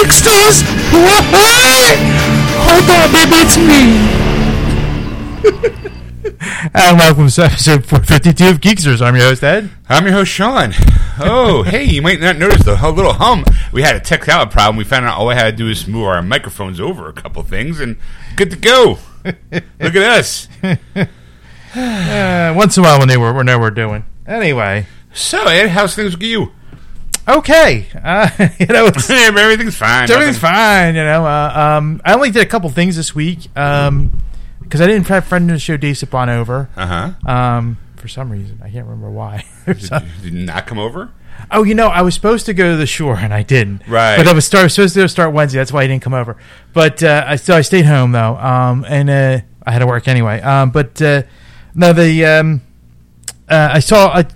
for the Hold on, baby, it's me. And welcome to episode 452 of Geeksters. I'm your host, Ed. I'm your host, Sean. Oh, hey, you might not notice the little hum. We had a tech out problem. We found out all we had to do is move our microphones over a couple things, and good to go. Look at us. Uh, once in a while when they were, when they were doing. Anyway, So, Ed, how's things with you? Okay. Uh, you know, Everything's fine. everything's fine. You know, uh, um, I only did a couple things this week because I didn't have friend of the show, Dave Sipon, over. Uh-huh. Um, for some reason, I can't remember why. Did you not come over? oh, you know, I was supposed to go to the shore and I didn't. Right. But I was start, supposed to start Wednesday. That's why I didn't come over. But uh, I so I stayed home though, um, and uh, I had to work anyway. Um, but uh, no, the um, uh, I saw a,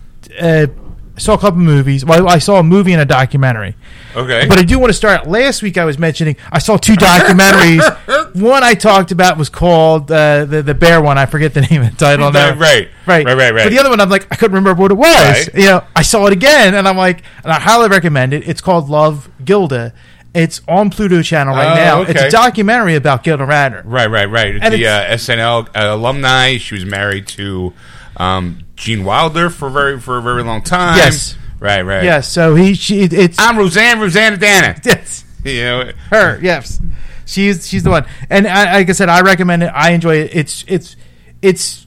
uh, I saw a couple movies. Well, I saw a movie and a documentary. Okay. But I do want to start. Last week I was mentioning I saw two documentaries. one I talked about was called uh, the the bear one. I forget the name the title now. Right, right. right, Right, right, right. But the other one I'm like I couldn't remember what it was. Right. You know, I saw it again and I'm like, and I highly recommend it. It's called Love Gilda. It's on Pluto Channel right Oh, now. It's a documentary about Gilda Radner. Right, right, right. And the uh, SNL uh, alumni. She was married to um, Gene Wilder for very for a very long time. Yes. Right, right. Yes. So he, she, it's I'm Roseanne, Rosanna Dana. yes. You know, her yes she's she's the one and I, like i said i recommend it i enjoy it it's it's it's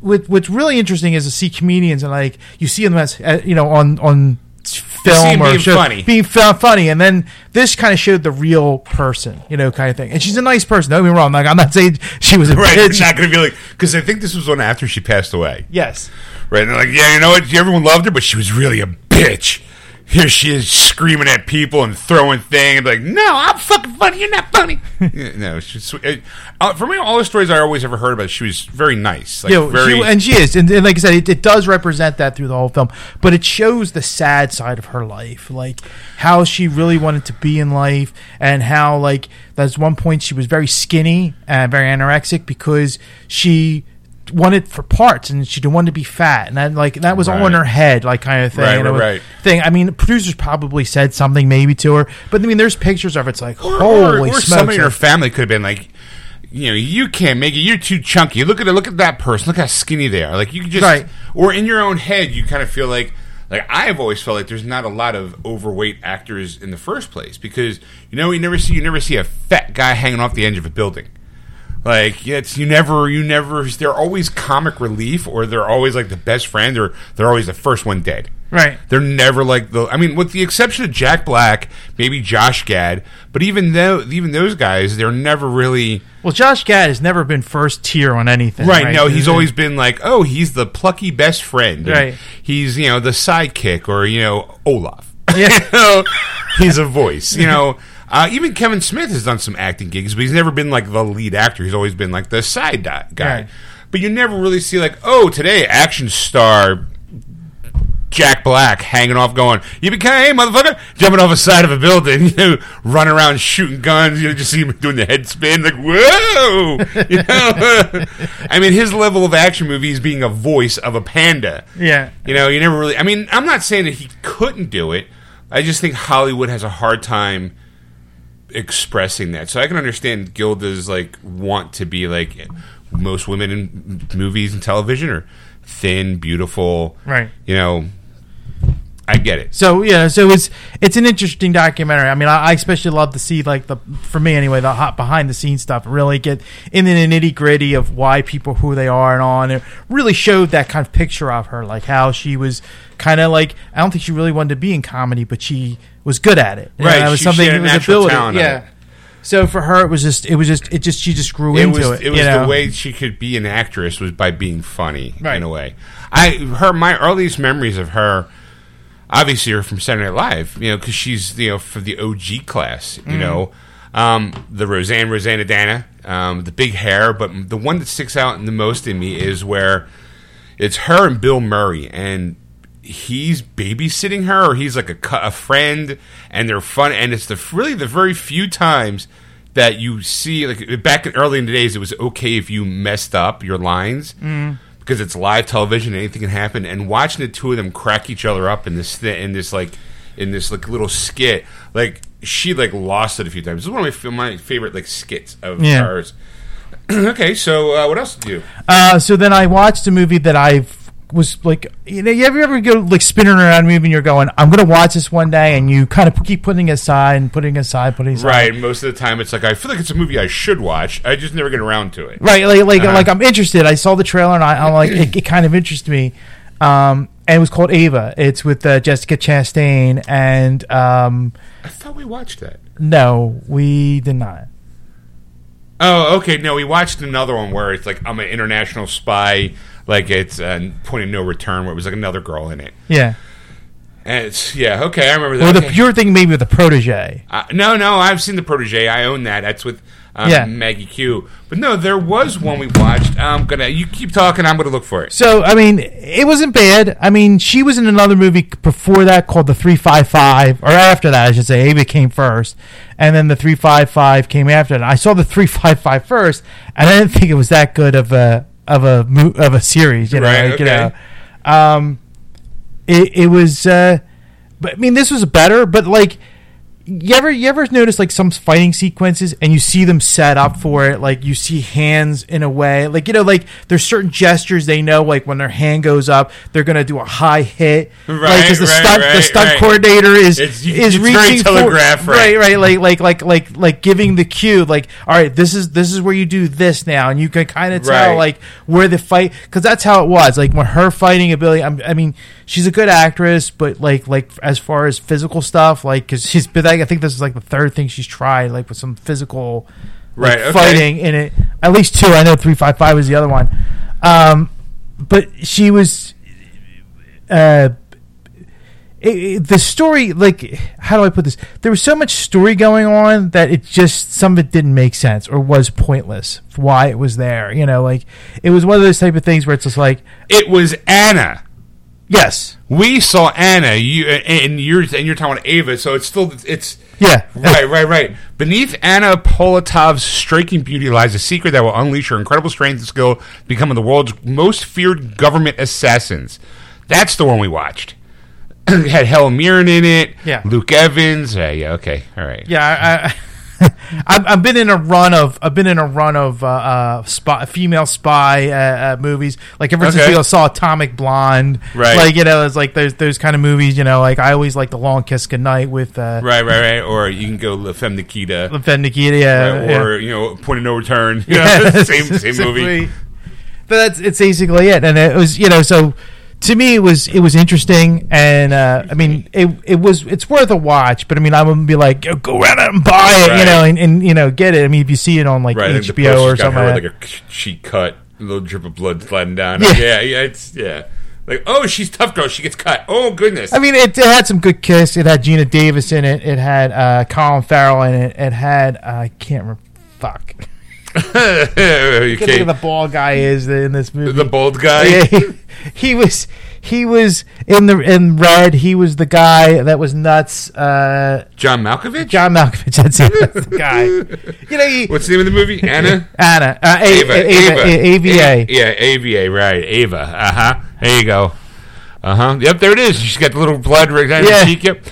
what, what's really interesting is to see comedians and like you see them as uh, you know on on film or being show, funny. being fu- funny and then this kind of showed the real person you know kind of thing and she's a nice person don't get me wrong like i'm not saying she was a right? bitch not going to be like because I think this was one after she passed away. yes Right? And they're like, yeah, you know what? Everyone loved her, but she was really a bitch. Here she is screaming at people and throwing things. And like, no, I'm fucking funny. You're not funny. No, she's sweet. Uh, for me, all the stories I always ever heard about, she was very nice. Like, Yeah, very. she, and she is, and, and like I said, it, it does represent that through the whole film. But it shows the sad side of her life, like how she really wanted to be in life, and how like there's one point she was very skinny and very anorexic because she wanted for parts and she didn't want to be fat, and that like that was all in her head, like kind of thing. Right, right, right. Thing. I mean, producers probably said something maybe to her, but I mean, there's pictures of it. It's like or, holy or, or smokes! somebody in her family could have been like, you know, you can't make it. You're too chunky. Look at it. Look at that person. Look how skinny they are. Like you could just, Right. or in your own head, you kind of feel like, like I've always felt like there's not a lot of overweight actors in the first place because you know you never see you never see a fat guy hanging off the edge of a building. Like it's you never you never they're always comic relief or they're always like the best friend or they're always the first one dead. Right. They're never like the. I mean, with the exception of Jack Black, maybe Josh Gad, but even though even those guys, they're never really Well, Josh Gad has never been first tier on anything. right. No, he's always been like, oh, he's the plucky best friend. Right. He's you know the sidekick or you know Olaf. Yeah. you know, he's a voice. You know. Uh, even Kevin Smith has done some acting gigs, but he's never been like the lead actor. He's always been like the side guy. Right. But you never really see like, oh, today action star Jack Black hanging off, going, "You became hey, motherfucker!" Jumping off the side of a building, you know, running around shooting guns. You know, just see him doing the head spin, like whoa. You know, I mean, his level of action movie is being a voice of a panda. Yeah. You know, you never really. I mean, I'm not saying that he couldn't do it. I just think Hollywood has a hard time expressing that. So I can understand Gilda's like want to be like most women in movies and television are thin, beautiful. Right. You know, I get it. So yeah, so it's it's an interesting documentary. I mean, I, I especially love to see like the for me anyway the hot behind the scenes stuff. Really get in the nitty gritty of why people who they are and on. It really showed that kind of picture of her, like how she was kind of like I don't think she really wanted to be in comedy, but she was good at it. Right, it was she- something. she It was ability. Yeah. it. So for her, it was just it was just it just she just grew It into was it. it was you know? the way she could be an actress was by being funny Right. in a way. I her my earliest memories of her obviously are from Saturday Night Live, you know, because she's you know for the OG class, you know, um, the Roseanne Rosanna Dana, um, the big hair, but the one that sticks out the most in me is where it's her and Bill Murray, and he's babysitting her, or he's like a a friend, and they're fun. And it's the really the very few times that you see like back in early in the days, it was okay if you messed up your lines. Because it's live television, anything can happen. And watching the two of them crack each other up in this thi- in this like in this like little skit, like she like lost it a few times. This is one of my, my favorite like skits of Yeah. hers. okay, so uh, what else did you? Uh, so then I watched a movie that I was like, you know, you ever ever go like spinning around a movie and you're going, I'm gonna watch this one day, and you kind of keep putting it aside and putting it aside, putting it aside. Right. Most of the time, it's like I feel like it's a movie I should watch. I just never get around to it. Right, like like, Uh-huh. like I'm interested. I saw the trailer and I, I'm like, it, it kind of interests me. Um, and it was called Ava. It's with uh, Jessica Chastain and um, I thought we watched that. no, we did not. Oh, okay. No, we watched another one where it's like I'm an international spy. Like it's uh, Point of No Return, where it was like another girl in it. Yeah, And it's yeah, okay. I remember or that. the Okay. you're thinking maybe with the protege. Uh, no, no, I've seen the protege. I own that. That's with um, Yeah. Maggie Q. But no, there was one we watched. I'm gonna. You keep talking. I'm gonna look for it. So I mean, it wasn't bad. I mean, she was in another movie before that called the Three Five Five, or after that, I should say. Ava came first, and then the Three Five Five came after that. I saw the Three Five Five first, and I didn't think it was that good of a of a mo- of a series. You know, Right, like, you know, um, it it was. Uh, but I mean, this was better, but like. You ever you ever notice like some fighting sequences and you see them set up for it like you see hands in a way like you know like there's certain gestures they know like when their hand goes up they're gonna do a high hit like Right, because the right, stunt the right, stunt right. coordinator is It's- is it's very reaching for right. right like like like like like giving the cue like all right this is this is where you do this now and you can kind of tell like where the fight because that's how it was like when her fighting ability I'm, i mean she's a good actress but like like as far as physical stuff like because she's been like, i think this is like the third thing she's tried like with some physical like, Right, okay. fighting in it. At least two. I know 355 was the other one. Um but she was uh it, it- the story like how do i put this? There was so much story going on that it just some of it didn't make sense or was pointless why it was there you know? Like it was one of those type of things where it's just like It was Anna. yes We saw Anna. You and you're and you're talking about Ava. So it's still it's yeah right, right, right. Beneath Anna Polatov's striking beauty lies a secret that will unleash her incredible strength and skill, becoming the world's most feared government assassins. That's the one we watched. it had Helen Mirren in it. Yeah. Luke Evans. Yeah, yeah. Okay. All right. yeah I, I I've, I've been in a run of I've been in a run of uh, uh, spy, female spy uh, uh, movies. Like ever since Okay. we saw Atomic Blonde, Right. Like you know, it's like those those kind of movies. You know, like I always like the Long Kiss Goodnight with uh, Right, right, right. Or you can go La Femme Nikita. Fen Nikita, yeah, Right, yeah. or you know, Point of No Return. You Yeah, know, same same movie. But that's it's basically it, and it was you know so to me it was it was interesting, and uh, I mean it it was it's worth a watch, but I mean I wouldn't be like go, around and buy it, you know, and, and you know get it. I mean if you see it on like Right, HBO or something, like like a cheek cut, a little drip of blood sliding down. Yeah. Yeah, yeah, it's yeah. Like, oh, she's tough girl. She gets cut. Oh goodness. I mean, it, it had some good kiss. It had Geena Davis in it. It had uh, Colin Farrell in it. It had uh, I can't remember. Fuck. Okay. can't think of the bald guy is in this movie. the bald guy. Yeah, he, he was he was in the in red. He was the guy that was nuts. Uh, John Malkovich. John Malkovich. That's it. That's the guy. You know, he, What's the name of the movie? Anna. Anna. Uh, A- Ava. Ava. Ava. A- AVA. Yeah, AVA. Right. Ava. Uh huh. There you go. Uh huh. Yep. There it is. She's got the little blood right down Yeah. her cheek. Yep.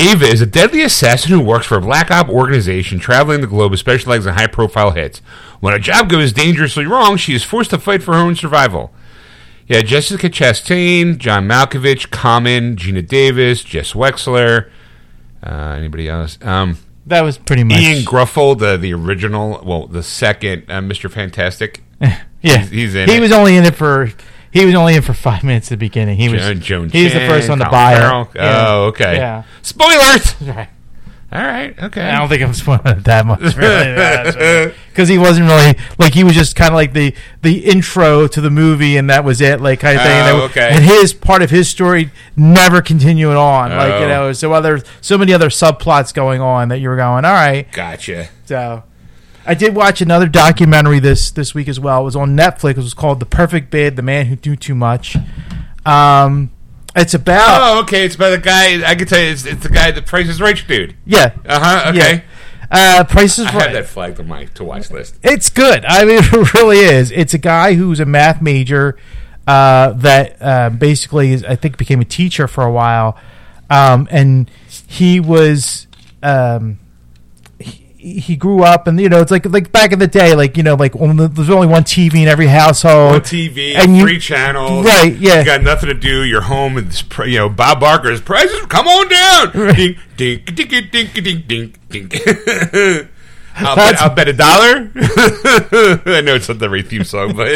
Ava is a deadly assassin who works for a black op organization traveling the globe, specializing in high profile hits. When a job goes dangerously wrong, she is forced to fight for her own survival. Yeah, Jessica Chastain, John Malkovich, Common, Geena Davis, Jess Weixler. Uh, anybody else? Um, That was pretty much. Ian Gruffel, the the original, well, the second uh, Mr. Fantastic. yeah, he's- he's in He it. was only in it for. He was only in for five minutes at the beginning. He was. Joan, Joan he was the Chen, first one to Colin buy Farrell. it. Yeah. Oh, okay. Yeah. Spoilers. Right. All right. Okay. I don't think I'm spoiling it that much, really, because he wasn't really like he was just kind of like the the intro to the movie, and that was it, like kind of thing. Oh, and, Oh, that- okay. and his part of his story never continuing on, like Oh. you know, so other so many other subplots going on that you were going, all right. Gotcha. So, I did watch another documentary this this week as well. It was on Netflix. It was called "The Perfect Bid: The Man Who Knew Too Much." Um, It's about Oh, okay. It's by the guy. I can tell you, it's, it's the guy that Price is Right dude. yeah. Uh huh. Okay. Yeah. Uh, Price is I Right. have that flagged on my to watch list. It's good. I mean, it really is. It's a guy who's a math major uh, that uh, basically, is, I think, became a teacher for a while, um, and he was. Um, he, grew up, and you know, it's like like back in the day, like you know, like only, there's only one TV in every household, On TV, and you- free channels. right? Yeah, You got nothing to do. You're home, pr- you know Bob Barker's prices. Come on down. Ding, ding, ding, ding, ding, ding, ding, ding. I'll bet, I'll bet a dollar. I know it's not the right theme song, but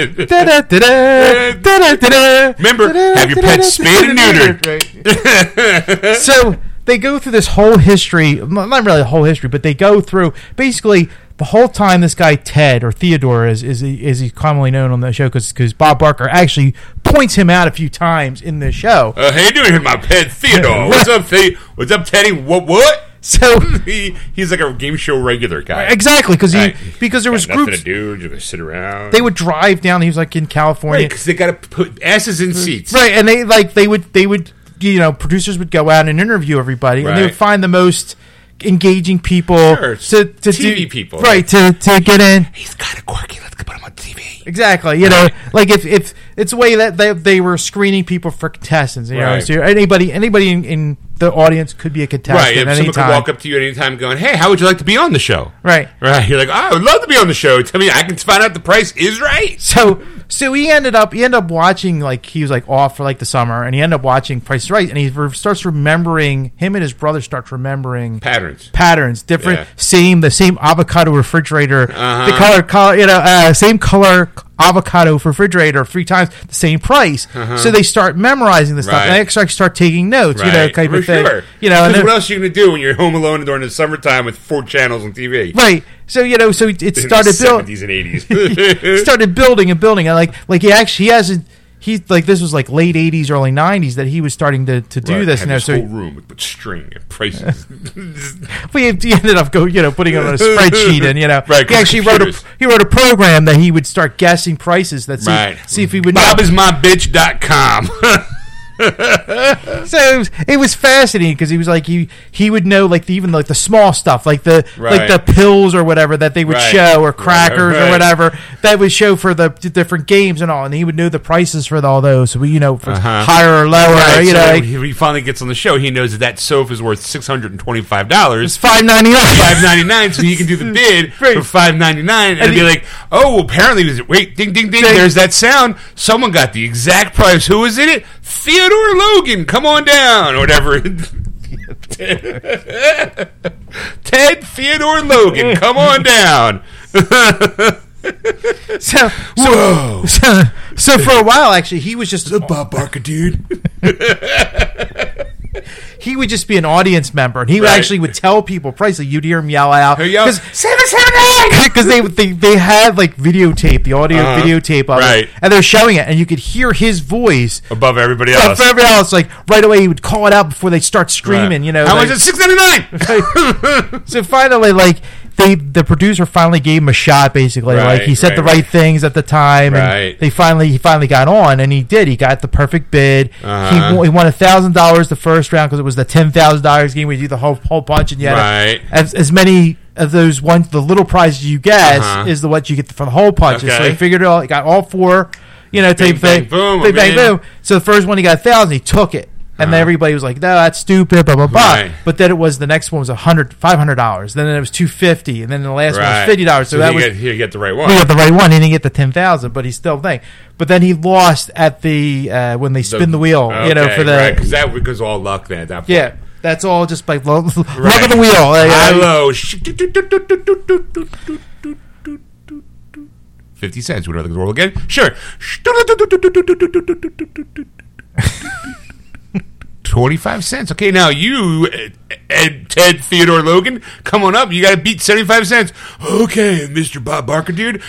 Remember, have your pets spayed and neutered. Right. so they go through this whole history, not really a whole history, but they go through basically the whole time this guy Ted or Theodore is is is he commonly known on the show because Bob Barker actually points him out a few times in the show. uh, how you doing, my pet Theodore? What's up, Theo? What's up, Teddy? What? What? So he, he's like a game show regular guy. exactly because he Right. because there was nothing groups to do. Just sit around. they would drive down. He was like in California, because they got to put asses in seats. Right, and they like they would they would you know producers would go out and interview everybody, and they would find the most engaging people Sure, to to TV do, people, right to to get in. He's kind of quirky. Let's put him on TV. Exactly, you know, like if, if it's a way that they, they were screening people for contestants, you know, so anybody anybody in, in the audience could be a contestant Right. Someone could walk up to you at any time going, hey, how would you like to be on the show? Right. Right. You're like, oh, I would love to be on the show. Tell me, I can find out the price is right. So so he ended up he ended up watching like he was like off for like the summer, and he ended up watching Price is Right, and he re- starts remembering him and his brother starts remembering Patterns. patterns, different, Yeah. same the same avocado refrigerator, Uh-huh. the color, color, you know, uh, same color avocado refrigerator three times the same price. So they start memorizing the stuff, and Uh-huh. They start start taking notes, you know, Right. type For of thing. sure. You know, and what else are you going to do when you're home alone during the summertime with four channels on TV? right. So you know, so it it started building. 70s and 80s. started building and building and like like he actually he hasn't he like this was like late 80s early 90s that he was starting to, to do Right. this Had now this so whole room with string and prices. he, he ended up go you know putting it on a spreadsheet and you know Right, he actually wrote a he wrote a program that he would start guessing prices that see, right. see if he would know. BobIsMyBitch.com. so it was, it was fascinating because he was like he he would know like the, even like the small stuff like the like the pills or whatever that they would Right. show or Right, crackers or whatever that would show for the different games and all and he would know the prices for all those so we you know for Uh-huh. higher or lower Right, you so know like, he finally gets on the show, he knows that that sofa is worth six hundred and twenty-five dollars, five ninety nine. five ninety nine. So he can do the bid Right. for five ninety nine, and, And be like, "Oh, apparently, wait, ding, ding, ding! Ding. There's that sound. Someone got the exact price. Who was in it? Theodore Logan. Come on down, or whatever." Ted Theodore Logan, come on down. So, Whoa. so, so for a while, actually, he was just Bob Barker, dude. he would just be an audience member, and he Right. actually would tell people prices. You'd hear him yell out Here you go. seven seven eight because they, they they had like videotape, the audio Uh-huh. videotape of Right. it, and they're showing it, and you could hear his voice. Above everybody else. for everyone else, like right away, he would call it out before they start screaming. Right. You know, how like- much is six ninety nine? so finally, like they, the producer finally gave him a shot. Basically, Right, like he said right, the right, right. things at the time, and they finally he finally got on, and he did. He got the perfect bid. Uh-huh. He, won- he won a thousand dollars the first round because it was the ten thousand dollars game where you do the whole whole bunch, and Right. as as many of those ones the little prizes you get Uh-huh. is the what you get for the whole punches. So he figured it all. He got all four. You know, type bang, thing. boom, Bang, bang, boom. So the first one he got a thousand. He took it. And then Uh-huh. everybody was like, "No, that's stupid." Blah blah blah. Right. But then it was the next one was a hundred, five hundred dollars. Then it was two fifty, and then the last one was fifty dollars. So, that he was get, he get the right one. we got the right one. He didn't get the ten thousand, but he still thing. But then he lost at the uh, when they spin the wheel. you know, for the right, because that was all luck then at that point. yeah. That's all just like lo- look Right. at the wheel. Like, High uh, low. Fifty cents. Would you like the roll again? Sure. Twenty-five cents. Okay, now you, Ed, Ed, Ted Theodore Logan, come on up. You got to beat seventy-five cents. Okay, Mister Bob Barker, dude.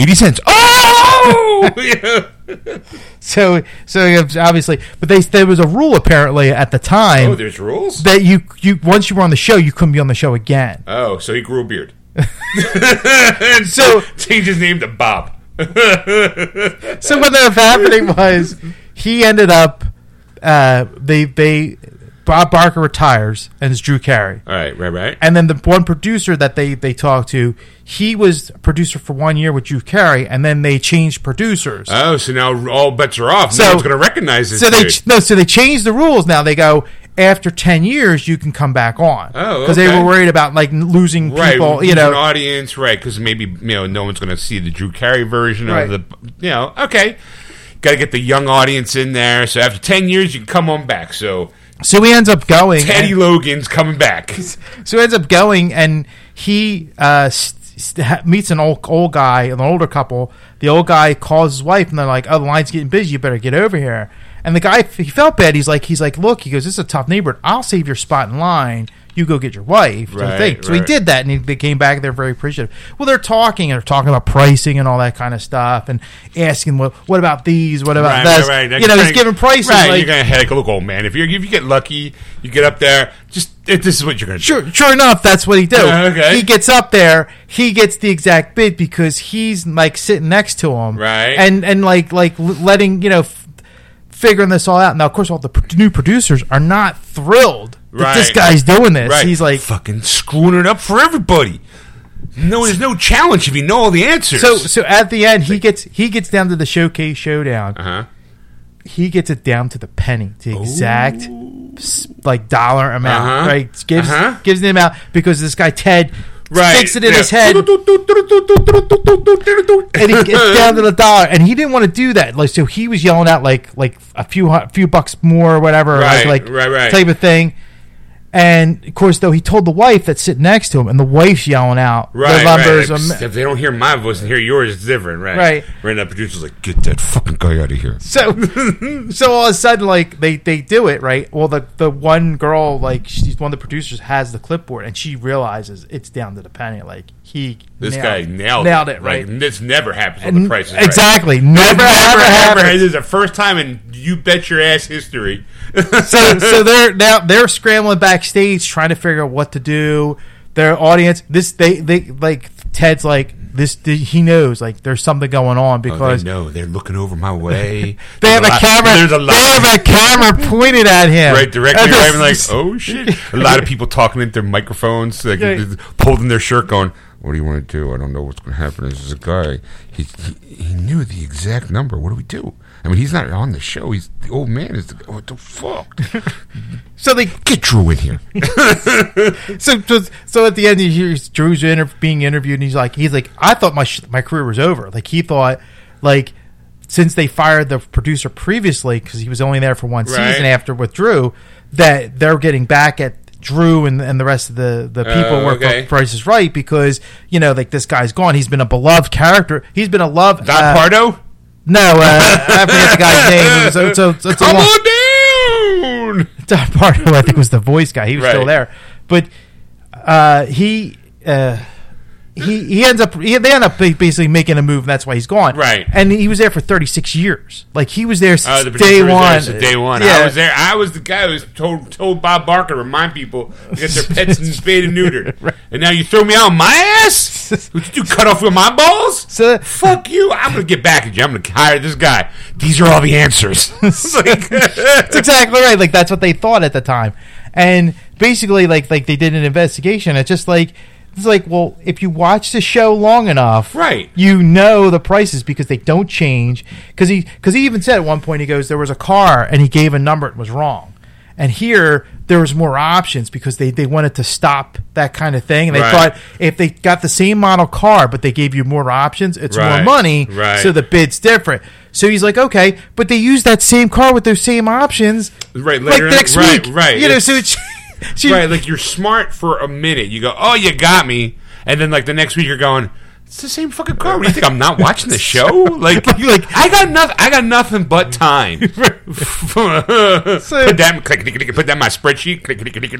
Eighty cents. Oh! Yeah. so so obviously, but they there was a rule apparently at the time Oh, there's rules. that you you once you were on the show, you couldn't be on the show again. Oh, so he grew a beard. and so changed his name to Bob. So what ended up happening was he ended up uh, they they Bob Barker retires and it's Drew Carey. All right, right, right. And then the one producer that they they talked to, he was a producer for one year with Drew Carey, and then they changed producers. Oh, so now all bets are off. So- no one's going to recognize this. so they dude. no, so they changed the rules. Now they go after ten years, you can come back on. Oh, because they were worried about like losing right, people. You know, audience, right? Because maybe you know no one's going to see the Drew Carey version Right. of the, you know, okay. Got to get the young audience in there. So after ten years, you can come on back. So so he ends up going. Teddy and- Logan's coming back. So he ends up going, and he uh, meets an old old guy, an older couple. The old guy calls his wife, and they're like, "Oh, the line's getting busy. You better get over here." And the guy, he felt bad. He's like, "He's like, look," he goes, "This is a tough neighborhood. I'll save your spot in line. You go get your wife." Right, thing. So he did that, and he, they came back. They're very appreciative. Well, they're talking, and they're talking about pricing and all that kind of stuff, and asking, "What, what about these? What about Right, this?" right, right. You know, he's giving prices. Right, like, you're gonna heck, look, old man. If you if you get lucky, you get up there. Just it, this is what you're gonna do. Sure, sure enough, that's what he do. Yeah, okay. He gets up there, he gets the exact bid because he's like sitting next to him, Right. And and like l- letting you know, f- figuring this all out. Now, of course, all the new producers are not thrilled that this guy's doing this. Right. He's like, fucking screwing it up for everybody. No, there's no challenge if you know all the answers. so so at the end, he gets he gets down to the showcase showdown. uh huh. He gets it down to the penny, the exact s- like dollar amount. Uh-huh. Right, gives Uh-huh. gives the amount because this guy Ted Right. sticks it in yeah. his head. and he gets down to the dollar, and he didn't want to do that. Like, so he was yelling out like like a few hu- few bucks more, or whatever, Right, like like right, right. type of thing. And of course, though, he told the wife that's sitting next to him, and the wife's yelling out Right, right. um, If they don't hear my voice and hear yours, it's different, right? Right. Right. Now, producer's like, get that fucking guy out of here. so, so all of a sudden, like they they do it right. Well, the the one girl, like she's one of the producers, has the clipboard, and she realizes it's down to the penny. Like he, This nailed guy it. nailed, nailed it, right? Like, this never happens on the And- price Right. exactly, never, Never, ever, ever, ever. This is the first time in you bet your ass history. so so they're now they're scrambling backstage trying to figure out what to do. Their audience, this they they like Ted's like this. He knows like there's something going on Oh, they because know they're looking over my way. they have a, lot- camera. There's a lot. They have a camera pointed at him right directly right, like, oh shit! A lot of people talking into their microphones, like Yeah. holding their shirt, going, "What do you want to do? I don't know what's going to happen." This is a guy. He, he he knew the exact number. What do we do? I mean, he's not on the show. He's the old man. Is the what the fuck? so they Get Drew in here. so, so so at the end he hears Drew's inter- being interviewed and he's like he's like I thought my sh- my career was over like he thought like since they fired the producer previously because he was only there for one Right. season after with Drew that they're getting back at Drew and, and the rest of the the people Oh, who work okay. for Price is Right because you know like this guy's gone he's been a beloved character he's been a love Don uh, Pardo, no uh, I forget the guy's name it was, it's a, it's a come long- on down. Don Pardo, I think, was the voice guy. He was still there, but uh, he uh, he he ends up he, they end up basically making a move, and that's why he's gone. Right. and he was there for thirty six years. Like he was there since oh, the day producer was there one. since day one. Yeah. I was there. I was the guy who was told told Bob Barker to remind people to get their pets spayed and neutered. And now you throw me out my ass? Would you do cut off with my balls? So- fuck you! I'm gonna get back at you. I'm gonna hire this guy. These are all the answers. It's like- That's exactly right. Like that's what they thought at the time, and basically, like like they did an investigation. It's just like it's like, well, if you watch the show long enough, Right. you know the prices because they don't change. Because he because he even said at one point he goes, there was a car and he gave a number it was wrong, and here there was more options because they they wanted to stop that kind of thing. And they Right. thought if they got the same model car but they gave you more options, it's more money. Right. So the bid's different. So he's like, okay, but they use that same car with those same options Right, like later in- next right, week. right. You know, It's- so it's right, like you're smart for a minute. You go, oh, you got me, and then like the next week you're going. It's the same fucking car. What do you think? I'm not watching the show. Like, like I got nothing. I got nothing but time. put that, click, click, click, put that in my spreadsheet.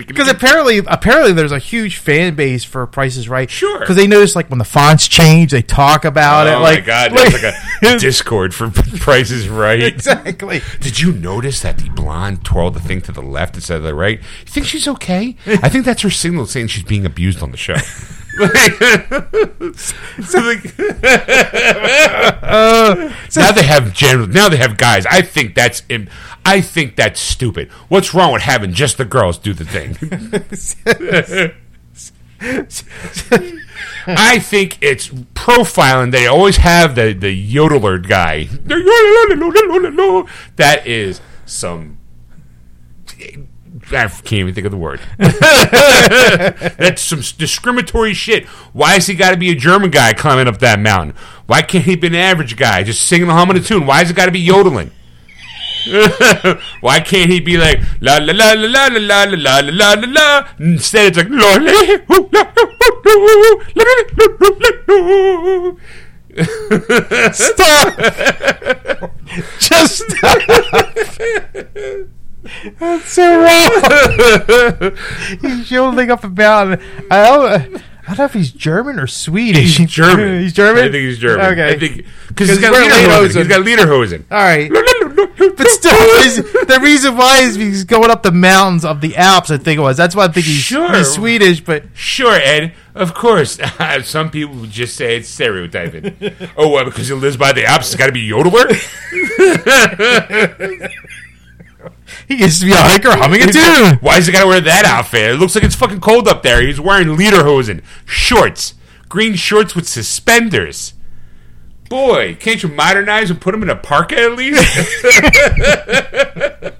Because apparently, apparently, there's a huge fan base for Prices Right. Sure. because they notice like when the fonts change, they talk about it. Oh Like, my god, that's like a Discord for Prices Right. exactly. Did you notice that the blonde twirled the thing to the left instead of the right? You think she's okay? I think that's her signal saying she's being abused on the show. So, like- now they have general. Now they have guys. I think that's. im- I think that's stupid. What's wrong with having just the girls do the thing? I think it's profiling. They always have the the yodeler guy. That is some. I can't even think of the word. That's some discriminatory shit. Why has he got to be a German guy climbing up that mountain? Why can't he be an average guy just singing the humming a tune? Why has it got to be yodeling? Why can't he be like la la la la la la la la la la la la? Instead, it's like la la la, ooh, ooh, la, la, la, la, la. Stop. Just stop. That's so wrong. he's yodeling up a mountain. I don't, I don't know if he's German or Swedish. He's German. He's German. I think he's German. Okay. I think because he's got he's wearing lederhosen. He's got lederhosen. All right. But still, the reason why is he's going up the mountains of the Alps. I think it was. That's why I think he's, Sure. he's Swedish. But Sure, Ed. Of course. Some people just say it's stereotyping. oh, what? Because he lives by the Alps, it's got to be yodeler. He gets to be a hiker humming a tune. Why is he got to wear that outfit? It looks like it's fucking cold up there. He's wearing lederhosen, shorts, green shorts with suspenders. Boy, can't you modernize and put him in a parka at least?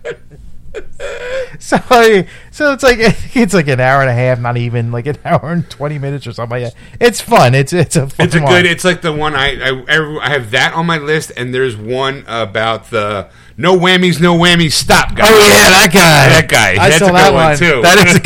So, I- so it's like it's like an hour and a half, not even like an hour and twenty minutes or something like that. It's fun. It's it's a fun It's a good. It's like the one I I, I have that on my list, and there's one about the no whammies, no whammies, stop guy. Oh yeah, that guy. That guy. I That's saw a good that one, one too. That is a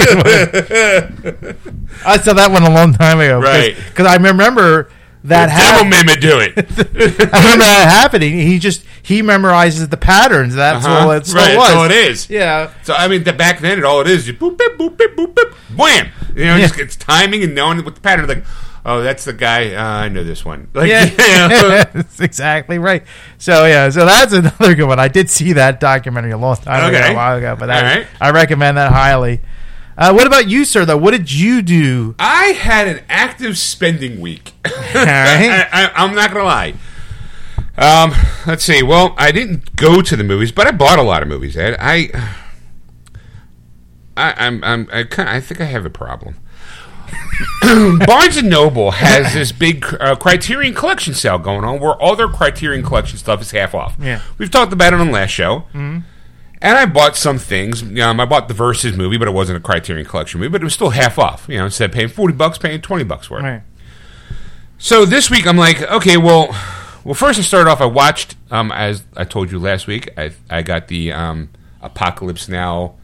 good one. I saw that one a long time ago. Right. Because I remember that Devil happened. Mema do it. I remember that happening. He just he memorizes the patterns. That's Uh-huh. all. That's right, all it was. that's all it is. Yeah. So I mean, the, back then, it all it is, you boop, beep, boop, beep, boop, beep, wham. You know, Yeah. just, it's timing and knowing what the pattern. Is like, oh, that's the guy. Uh, I know this one. Like, Yeah, you know, that's exactly right. So yeah, so that's another good one. I did see that documentary a long time ago, a while ago, but that, right. I recommend that highly. Uh, what about you, sir? Though, what did you do? I had an active spending week. Right. I, I'm not gonna lie. Um, let's see. Well, I didn't go to the movies, but I bought a lot of movies. Ed. I, I, I'm, I'm, I, kind I think I have a problem. Barnes and Noble has this big uh, Criterion Collection sale going on, where all their Criterion Collection stuff is half off. Yeah. we've talked about it on the last show. Mm-hmm. And I bought some things. Um, I bought the Versus movie, but it wasn't a Criterion Collection movie, but it was still half off. You know, instead of paying forty bucks, paying twenty bucks for it. Right. So this week I'm like, okay, well, well, first I started off. I watched, um, as I told you last week, I I got the um, Apocalypse Now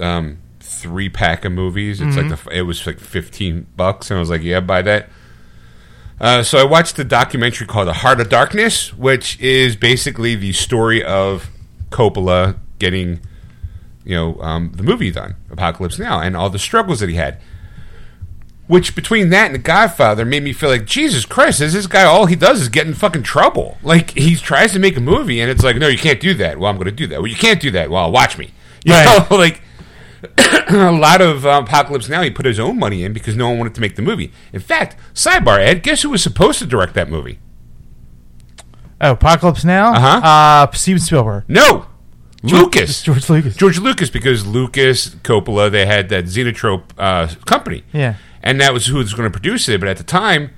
um, three pack of movies. It's like the, it was like fifteen bucks, and I was like, yeah, buy that. Uh, so I watched the documentary called The Heart of Darkness, which is basically the story of Coppola getting, you know, um, the movie done, Apocalypse Now, and all the struggles that he had. Which between that and The Godfather made me feel like Jesus Christ, is this guy all he does is get in fucking trouble? Like he tries to make a movie and it's like, no, you can't do that. Well, I'm going to do that. Well, you can't do that. Well, watch me. You Right. know, like a lot of um, Apocalypse Now, he put his own money in because no one wanted to make the movie. In fact, sidebar, Ed, guess who was supposed to direct that movie? Oh, Apocalypse Now. Uh-huh. Uh Steven Spielberg. No, Lucas. George Lucas. George Lucas, because Lucas, Coppola, they had that Zoetrope uh, company. Yeah. And that was who was going to produce it. But at the time,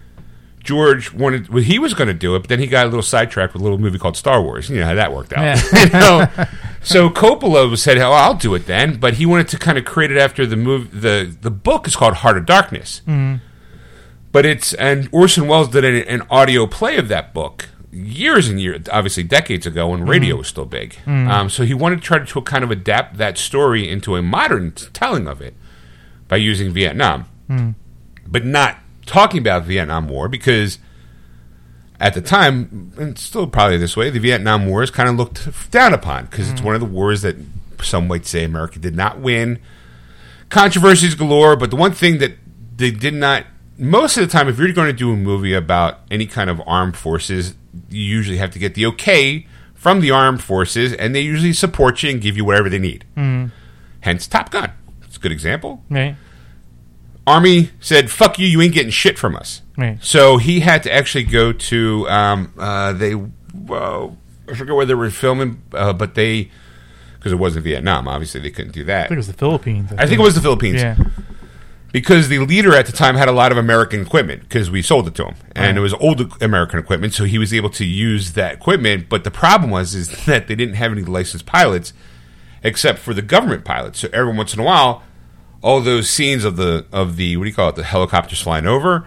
George wanted, well, he was going to do it, but then he got a little sidetracked with a little movie called Star Wars. You know how that worked out. Yeah. You know? So Coppola said, "Oh, I'll do it then," but he wanted to kind of create it after the movie. the The book is called Heart of Darkness, mm-hmm. but it's and Orson Welles did an, an audio play of that book years and years, obviously decades ago when mm-hmm. radio was still big. Mm-hmm. Um, so he wanted to try to kind of adapt that story into a modern telling of it by using Vietnam, but not talking about Vietnam War because at the time, and still probably this way, the Vietnam War is kind of looked down upon because it's mm-hmm. one of the wars that some might say America did not win. Controversies galore, but the one thing that they did not, most of the time, if you're going to do a movie about any kind of armed forces, you usually have to get the okay from the armed forces, and they usually support you and give you whatever they need. Mm-hmm. Hence, Top Gun. It's a good example Right. Army said, "Fuck you, you ain't getting shit from us." Right. So he had to actually go to um, uh, they. Well, I forget where they were filming, uh, but they because it wasn't Vietnam. Obviously, they couldn't do that. I think it was the Philippines. I think it was the Philippines. Yeah. Because the leader at the time had a lot of American equipment because we sold it to him, and it was old American equipment, so he was able to use that equipment. But the problem was is that they didn't have any licensed pilots, except for the government pilots. So every once in a while, all those scenes of the of the what do you call it, the helicopters flying over.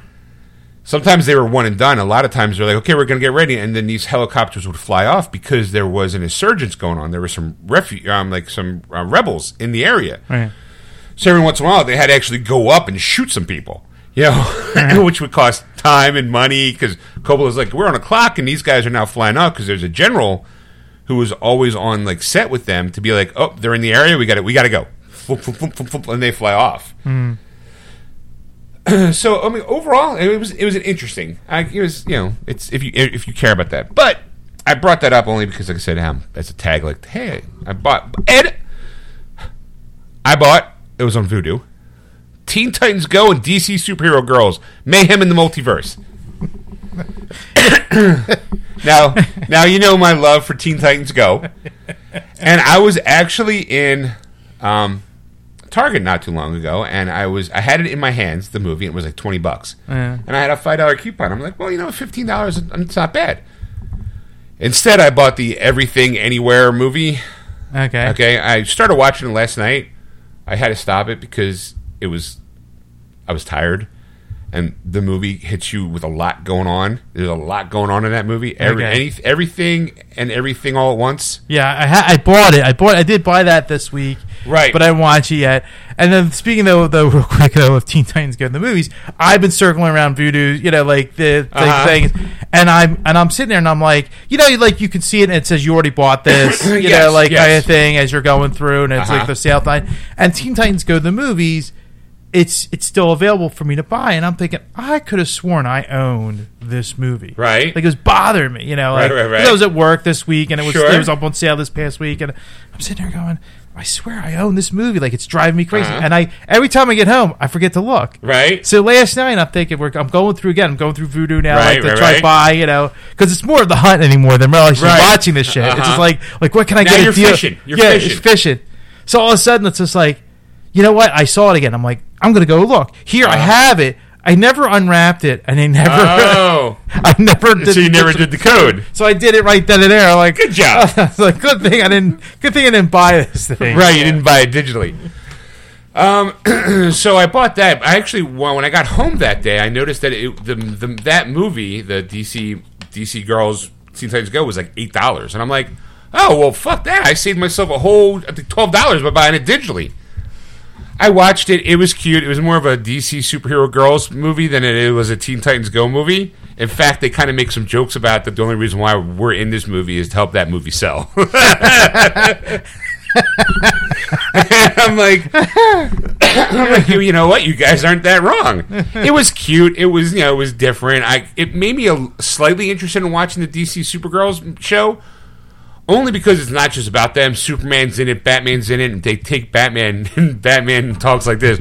Sometimes they were one and done. A lot of times they're like, okay, we're going to get ready, and then these helicopters would fly off because there was an insurgence going on. There were some refu- um, like some uh, rebels in the area. Right. So every once in a while, they had to actually go up and shoot some people, you know, which would cost time and money. Because Coppola's like, we're on a clock, and these guys are now flying out because there's a general who was always on like set with them to be like, oh, they're in the area, we got to we got to go, And they fly off. so I mean, overall, it was it was an interesting. I, it was you know, it's if you if you care about that, but. I brought that up only because, like I said, um, as a tag, like, hey, I bought Ed. I bought. It was on Vudu. Teen Titans Go and DC Superhero Girls Mayhem in the Multiverse. now, now you know my love for Teen Titans Go, and I was actually in um, Target not too long ago, and I was I had it in my hands, the movie, and it was like twenty bucks, Yeah. and I had a five dollar coupon. I'm like, well, you know, fifteen dollars, it's not bad. Instead, I bought the Everything Anywhere movie. Okay. Okay, I started watching it last night. I had to stop it because it was I was tired, and the movie hits you with a lot going on. There's a lot going on in that movie. Every, Okay. any, everything and everything all at once. Yeah, I ha- I bought it. I bought. I did buy that this week. Right. But I haven't watched it yet. And then speaking though, though, real quick though, of Teen Titans Go in the movies, I've been circling around Vudu, you know, like the, the Uh-huh. things, and I'm and I'm sitting there and I'm like, you know, like you can see it and it says you already bought this, you Yes, know, like yes. kind of thing as you're going through, and it's Uh-huh. like the sale time. And Teen Titans Go to the movies. It's it's still available for me to buy, and I'm thinking I could have sworn I owned this movie. Right. like it was bothering me, you know. Right, like, right, right. 'cause I was at work this week, and it was Sure. it was up on sale this past week, and I'm sitting there going, I swear I own this movie. Like it's driving me crazy. Uh-huh. And I every time I get home, I forget to look. Right. So last night I'm thinking we're, I'm going through again. I'm going through Vudu now, Right, like to right, try right. buy, you know, because it's more of the hunt anymore than really Right. watching this shit. It's Uh-huh. just like like what can I Now get? you're fishing. You're yeah, fishing. it's fishing. So all of a sudden it's just like, you know what? I saw it again. I'm like, I'm gonna go look. Here I Uh-huh. have it. I never unwrapped it, and I never, Oh, I never. Did, so you never did the code. So I did it right then and there. Like Good job. like good thing I didn't. Good thing I didn't buy this thing. Right, you didn't buy it digitally. Um, so I bought that. I actually, well, when I got home that day, I noticed that it, the, the that movie, the DC DC Girls Teen Titans Go, was like eight dollars, and I'm like, oh well, fuck that! I saved myself a whole twelve dollars by buying it digitally. I watched it. It was cute. It was more of a DC superhero girls movie than it was a Teen Titans Go movie. In fact, they kind of make some jokes about that. The only reason why we're in this movie is to help that movie sell. I'm like, I'm like, you, you know what? You guys aren't that wrong. It was cute. It was, you know, it was different. I it made me a, slightly interested in watching the DC Supergirls show, only because it's not just about them. Superman's in it, Batman's in it, and they take Batman, and Batman talks like this,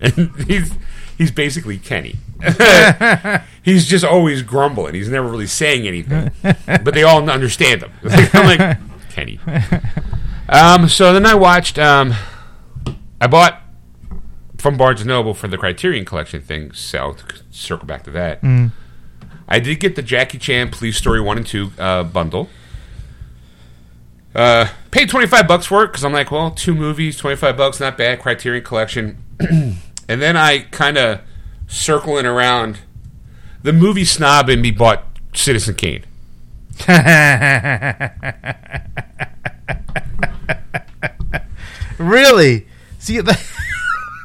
and he's he's basically Kenny. he's just always grumbling. He's never really saying anything, but they all understand him. I'm like Kenny. Um, so then I watched. Um, I bought from Barnes and Noble for the Criterion Collection thing. So circle back to that, I did get the Jackie Chan Police Story One and Two uh, bundle. Uh, paid twenty five bucks for it because I'm like, well, two movies, twenty five bucks, not bad. Criterion Collection, and then I kind of circling around. The movie snob in me bought Citizen Kane. really? See, the,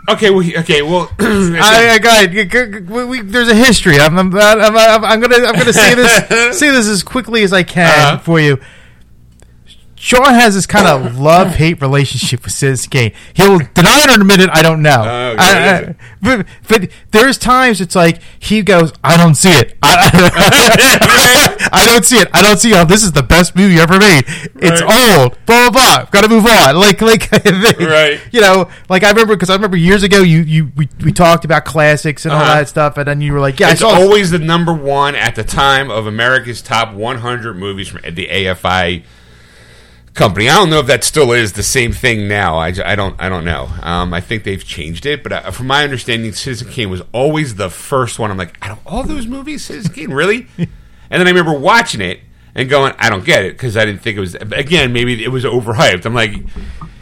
Okay, well, okay, well, I, I got it. We- we- There's a history. I'm, I'm, I'm, I'm, I'm gonna I'm gonna say this say this as quickly as I can Uh-huh. for you. Sean has this kind of love hate relationship with Citizen Kane. He'll deny it or admit it. I don't know. Oh, I- I- but, but there's times it's like he goes, "I don't see it. I, I don't see it. I don't see how this is the best movie ever made. It's Right. old. Blah blah blah. Got to move on. Like like Right. You know, like I remember because I remember years ago you you we, we talked about classics and all Uh-huh. that stuff, and then you were like, "Yeah, It's I saw." always the number one at the time of America's top 100 movies from the AFI company. I don't know if that still is the same thing now. I, I don't I don't know. Um, I think they've changed it, but uh, from my understanding, Citizen Kane was always the first one. I'm like, out of all those movies, Citizen Kane, really? and then I remember watching it and going, I don't get it because I didn't think it was. Again, maybe it was overhyped. I'm like,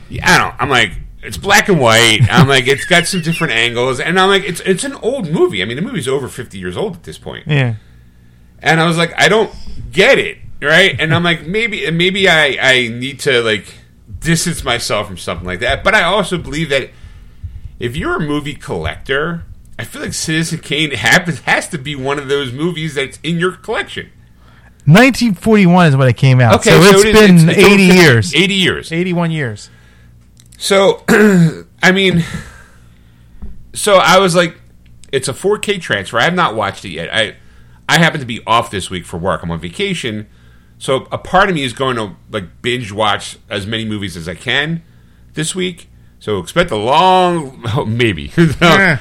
yeah, I don't. I'm like. It's black and white. I'm like, it's got some different angles, and I'm like, it's it's an old movie. I mean, the movie's over 50 years old at this point. yeah. And I was like, I don't get it, right? And I'm like, maybe maybe I I need to like distance myself from something like that. But I also believe that if you're a movie collector, I feel like Citizen Kane happens has to be one of those movies that's in your collection. 1941 is when it came out. Okay, so, it's it is- been it's- it's 80 years. 80 years. 81 years. So, I mean, so I was like, it's a 4K transfer. I have not watched it yet. I I happen to be off this week for work. I'm on vacation, so a part of me is going to like binge watch as many movies as I can this week. So expect a long, oh, maybe.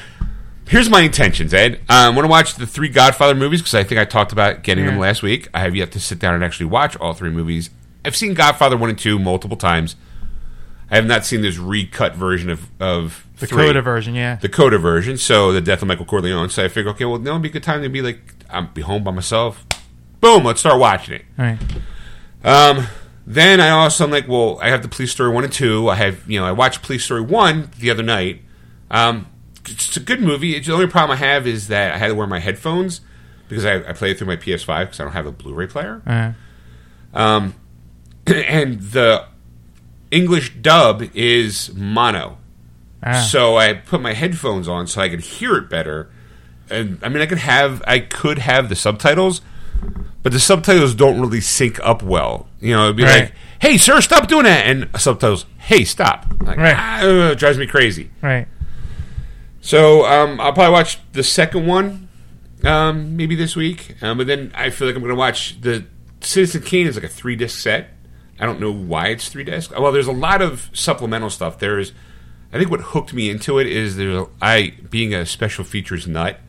Here's my intentions, Ed. Um, I want to watch the three Godfather movies because I think I talked about getting them last week. I have yet to sit down and actually watch all three movies. I've seen Godfather one and two multiple times. I have not seen this recut version of of The three. Coda version, yeah. the Coda version. So the death of Michael Corleone. So I figure, okay, well, now would be a good time to be like, I'm be home by myself. Boom, let's start watching it. All right. Um, then I also I'm like, well, I have the Police Story one and two. I have, you know, I watched Police Story one the other night. Um, it's a good movie. It's, the only problem I have is that I had to wear my headphones because I, I play it through my PS5 because I don't have a Blu-ray player. Uh, Um, and the English dub is mono. ah. So I put my headphones on so I could hear it better. And I mean, I could have I could have the subtitles, but the subtitles don't really sync up well. You know, it'd be Right. like, "Hey, sir, stop doing that," and subtitles, "Hey, stop!" Like, Right. ah, uh, it drives me crazy. right. So um, I'll probably watch the second one, um, maybe this week. Um, but then I feel like I'm going to watch the Citizen Kane is like a three disc set. I don't know why it's three disc. Well, there's a lot of supplemental stuff. There's, I think what hooked me into it is there's I being a special features nut.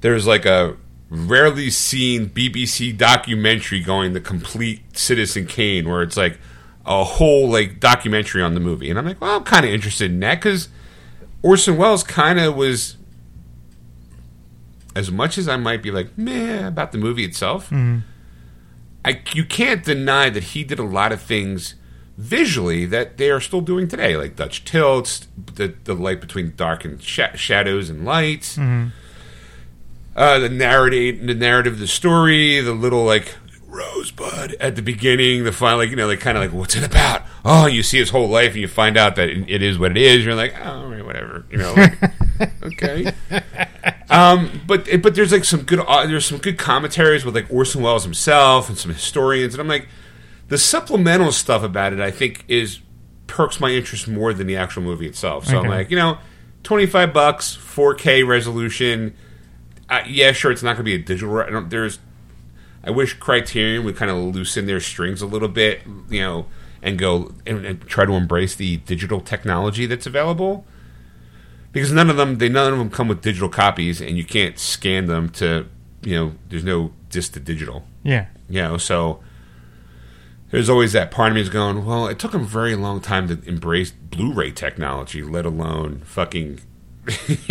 There's like a rarely seen BBC documentary going the complete Citizen Kane, where it's like a whole like documentary on the movie, and I'm like, well, I'm kind of interested in that because Orson Welles kind of was, as much as I might be like meh about the movie itself, mm-hmm. I you can't deny that he did a lot of things visually that they are still doing today, like Dutch tilts, the the light between dark and sh- shadows and lights, mm-hmm. Uh, the narrative, the narrative, of the story, the little like rosebud at the beginning, the final, like you know, like kind of like what's it about? Oh, you see his whole life, and you find out that it, is what it is. You're like, oh, whatever, you know, like, okay. Um, but but there's like some good uh, there's some good commentaries with like Orson Welles himself and some historians, and I'm like, the supplemental stuff about it, I think, is perks my interest more than the actual movie itself. So I'm like, you know, 25 bucks, 4K resolution. Uh, yeah, sure, it's not going to be a digital. I don't, there's, I wish Criterion would kind of loosen their strings a little bit, you know, and go and, and try to embrace the digital technology that's available. Because none of them, they none of them come with digital copies, and you can't scan them to, you know, there's no disc to digital. Yeah. You know, so there's always that part of me is going, well, it took them a very long time to embrace Blu-ray technology, let alone fucking.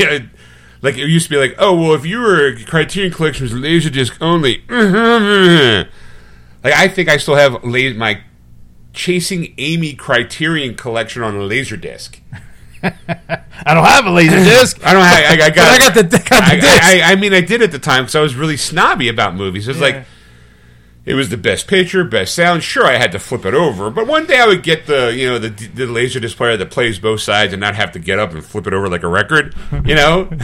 like it used to be like, oh well, if you were Criterion Collection was Laserdisc only. Mm-hmm. like I think I still have la- my Chasing Amy Criterion Collection on a Laserdisc. I don't have a laser disc. I don't. have I, I got. I got the- got the I, disc. I, I mean, I did at the time because I was really snobby about movies. It was Yeah. like it was the best picture, best sound. Sure, I had to flip it over, but one day I would get the you know the the laser disc player that plays both sides and not have to get up and flip it over like a record. You know,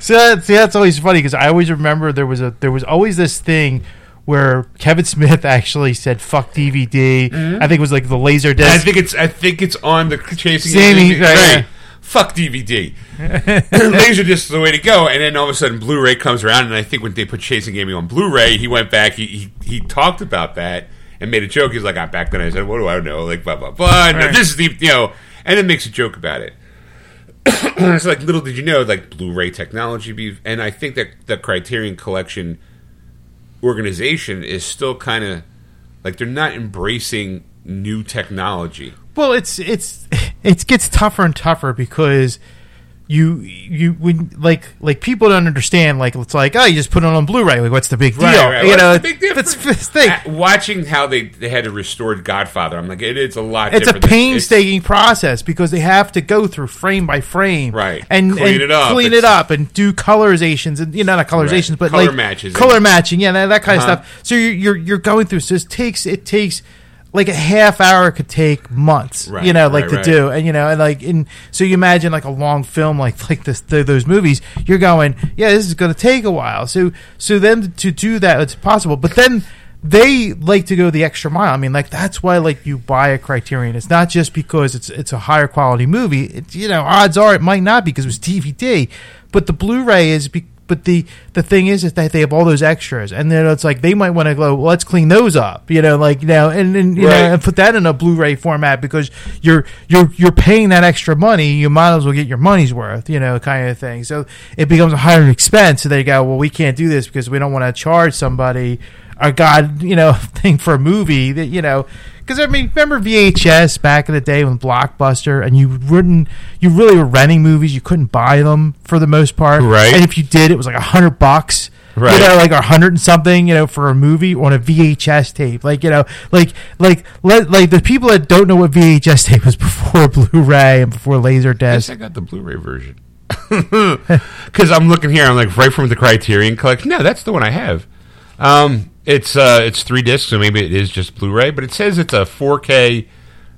See, that, see, that's always funny because I always remember there was a there was always this thing where Kevin Smith actually said "fuck DVD." Mm-hmm. I think it was like the laser disc. I think it's I think it's on the chasing Amy, right, yeah. Fuck DVD. Laserdisc is the way to go. And then all of a sudden, Blu-ray comes around, and I think when they put Chasing Amy on Blu-ray, he went back. He he, he talked about that and made a joke. He's like, "I'm back then I said, what do I know? Like blah blah blah. And Right. This is the you know, and then makes a joke about it. it's like little did you know, like Blu-ray technology. Be, and I think that the Criterion Collection organization is still kind of like they're not embracing new technology. Well, it's it's it gets tougher and tougher because you you when like like people don't understand like it's like oh you just put it on Blu-ray like what's the big deal you What's know the big difference? it's, it's thing. Watching how they, they had to restore Godfather, I'm like, it is a lot. It's a painstaking process because they have to go through frame by frame, Right. And Clean and it up. clean It's- it up, and do colorizations, and you know not colorizations, Right. but Color like matches. color matching, yeah, that, that kind Uh-huh. of stuff. So you're, you're you're going through. So it takes it takes like a half hour could take months, Right, you know, like right, to right. do, and you know, and like in so you imagine like a long film like like this th- those movies, you're going, yeah, this is going to take a while. So so then to do that, it's possible, but then they like to go the extra mile. I mean, like that's why like you buy a Criterion. It's not just because it's it's a higher quality movie. It's you know, odds are it might not be because it was DVD, but the Blu-ray is. Be- but the the thing is, is that they have all those extras, and then it's like they might want to go. Well, let's clean those up, you know, like you know, and, and you Right. know, and put that in a Blu-ray format because you're you're you're paying that extra money. You might as well get your money's worth, you know, kind of thing. So it becomes a higher expense. So they go, well, we can't do this because we don't want to charge somebody a god, you know, thing for a movie that you know. Because I mean, remember VHS back in the day when Blockbuster, and you wouldn't, you really were renting movies. You couldn't buy them for the most part, Right. And if you did, it was like a hundred bucks, Right. You know, like a hundred and something, you know, for a movie on a VHS tape. Like you know, like like let like the people that don't know what VHS tape was before Blu-ray and before Laserdisc. I got the Blu-ray version. Because I'm looking here, I'm like right from the Criterion Collection. No, that's the one I have. Um, it's uh, it's three discs, so maybe it is just Blu-ray, but it says it's a 4K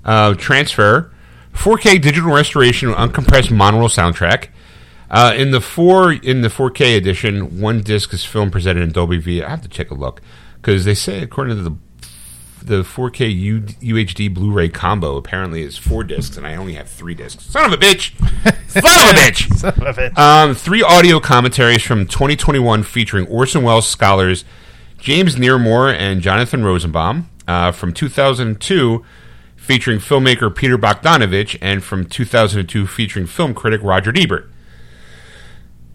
uh, transfer, 4K digital restoration, uncompressed monaural soundtrack. Uh, in the four in the 4K edition, one disc is film presented in Dolby V. I have to take a look because they say according to the the 4K U, UHD Blu-ray combo apparently is four discs, and I only have three discs. Son of a bitch! Son of a bitch! Some of it. Um, three audio commentaries from 2021 featuring Orson Welles scholars James Naremore and Jonathan Rosenbaum. Uh, from 2002 featuring filmmaker Peter Bogdanovich, and from 2002 featuring film critic Roger Ebert.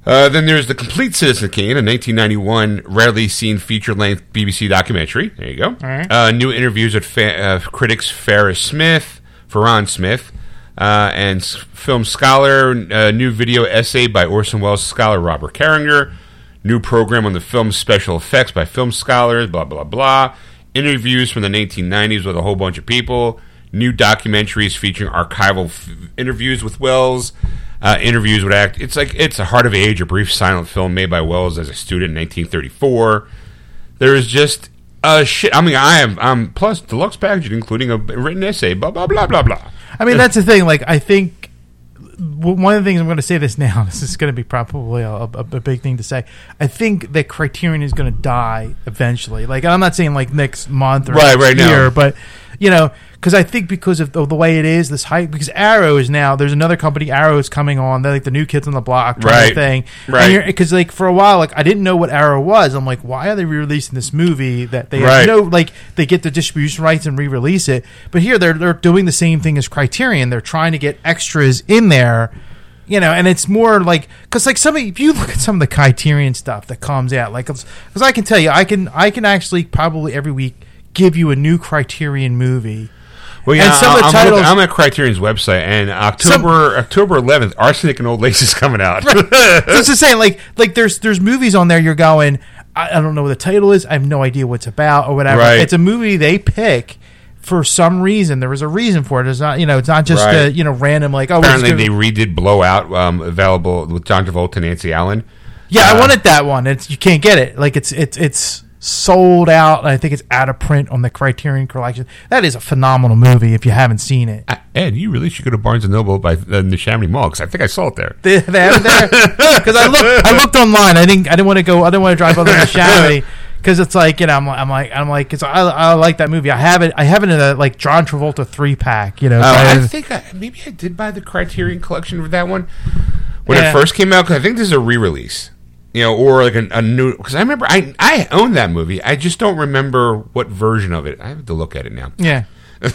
Uh, then there's The Complete Citizen Kane, a 1991 rarely seen feature length BBC documentary. There you go. right. Uh, new interviews with fa- uh, critics Ferris Smith, Farran Smith, uh, and film scholar. Uh, new video essay by Orson Welles scholar Robert Carringer. New program on the film's special effects by film scholars, blah, blah, blah. Interviews from the 1990s with a whole bunch of people. New documentaries featuring archival f- interviews with Welles. Uh, interviews with act. It's like it's a Heart of Age, a brief silent film made by Welles as a student in 1934. There is just a shit. I mean, I am. Um, plus deluxe package, including a written essay. Blah blah blah blah blah. I mean, that's the thing. Like, I think one of the things I'm going to say this now. This is going to be probably a, a, a big thing to say. I think that Criterion is going to die eventually. Like, I'm not saying like next month or Right, next right now. but you know, because I think because of the, the way it is, this hype. Because Arrow is now there's another company. Arrow is coming on. They're like the new kids on the block, kind Right. of thing. Right. Because like for a while, like I didn't know what Arrow was. I'm like, why are they re-releasing this movie that they Right. have no like they get the distribution rights and re-release it. But here they're they're doing the same thing as Criterion. They're trying to get extras in there, you know. And it's more like because like some of, if you look at some of the Criterion stuff that comes out, like because I can tell you, I can I can actually probably every week give you a new Criterion movie. Well, yeah, And some of the I'm, titles- I'm at Criterion's website, and October October 11th, Arsenic and Old Lace is coming out. so it's just saying, like, like there's there's movies on there. You're going, I, I don't know what the title is. I have no idea what's about or whatever. Right. It's a movie they pick for some reason. There was a reason for it. It's not, you know, it's not just Right. a, you know random like oh. Apparently, they redid Blowout, um, available with John Travolta and Nancy Allen. yeah, I uh, wanted that one. It's you can't get it. Like it's it's it's sold out. I think it's out of print on the Criterion Collection. That is a phenomenal movie if you haven't seen it. Uh, Ed, you really should go to Barnes and Noble by uh, the Chamonix Mall because I think I saw it there. They, they have it there because I looked. I looked online. I didn't. I didn't want to go. I didn't want to drive way to Chamonix because it's like you know I'm, I'm like I'm like because I, I like that movie. I have it I have it in a like John Travolta three pack. You know, Oh, kind I think I, maybe I did buy the Criterion collection for that one when Yeah. it first came out. Because I think this is a re-release, you know, or like a, a new. Because I remember I I owned that movie. I just don't remember what version of it. I have to look at it now. yeah. but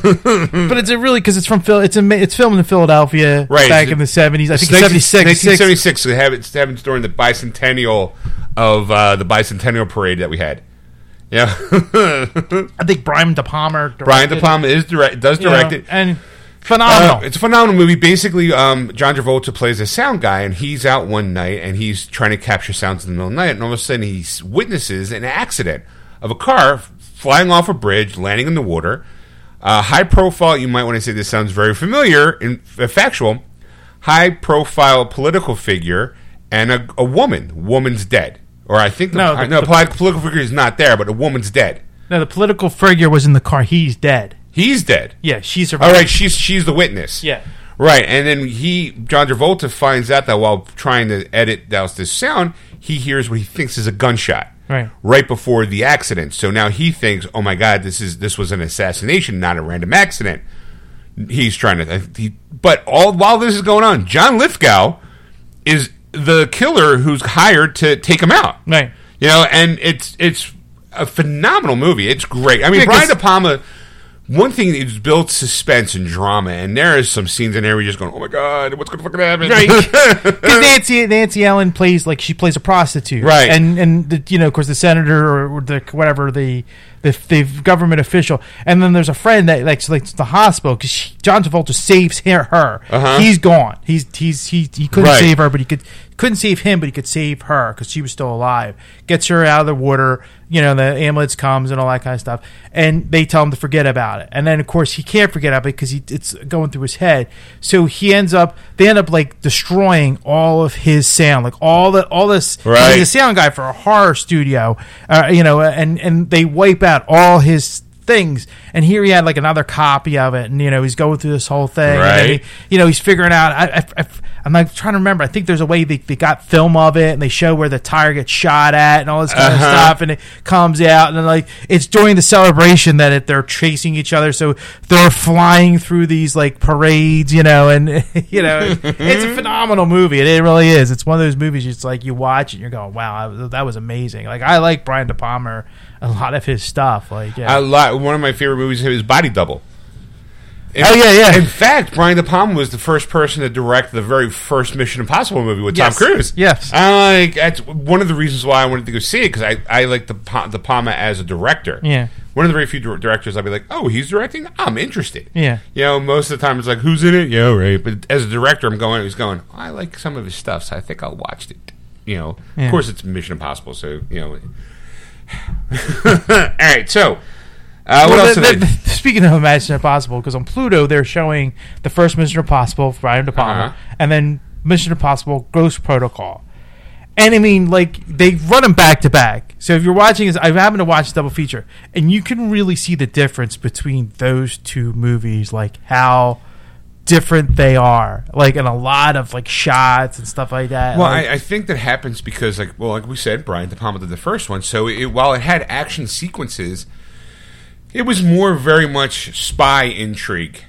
it's a really because it's from Phil. It's a it's filmed in Philadelphia Right. back in the seventies. I think seventy six. 1976. So they have it happens during the bicentennial of uh, the bicentennial parade that we had. Yeah, I think Brian De Palma. Brian De Palma is direct does you know, direct it. and phenomenal. Uh, it's a phenomenal movie. Basically, um, John Travolta plays a sound guy, and he's out one night and he's trying to capture sounds in the middle of the night, and all of a sudden he witnesses an accident of a car flying off a bridge, landing in the water. Uh, high profile. You might want to say this sounds very familiar and factual. High profile political figure and a, a woman. Woman's dead, or I think the, No, no, the- no the- political figure is not there, but a woman's dead. no, the political figure was in the car. He's dead. He's dead. Yeah, she survived. All right, she's she's the witness. Yeah. Right, and then he, John Travolta, finds out that while trying to edit out this sound, he hears what he thinks is a gunshot. Right. Right before the accident. So now he thinks, "Oh my God, this is this was an assassination, not a random accident." He's trying to, uh, he, but all while this is going on, John Lithgow is the killer who's hired to take him out. Right. You know, and it's it's a phenomenal movie. It's great. I mean, Yeah, Brian De Palma. One thing is built suspense and drama, and there is some scenes in there where you're just going, "Oh my god, what's going to fucking happen?" Right. Because Nancy Nancy Allen plays like she plays a prostitute, Right. And and the, you know, of course, the senator or, the whatever the, the the government official, and then there's a friend that like like the hospital because John Travolta saves her. her. Uh-huh. He's gone. He's he's he he couldn't Right. save her, but he could couldn't save him, but he could save her because she was still alive. Gets her out of the water. You know, the ambulance comes and all that kind of stuff, and they tell him to forget about it. And then, of course, he can't forget about it because he, it's going through his head. So he ends up, they end up like destroying all of his sound, like all the all this. Right. He's a sound guy for a horror studio, uh, you know, and and they wipe out all his things. And here he had like another copy of it. And you know he's going through this whole thing. And Right. he, you know he's figuring out I, I, I, i'm like trying to remember. I think there's a way they, they got film of it. And they show where the tire gets shot at and all this kind Uh-huh. of stuff. And it comes out. And like it's during the celebration that it, they're chasing each other. So they're flying through these like parades you know. And you know it's a phenomenal movie. It, it really is. It's one of those movies it's like you watch it and you're going wow that was, that was amazing. Like i like brian de palma a lot of his stuff like yeah I li- one of my favorite movies is Body Double. In- Oh, yeah, yeah. In fact, Brian De Palma was the first person to direct the very first Mission Impossible movie with Yes. Tom Cruise. Yes. I like that's one of the reasons why I wanted to go see it because I I like the Pa- De Palma as a director. Yeah. One of the very few directors I'd be like, oh, he's directing. I'm interested. Yeah. You know, most of the time it's like, who's in it? Yeah, right. But as a director, I'm going. He's going. I like some of his stuff, so I think I'll watch it. You know, Yeah. of course, it's Mission Impossible, so you know. All right, so uh, what Well, else? the- did the- speaking of Mission Impossible, because on Pluto they're showing the first Mission Impossible, Brian De Palma, Uh-huh. and then Mission Impossible Ghost Protocol. And I mean, like they run them back to back. So if you're watching, this, I happen to watch double feature, and you can really see the difference between those two movies, like how different they are, like in a lot of like shots and stuff like that. Well, Like, I, I think that happens because, like, well, like we said, Brian De Palma did the first one. So it, while it had action sequences, it was more very much spy intrigue,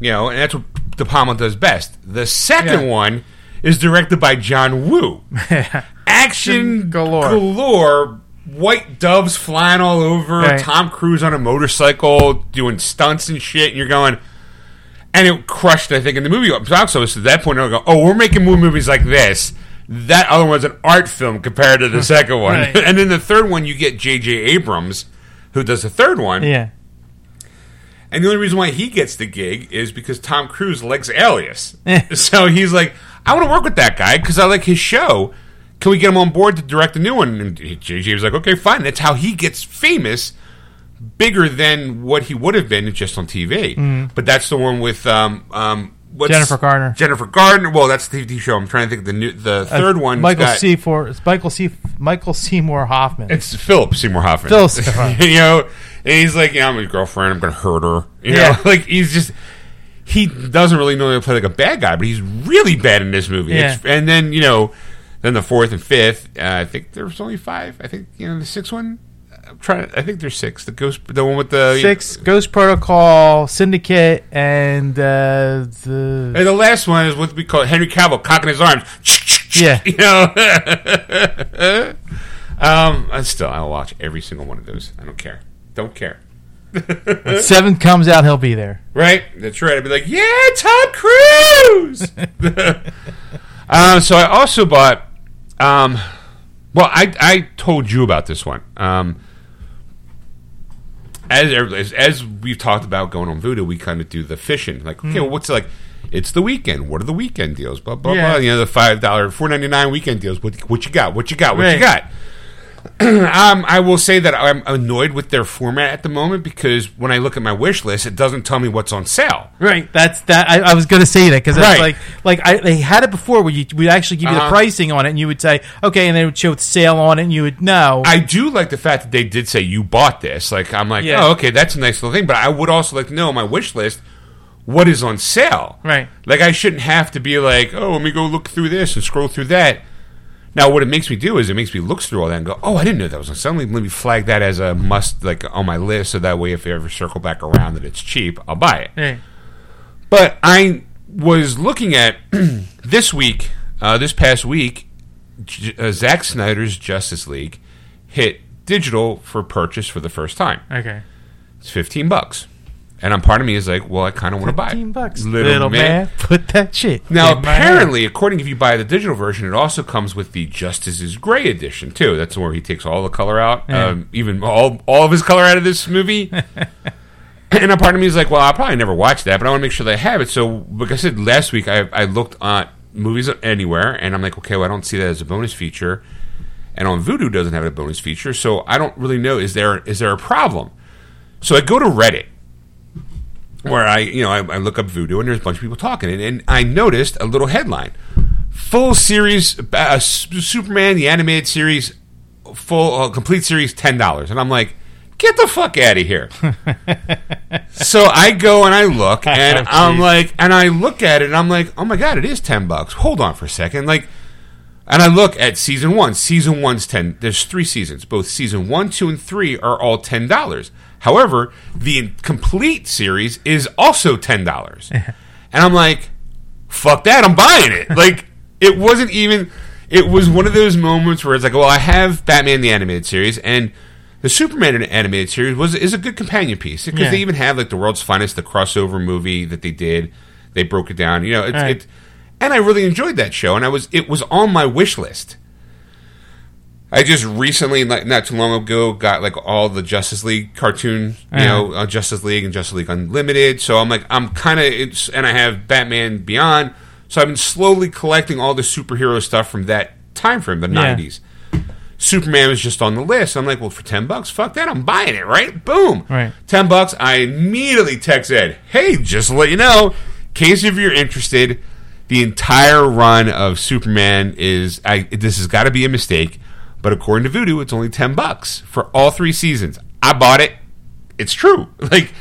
you know, and that's what De Palma does best. The second Yeah. one is directed by John Woo. action Galore. galore. White doves flying all over. Right. Tom Cruise on a motorcycle doing stunts and shit, and you're going. And it crushed, I think, in the movie box office. At that point, I go, "Oh, we're making more movies like this." That other one's an art film compared to the second one. Right. and then the third one, you get J.J. Abrams, who does the third one. yeah, And the only reason why he gets the gig is because Tom Cruise likes Alias. Eh. so he's like, I want to work with that guy because I like his show. Can we get him on board to direct a new one? And JJ was like, okay, fine. That's how he gets famous, bigger than what he would have been just on TV. But that's the one with um, um, what's, Mm-hmm. Jennifer Garner. Jennifer Gardner. Well, that's the TV show. I'm trying to think of the new, the third one. Michael got, C. For it's Michael C. Michael Seymour Hoffman. It's Philip Seymour Hoffman. Philip Seymour Hoffman. you know, and he's like, yeah, I'm his girlfriend. I'm going to hurt her. You Yeah. know, like he's just he doesn't really know how to play like a bad guy, but he's really bad in this movie. Yeah. It's- and then you know, then the fourth and fifth. Uh, I think there was only five. I think you know the sixth one. I'm trying. I think there's six. The ghost, the one with the Six Ghost Protocol, Syndicate, and uh, the And the last one is what we call Henry Cavill cocking his arms. Yeah. you know. um, I still I'll watch every single one of those. I don't care. Don't care. when seventh comes out, he'll be there. Right? That's right. I'd be like, yeah, Tom Cruise. um, so I also bought. Um, well, I I told you about this one. Um, as as, as we've talked about going on Vudu, we kind of do the fishing. Like, okay, well, what's like? It's the weekend. What are the weekend deals? Blah blah Yeah. blah. You know, the five dollar, four ninety nine weekend deals. What what you got? What you got? What you Right. got? um, I will say that I'm annoyed with their format at the moment because when I look at my wish list, it doesn't tell me what's on sale. Right. That's that. I, I was going to say that because Right. it's like like I, they had it before where you would actually give you Uh-huh. the pricing on it, and you would say okay, and they would show the sale on it, and you would know. I do like the fact that they did say you bought this. Like I'm like, Yeah. oh, okay, that's a nice little thing. But I would also like to know on my wish list what is on sale. Right. Like I shouldn't have to be like, oh, let me go look through this and scroll through that. Now, what it makes me do is it makes me look through all that and go, oh, I didn't know that was on sale. Let me, flag that as a must, like on my list, so that way if I ever circle back around that it's cheap, I'll buy it. Right. But I was looking at this week, uh, this past week, J- uh, Zack Snyder's Justice League hit digital for purchase for the first time. Okay. It's fifteen bucks, and I'm part of me is like, well, I kind of want to buy it. Fifteen bucks, little, man. Put that shit. Now, apparently, according if you buy the digital version, it also comes with the Justice is Gray edition too. That's where he takes all the color out, Yeah. um, even all all of his color out of this movie. and a part of me is like, well, I'll probably never watch that, but I want to make sure they have it. So, like I said last week, I, I looked at movies anywhere, and I'm like, okay, well, I don't see that as a bonus feature. And on Vudu doesn't have a bonus feature, so I don't really know is there is there a problem? So I go to Reddit where I, you know, I, I look up Vudu and there's a bunch of people talking, and, and I noticed a little headline: full series, uh, Superman the animated series, full uh, complete series, ten dollars, and I'm like, get the fuck out of here. so I go and I look, and Oh, I'm like, and I look at it, and I'm like, oh my god, it is ten bucks. Hold on for a second, like. And I look at season one. Season one's ten. There's three seasons. Both season one, two, and three are all ten dollars. However, the complete series is also ten dollars. and I'm like, fuck that! I'm buying it. Like it wasn't even. It was one of those moments where it's like, well, I have Batman the animated series and the Superman animated series was is a good companion piece because Yeah. they even have like the world's finest, the crossover movie that they did. They broke it down. You know, it's, Right. it, and I really enjoyed that show, and I was it was on my wish list. I just recently, like not too long ago, got like all the Justice League cartoon, you Uh-huh. know, uh, Justice League and Justice League Unlimited. So I'm like, I'm kind of, and I have Batman Beyond. So I've been slowly collecting all the superhero stuff from that time frame, the Yeah. '90s. Superman was just on the list. I'm like, well, for ten bucks, fuck that, I'm buying it, right? Boom, Right. Ten bucks. I immediately text Ed, hey, just to let you know, in case if you're interested, the entire run of Superman is. I this has got to be a mistake, but according to Vudu, it's only ten bucks for all three seasons. I bought it. It's true. Like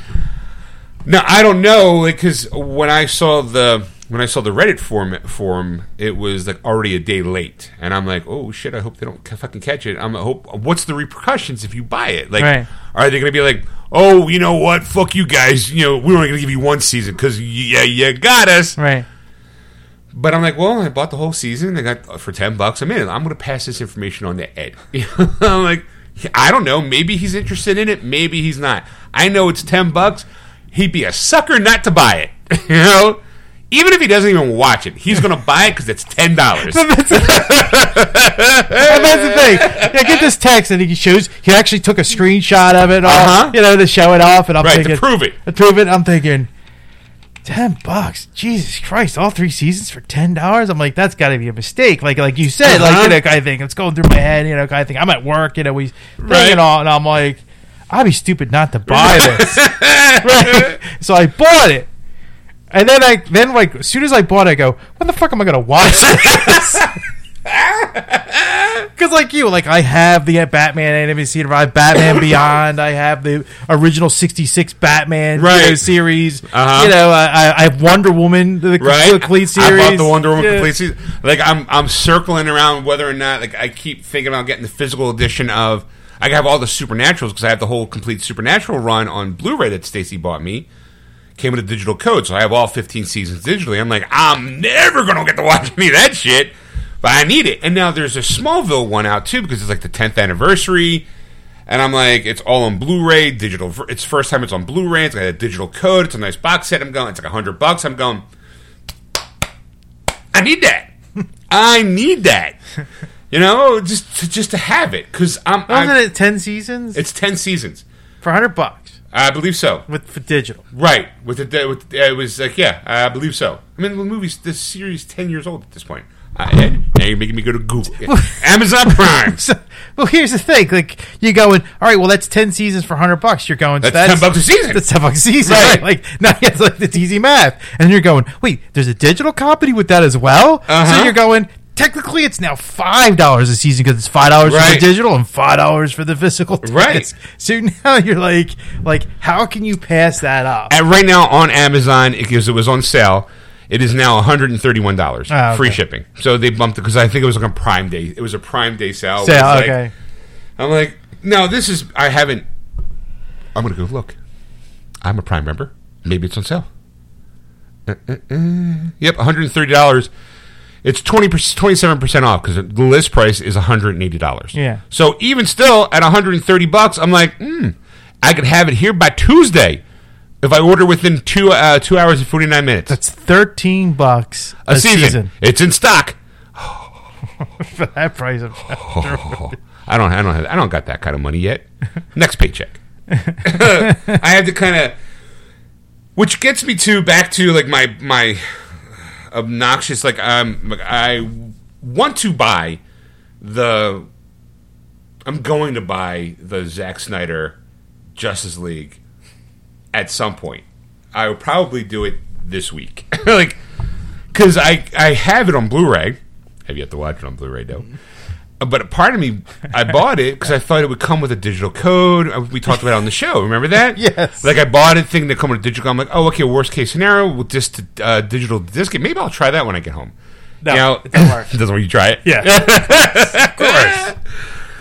now, I don't know because when I saw the when I saw the Reddit forum, forum, it was like already a day late, and I'm like, oh shit! I hope they don't fucking catch it. I'm I hope. What's the repercussions if you buy it? Like, Right. are they going to be like, oh, you know what? Fuck you guys. You know, we're only going to give you one season because yeah, you got us. Right. But I'm like, well, I bought the whole season. I got for ten bucks. I'm in. I'm going to pass this information on to Ed. I'm like, I don't know. Maybe he's interested in it. Maybe he's not. I know it's ten bucks. He'd be a sucker not to buy it. you know, even if he doesn't even watch it, he's going to buy it because it's ten dollars. That's the thing. Yeah, get this text, and he shows he actually took a screenshot of it, all, Uh-huh. you know, to show it off. And I'm Right, to prove it. To prove it, I'm thinking, ten bucks, Jesus Christ! All three seasons for ten dollars. I'm like, that's got to be a mistake. Like, like you said, like Uh-huh. you know, kind of thing. It's going through my head, you know, kind of thing. I'm at work, you know, we Right. thinking all, and I'm like, I'd be stupid not to buy this. right? So I bought it. And then I then like as soon as I bought it, I go, when the fuck am I gonna watch this? Because like you, like I have the Batman animated series, I have Batman Beyond, I have the original '66 Batman you know, Right. series. Uh-huh. You know, I, I- I have Wonder Woman, the right? complete series. I bought the Wonder Woman Yeah. complete series. Like I'm, I'm circling around whether or not like I keep thinking about getting the physical edition of. I have all the Supernaturals because I have the whole complete Supernatural run on Blu-ray that Stacy bought me. Came with a digital code, so I have all 15 seasons digitally. I'm like, I'm never gonna get to watch any of that shit, but I need it. And now there's a Smallville one out too because it's like the 10th anniversary. And I'm like, it's all on Blu-ray, digital. It's first time it's on Blu-ray. It's got a digital code. It's a nice box set. I'm going. It's like a hundred bucks. I'm going. I need that. I need that. You know, just to, just to have it because I'm. Wasn't I'm it ten seasons it's ten seasons. for hundred bucks I believe so. with for digital? Right with the with it was like yeah, I believe so. I mean, the movie's this series ten years old at this point. Uh, now you're making me go to Google, Amazon Prime. So, well, here's the thing: like you're going, all right, well, that's ten seasons for hundred bucks. You're going, That's, ten bucks a season. That's ten bucks a season, Right. right? Like now, it's like it's easy math, and you're going, wait, there's a digital copy with that as well. Uh-huh. So you're going. Technically, it's now five dollars a season because it's five dollars for the digital and five dollars for the physical. Right. So now you're like, like, how can you pass that up? And right now on Amazon, it because it was on sale, it is now one hundred and thirty-one dollars, okay. free shipping. So they bumped it because I think it was like a Prime Day. It was a Prime Day sale. Say, like- okay, I'm like, no, this is. I haven't. I'm gonna go look. I'm a Prime member. Maybe it's on sale. Uh, uh, uh. Yep, 130 dollars. It's 20 27 percent off because the list price is 180 dollars. Yeah. So even still at 130 bucks, I'm like, hmm, I could have it here by Tuesday if I order within two uh, two hours and 49 minutes. that's thirteen bucks a, season. It's in stock. for that price. Oh, I don't. I don't. Have, I don't got that kind of money yet. Next paycheck. I had to kind of, which gets me to back to like my my obnoxious. Like um, I want to buy the. I'm going to buy the Zack Snyder Justice League at some point. I will probably do it this week, like because I I have it on Blu-ray. Have yet to watch it on Blu-ray though. Uh, But a part of me, I bought it because I thought it would come with a digital code. Uh, We talked about it on the show. Remember that? Yes. Like I bought it thinking to come with a digital. I'm like, oh, okay. Worst case scenario, with just uh, digital disc. Maybe I'll try that when I get home. No, You know, it doesn't work. doesn't work. You try it. yeah, of course.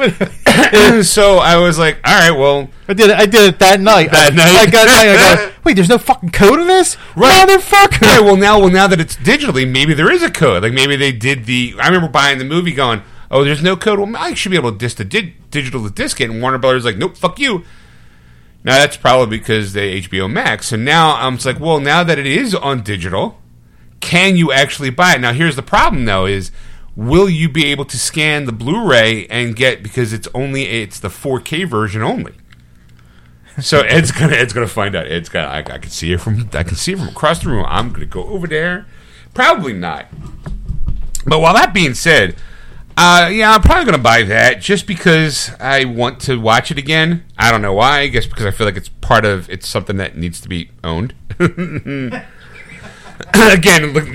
so I was like, all right, well, I did it. I did it that night. That I, night. I got. I go. Wait, there's no fucking code in this, Right. motherfucker. Right, well now, well now that it's digitally, maybe there is a code. Like maybe they did the. I remember buying the movie, going, "Oh, there's no code. Well, I should be able to disc the di- digital to disc it." And Warner Brothers like, "Nope, fuck you." Now that's probably because they HBO Max. So now I'm just like, well, now that it is on digital, can you actually buy it? Now here's the problem though: is will you be able to scan the Blu-ray and get because it's only it's the 4K version only. So Ed's gonna Ed's gonna find out. Ed's got I, I can see it from I can see it from across the room. I'm gonna go over there. Probably not. But while that being said, uh, yeah, I'm probably gonna buy that just because I want to watch it again. I don't know why. I guess because I feel like it's part of it's something that needs to be owned. again, look,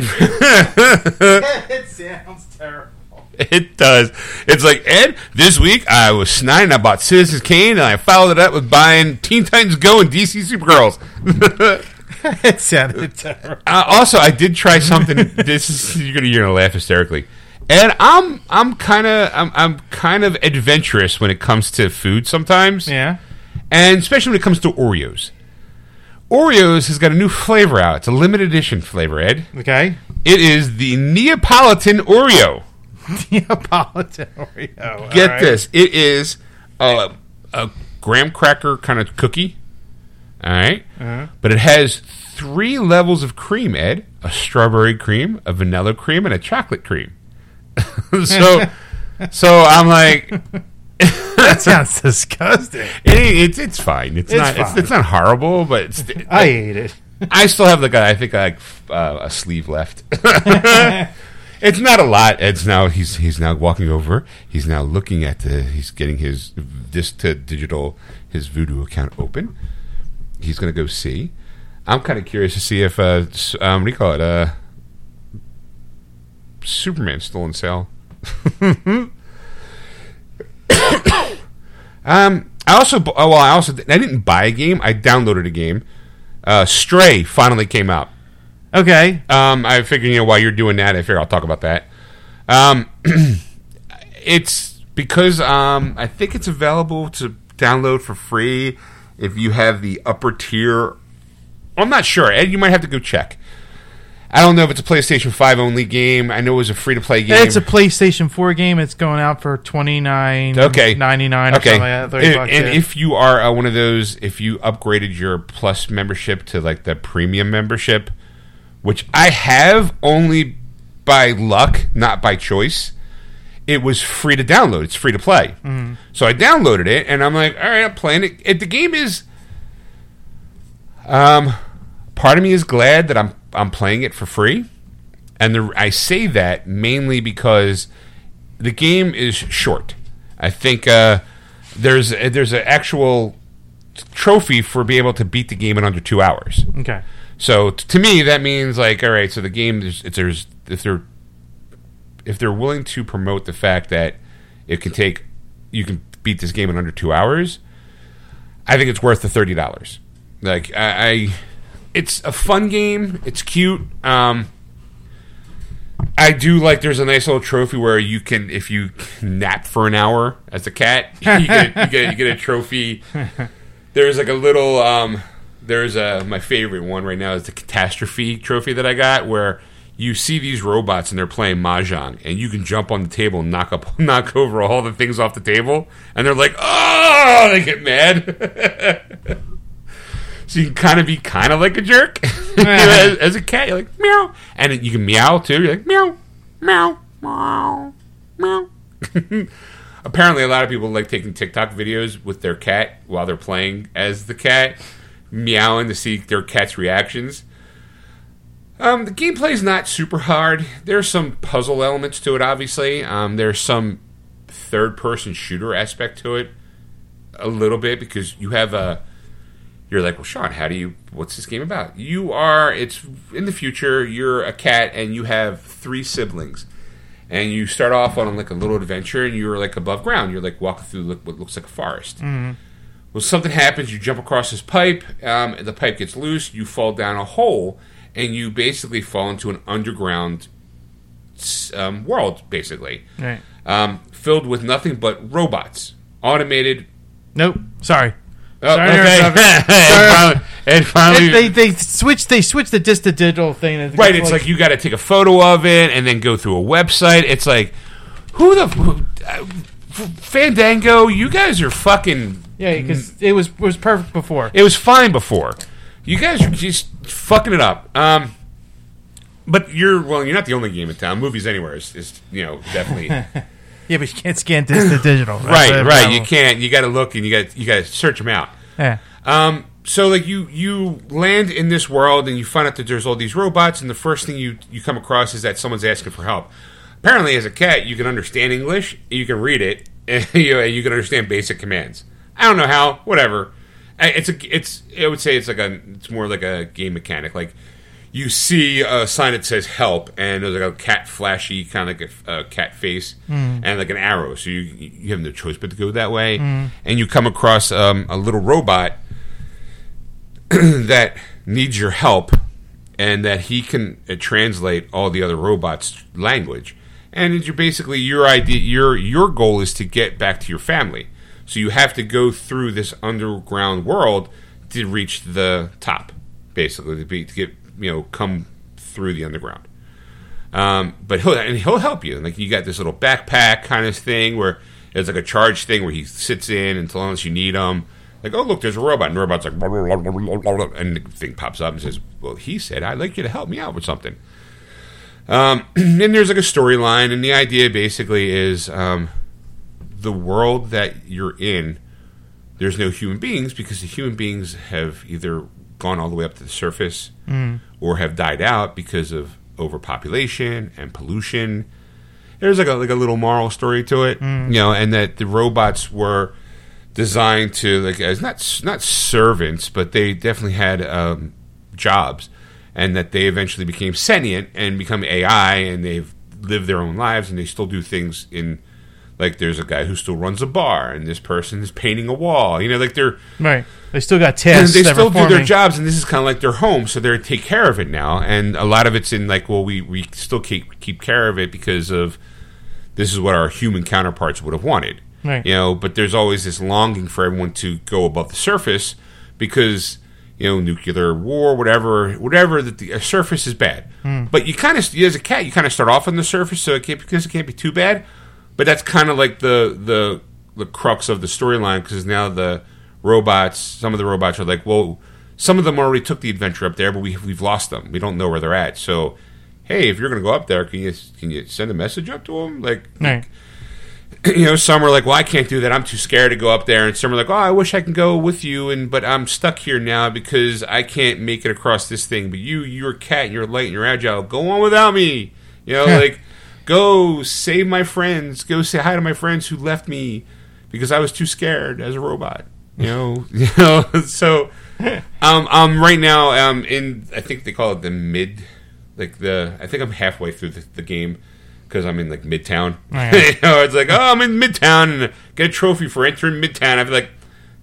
it sounds terrible. It does. It's like Ed. This week I was snide I bought Citizens Kane and I followed it up with buying Teen Titans Go and DC Supergirls. it sounded terrible. uh, also, I did try something. this is you're gonna you're gonna laugh hysterically. And I'm I'm kind of I'm I'm kind of adventurous when it comes to food sometimes, Yeah. and especially when it comes to Oreos. Oreos has got a new flavor out. It's a limited edition flavor, Ed. Okay. It is the Neapolitan Oreo. Neapolitan Oreo. Get right. this. It is a, a graham cracker kind of cookie. All right? Uh-huh. But it has three levels of cream, Ed a strawberry cream, a vanilla cream, and a chocolate cream. so, so I'm like, That sounds disgusting. it, it's it's fine. It's, It's not It's, fine. it's not horrible, but it's, I ate it. I still have the guy. I think like uh, a sleeve left. it's not a lot. Ed's now he's he's now walking over. He's now looking at the. He's getting his this to digital his Vudu account open. He's gonna go see. I'm kind of curious to see if uh, s- um, what do you call it? Uh, Superman's still on sale. um, I also oh, well, I also I didn't buy a game. I downloaded a game. Uh, Stray finally came out. Okay. Um, I figured, you know, while you're doing that, I figure I'll talk about that. Um, it's because um, I think it's available to download for free if you have the upper tier. I'm not sure. Ed, you might have to go check. I don't know if it's a PlayStation 5 only game. I know it was a free to play game. It's a PlayStation 4 game. It's going out for twenty nine Okay. ninety nine okay. like that. 30 and and if you are uh, one of those, if you upgraded your Plus membership to like the premium membership, which I have only by luck, not by choice, it was free to download. It's free to play. Mm-hmm. So I downloaded it, and I'm like, all right, I'm playing it. it. The game is. Um, part of me is glad that I'm I'm playing it for free, and the, I say that mainly because the game is short. I think uh, there's there's an actual trophy for being able to beat the game in under two hours. okay. So t- to me, that means like, all right. So the game, is, if there's if they're if they're willing to promote the fact that it can take, you can beat this game in under two hours. I think it's worth the thirty dollars. Like I, I, it's a fun game. It's cute. Um, I do like. There's a nice little trophy where you can, if you nap for an hour as a cat, you get you get, you get a trophy. There's like a little. Um, there's a my favorite one right now is the catastrophe trophy that I got where you see these robots and they're playing mahjong and you can jump on the table and knock up knock over all the things off the table and they're like oh they get mad so you can kind of be kind of like a jerk as, as a cat you're like meow and you can meow too you're like meow meow meow meow apparently a lot of people like taking TikTok videos with their cat while they're playing as the cat, meowing to see their cat's reactions. Um, the gameplay is not super hard. There's some puzzle elements to it, obviously. Um, there's some third-person shooter aspect to it, a little bit because you have a. You're like, well, Sean, how do you? What's this game about? You are. It's in the future. You're a cat, and you have three siblings and you start off on like a little adventure and you're like above ground you're like walking through what looks like a forest well something happens you jump across this pipe um, and the pipe gets loose you fall down a hole and you basically fall into an underground um, world basically Right. um, filled with nothing but robots automated Nope. Sorry. Oh, Sorry okay. and finally, they they switched they switched the disc to digital thing. Right, it's like you got to take a photo of it and then go through a website. It's like, who the who, uh, Fandango? You guys are fucking. yeah, because it was it was perfect before. It was fine before. You guys are just fucking it up. Um, but you're well. You're not the only game in town. Movies anywhere is, is you know definitely Yeah, but you can't scan to digital. Right. Right. problem. You can't. You got to look and you got you got to search them out. Yeah. Um, so like you you land in this world and you find out that there's all these robots and the first thing you you come across is that someone's asking for help. Apparently, as a cat, you can understand English, you can read it, and you, you can understand basic commands. I don't know how, whatever. It's a it's I would say it's like a it's more like a game mechanic. Like you see a sign that says help, and there's like a cat flashy kind of like a, a cat face and like an arrow. So you you have no choice but to go that way. And you come across um, a little robot that needs your help and that he can uh, translate all the other robots language and it's your basically your idea your your goal is to get back to your family so you have to go through this underground world to reach the top basically to, be, to get you know come through the underground um, but he'll and he'll help you. Like you got this little backpack kind of thing where it's like a charge thing where he sits in until unless you need him. Like oh look, there's a robot, and the robot's like, and the thing pops up and says, "Well, he said I'd like you to help me out with something." Um, and there's like a storyline, and the idea basically is um, the world that you're in. There's no human beings because the human beings have either gone all the way up to the surface or have died out because of overpopulation and pollution. There's like a like a little moral story to it, you know, and that the robots were designed to like as not not servants, but they definitely had um, jobs, and that they eventually became sentient and become AI, and they've lived their own lives, and they still do things in like there's a guy who still runs a bar, and this person is painting a wall. You know, like they're Right. They still got tests. and tasks. they still do their jobs, and this is kind of like their home, so they take care of it now. And a lot of it's in like, well, we we still keep keep care of it because of this is what our human counterparts would have wanted. Right. You know, but there's always this longing for everyone to go above the surface because you know nuclear war, whatever, whatever. That the surface is bad, hmm. but you kind of as a cat, you kind of start off on the surface, so it can't because it can't be too bad. But that's kind of like the the the crux of the storyline because now the robots, some of the robots are like, well, some of them already took the adventure up there, but we we've lost them. We don't know where they're at. So, hey, if you're going to go up there, can you can you send a message up to them? Like, Right. you know, some are like, well, I can't do that. I'm too scared to go up there, and some are like, oh, I wish I can go with you, and but I'm stuck here now because I can't make it across this thing. But you, you're a cat, and you're light, and you're agile. Go on without me. You know, like, go save my friends. Go say hi to my friends who left me because I was too scared as a robot. You know, you know. So, um, um, right now, um, in I think they call it the mid, like the I think I'm halfway through the, the game because I'm in like Midtown. Right. you know, it's like oh, I'm in Midtown and get a trophy for entering Midtown. I feel like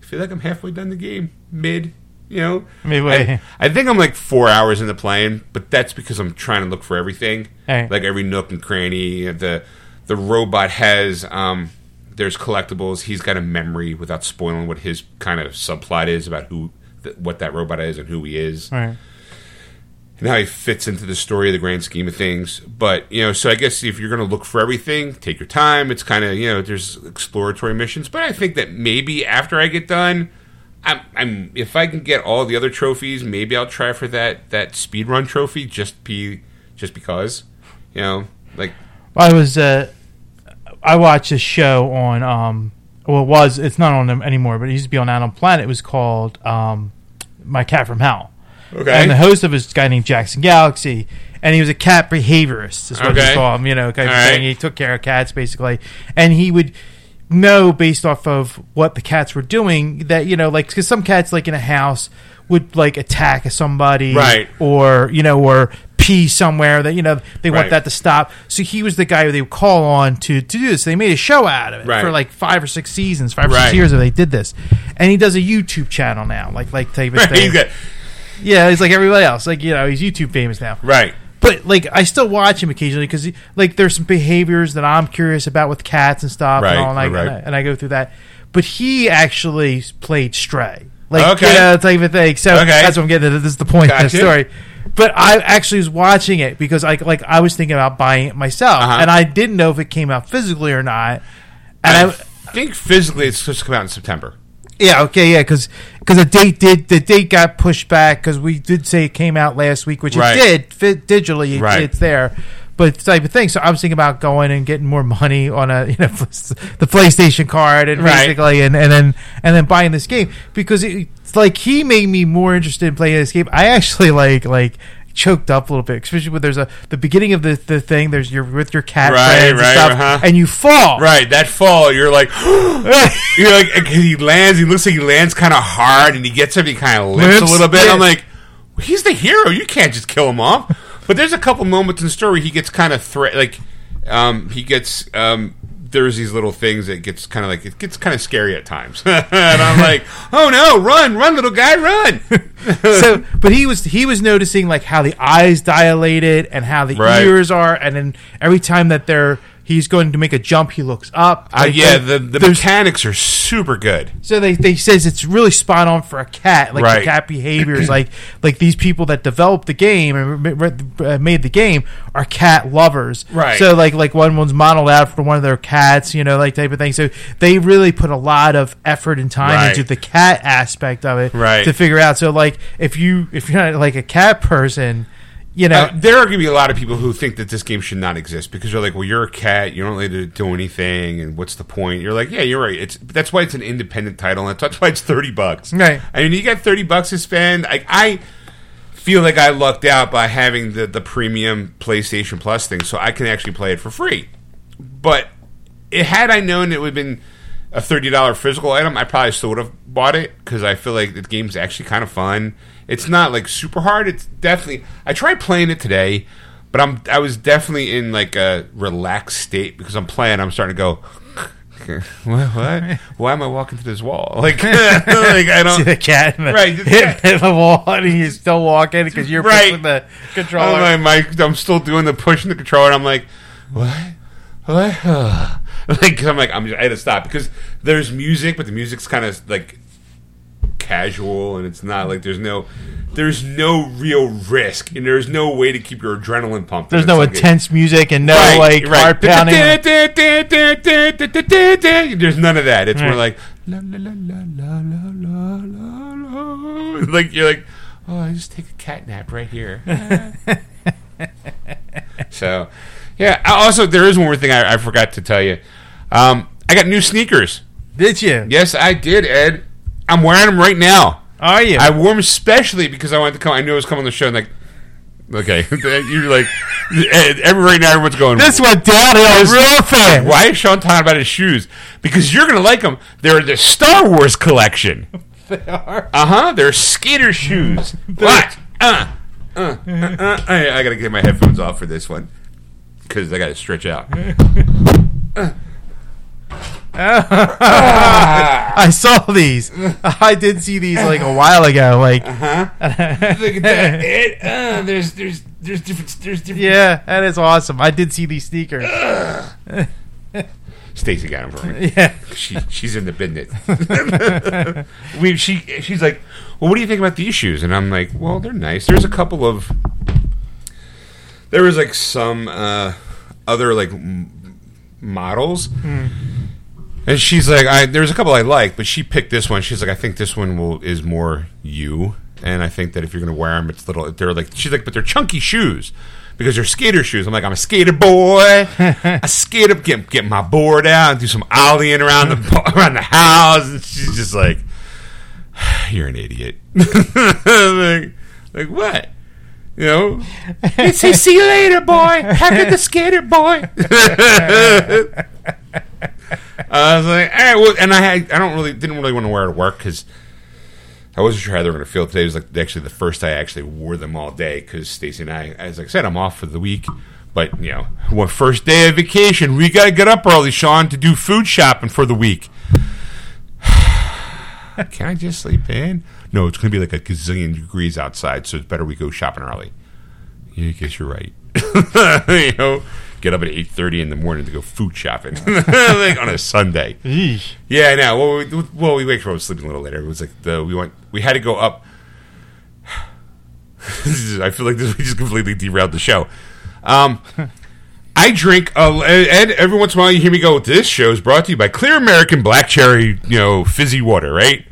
I feel like I'm halfway done the game. Mid, you know, Midway. I, I think I'm like four hours in the plane, but that's because I'm trying to look for everything, Right. like every nook and cranny. The the robot has um, there's collectibles. He's got a memory without spoiling what his kind of subplot is about who th- what that robot is and who he is Right. and how he fits into the story of the grand scheme of things. But you know, so I guess if you're going to look for everything, take your time. It's kind of you know, there's exploratory missions. But I think that maybe after I get done, I'm, I'm if I can get all the other trophies, maybe I'll try for that that speed run trophy just be just because, you know, like I was uh, I watched a show on um well it was it's not on them anymore but it used to be on Animal Planet. It was called um My Cat from Hell. okay, And the host of it is a guy named Jackson Galaxy, and he was a cat behaviorist. Is what Okay. they call him. You know, kind of thing. right. He took care of cats basically, and he would know based off of what the cats were doing that you know, like because some cats like in a house would like attack somebody, Right. Or you know, or pee somewhere that you know they want Right. that to stop. So he was the guy who they would call on to to do this. They made a show out of it Right. for like five or six seasons, five or Right. six years. That they did this, and he does a YouTube channel now, like like type of thing. he's got, Yeah, he's like everybody else. Like you know, he's YouTube famous now. right, But like, I still watch him occasionally because like there's some behaviors that I'm curious about with cats and stuff, Right, and all, and, I, right, and I and I go through that. But he actually played Stray, like Okay. you know, type of thing. So Okay. that's what I'm getting. at. This is the point of the story. But I actually was watching it because I like I was thinking about buying it myself, Uh-huh. and I didn't know if it came out physically or not. And I I, think physically it's supposed to come out in September. yeah, okay, yeah, because the date did the date got pushed back because we did say it came out last week, which Right. it did fit digitally. It, Right. It's there, but type of thing. So I was thinking about going and getting more money on a you know the PlayStation card and Right. basically and, and then and then buying this game because it, it's like he made me more interested in playing this game. I actually like like. Choked up a little bit, especially when there's a the beginning of the, the thing. There's your with your cat Right, friends right, and stuff, uh-huh. and you fall. Right, that fall, you're like, you're like, he lands. He looks like he lands kind of hard, and he gets up. He kind of Limps, a little bit. yeah. I'm like, well, he's the hero. You can't just kill him off. But there's a couple moments in the story he gets kind of threat. Like, um, he gets um, there's these little things that gets kind of like it gets kind of scary at times, and I'm like, oh no, run, run, little guy, run. so but he was he was noticing like how the eyes dilated and how the Right. ears are and then every time that they're he's going to make a jump he looks up Uh, Like, yeah, the the there's- mechanics are super good. so they, they says it's really spot on for a cat like Right. the cat behaviors like like these people that developed the game and uh, made the game are cat lovers Right. so like like one one's modeled out for one of their cats you know like type of thing so they really put a lot of effort and time Right. into the cat aspect of it Right. to figure out so like if you if you're not like a cat person you know Uh, there are going to be a lot of people who think that this game should not exist because you're like, well, you're a cat, you don't need to do anything, and what's the point? You're like, yeah, you're right. It's that's why it's an independent title, and that's why it's thirty bucks. Right. I mean, you got thirty bucks to spend. I, I feel like I lucked out by having the the premium PlayStation Plus thing, so I can actually play it for free. But it, had I known it would have been a thirty dollar physical item, I probably still would have bought it because I feel like the game's actually kind of fun. It's not like super hard. It's definitely. I tried playing it today, but I'm I was definitely in like a relaxed state because I'm playing. I'm starting to go. what? what? Why am I walking through this wall? Like, like I don't see the cat in the, Right, hit, cat. hit the wall and he's still walking because you're Right. pushing the controller. I'm, like, I'm still doing the pushing the controller. And I'm like, what? uh, like I'm like I'm I had to stop because there's music, but the music's kind of like casual and it's not like there's no there's no real risk and there's no way to keep your adrenaline pumped. There's no intense music and no Right, like right. heart pounding. There's none of that. It's more like la la la la la la la la la. Like you're like, oh, I just take a cat nap right here. so, yeah. Also, there is one more thing I, I forgot to tell you. Um, I got new sneakers. Did you? Yes, I did, Ed. I'm wearing them right now. Are you? I wore them especially because I wanted to come. I knew I was coming on the show. And like, okay, you're like, every right now everyone's going. this went downhill real fast. Why is Sean talking about his shoes? Because you're gonna like them. They're the Star Wars collection. They are. Uh huh. They're skater shoes. what? Uh, uh, uh, uh. I, I gotta get my headphones off for this one because I gotta stretch out. I saw these. I did see these like a while ago. Like, Look at that. It, uh, there's there's there's different there's different. yeah, that is awesome. I did see these sneakers. Stacy got them for me. Yeah. She she's in the business. we she she's like, well, what do you think about these shoes? And I'm like, well, they're nice. There's a couple of there was like some uh, other like m- models. And she's like, I there's a couple I like, but she picked this one. She's like, I think this one will is more you, and I think that if you're gonna wear them, it's little. They're like, she's like, but they're chunky shoes because they're skater shoes. I'm like, I'm a skater boy. I skate up, get get my board out, and do some ollieing around the around the house. And she's just like, you're an idiot. like, like what? You know, it says "See you later, boy." Happy the skater boy. I was like, all right, well, and I had, I don't really didn't really want to wear it to work because I wasn't sure how they were going to feel. Today was like actually the first I actually wore them all day because Stacy and I, as I said, I'm off for the week. But you know, first day of vacation, we got to get up early, Sean, to do food shopping for the week. Can I just sleep in? No, it's going to be like a gazillion degrees outside, so it's better we go shopping early. Yeah, I guess you're right. you know, get up at eight thirty in the morning to go food shopping like on a Sunday. Yeah, I know. Well, we, well, we waked up sleeping a little later. It was like the we went. We had to go up. Is- I feel like this we just completely derailed the show. Um, I drink. Uh, and every once in a while, you hear me go. This show is brought to you by Clear American Black Cherry, you know, fizzy water, right?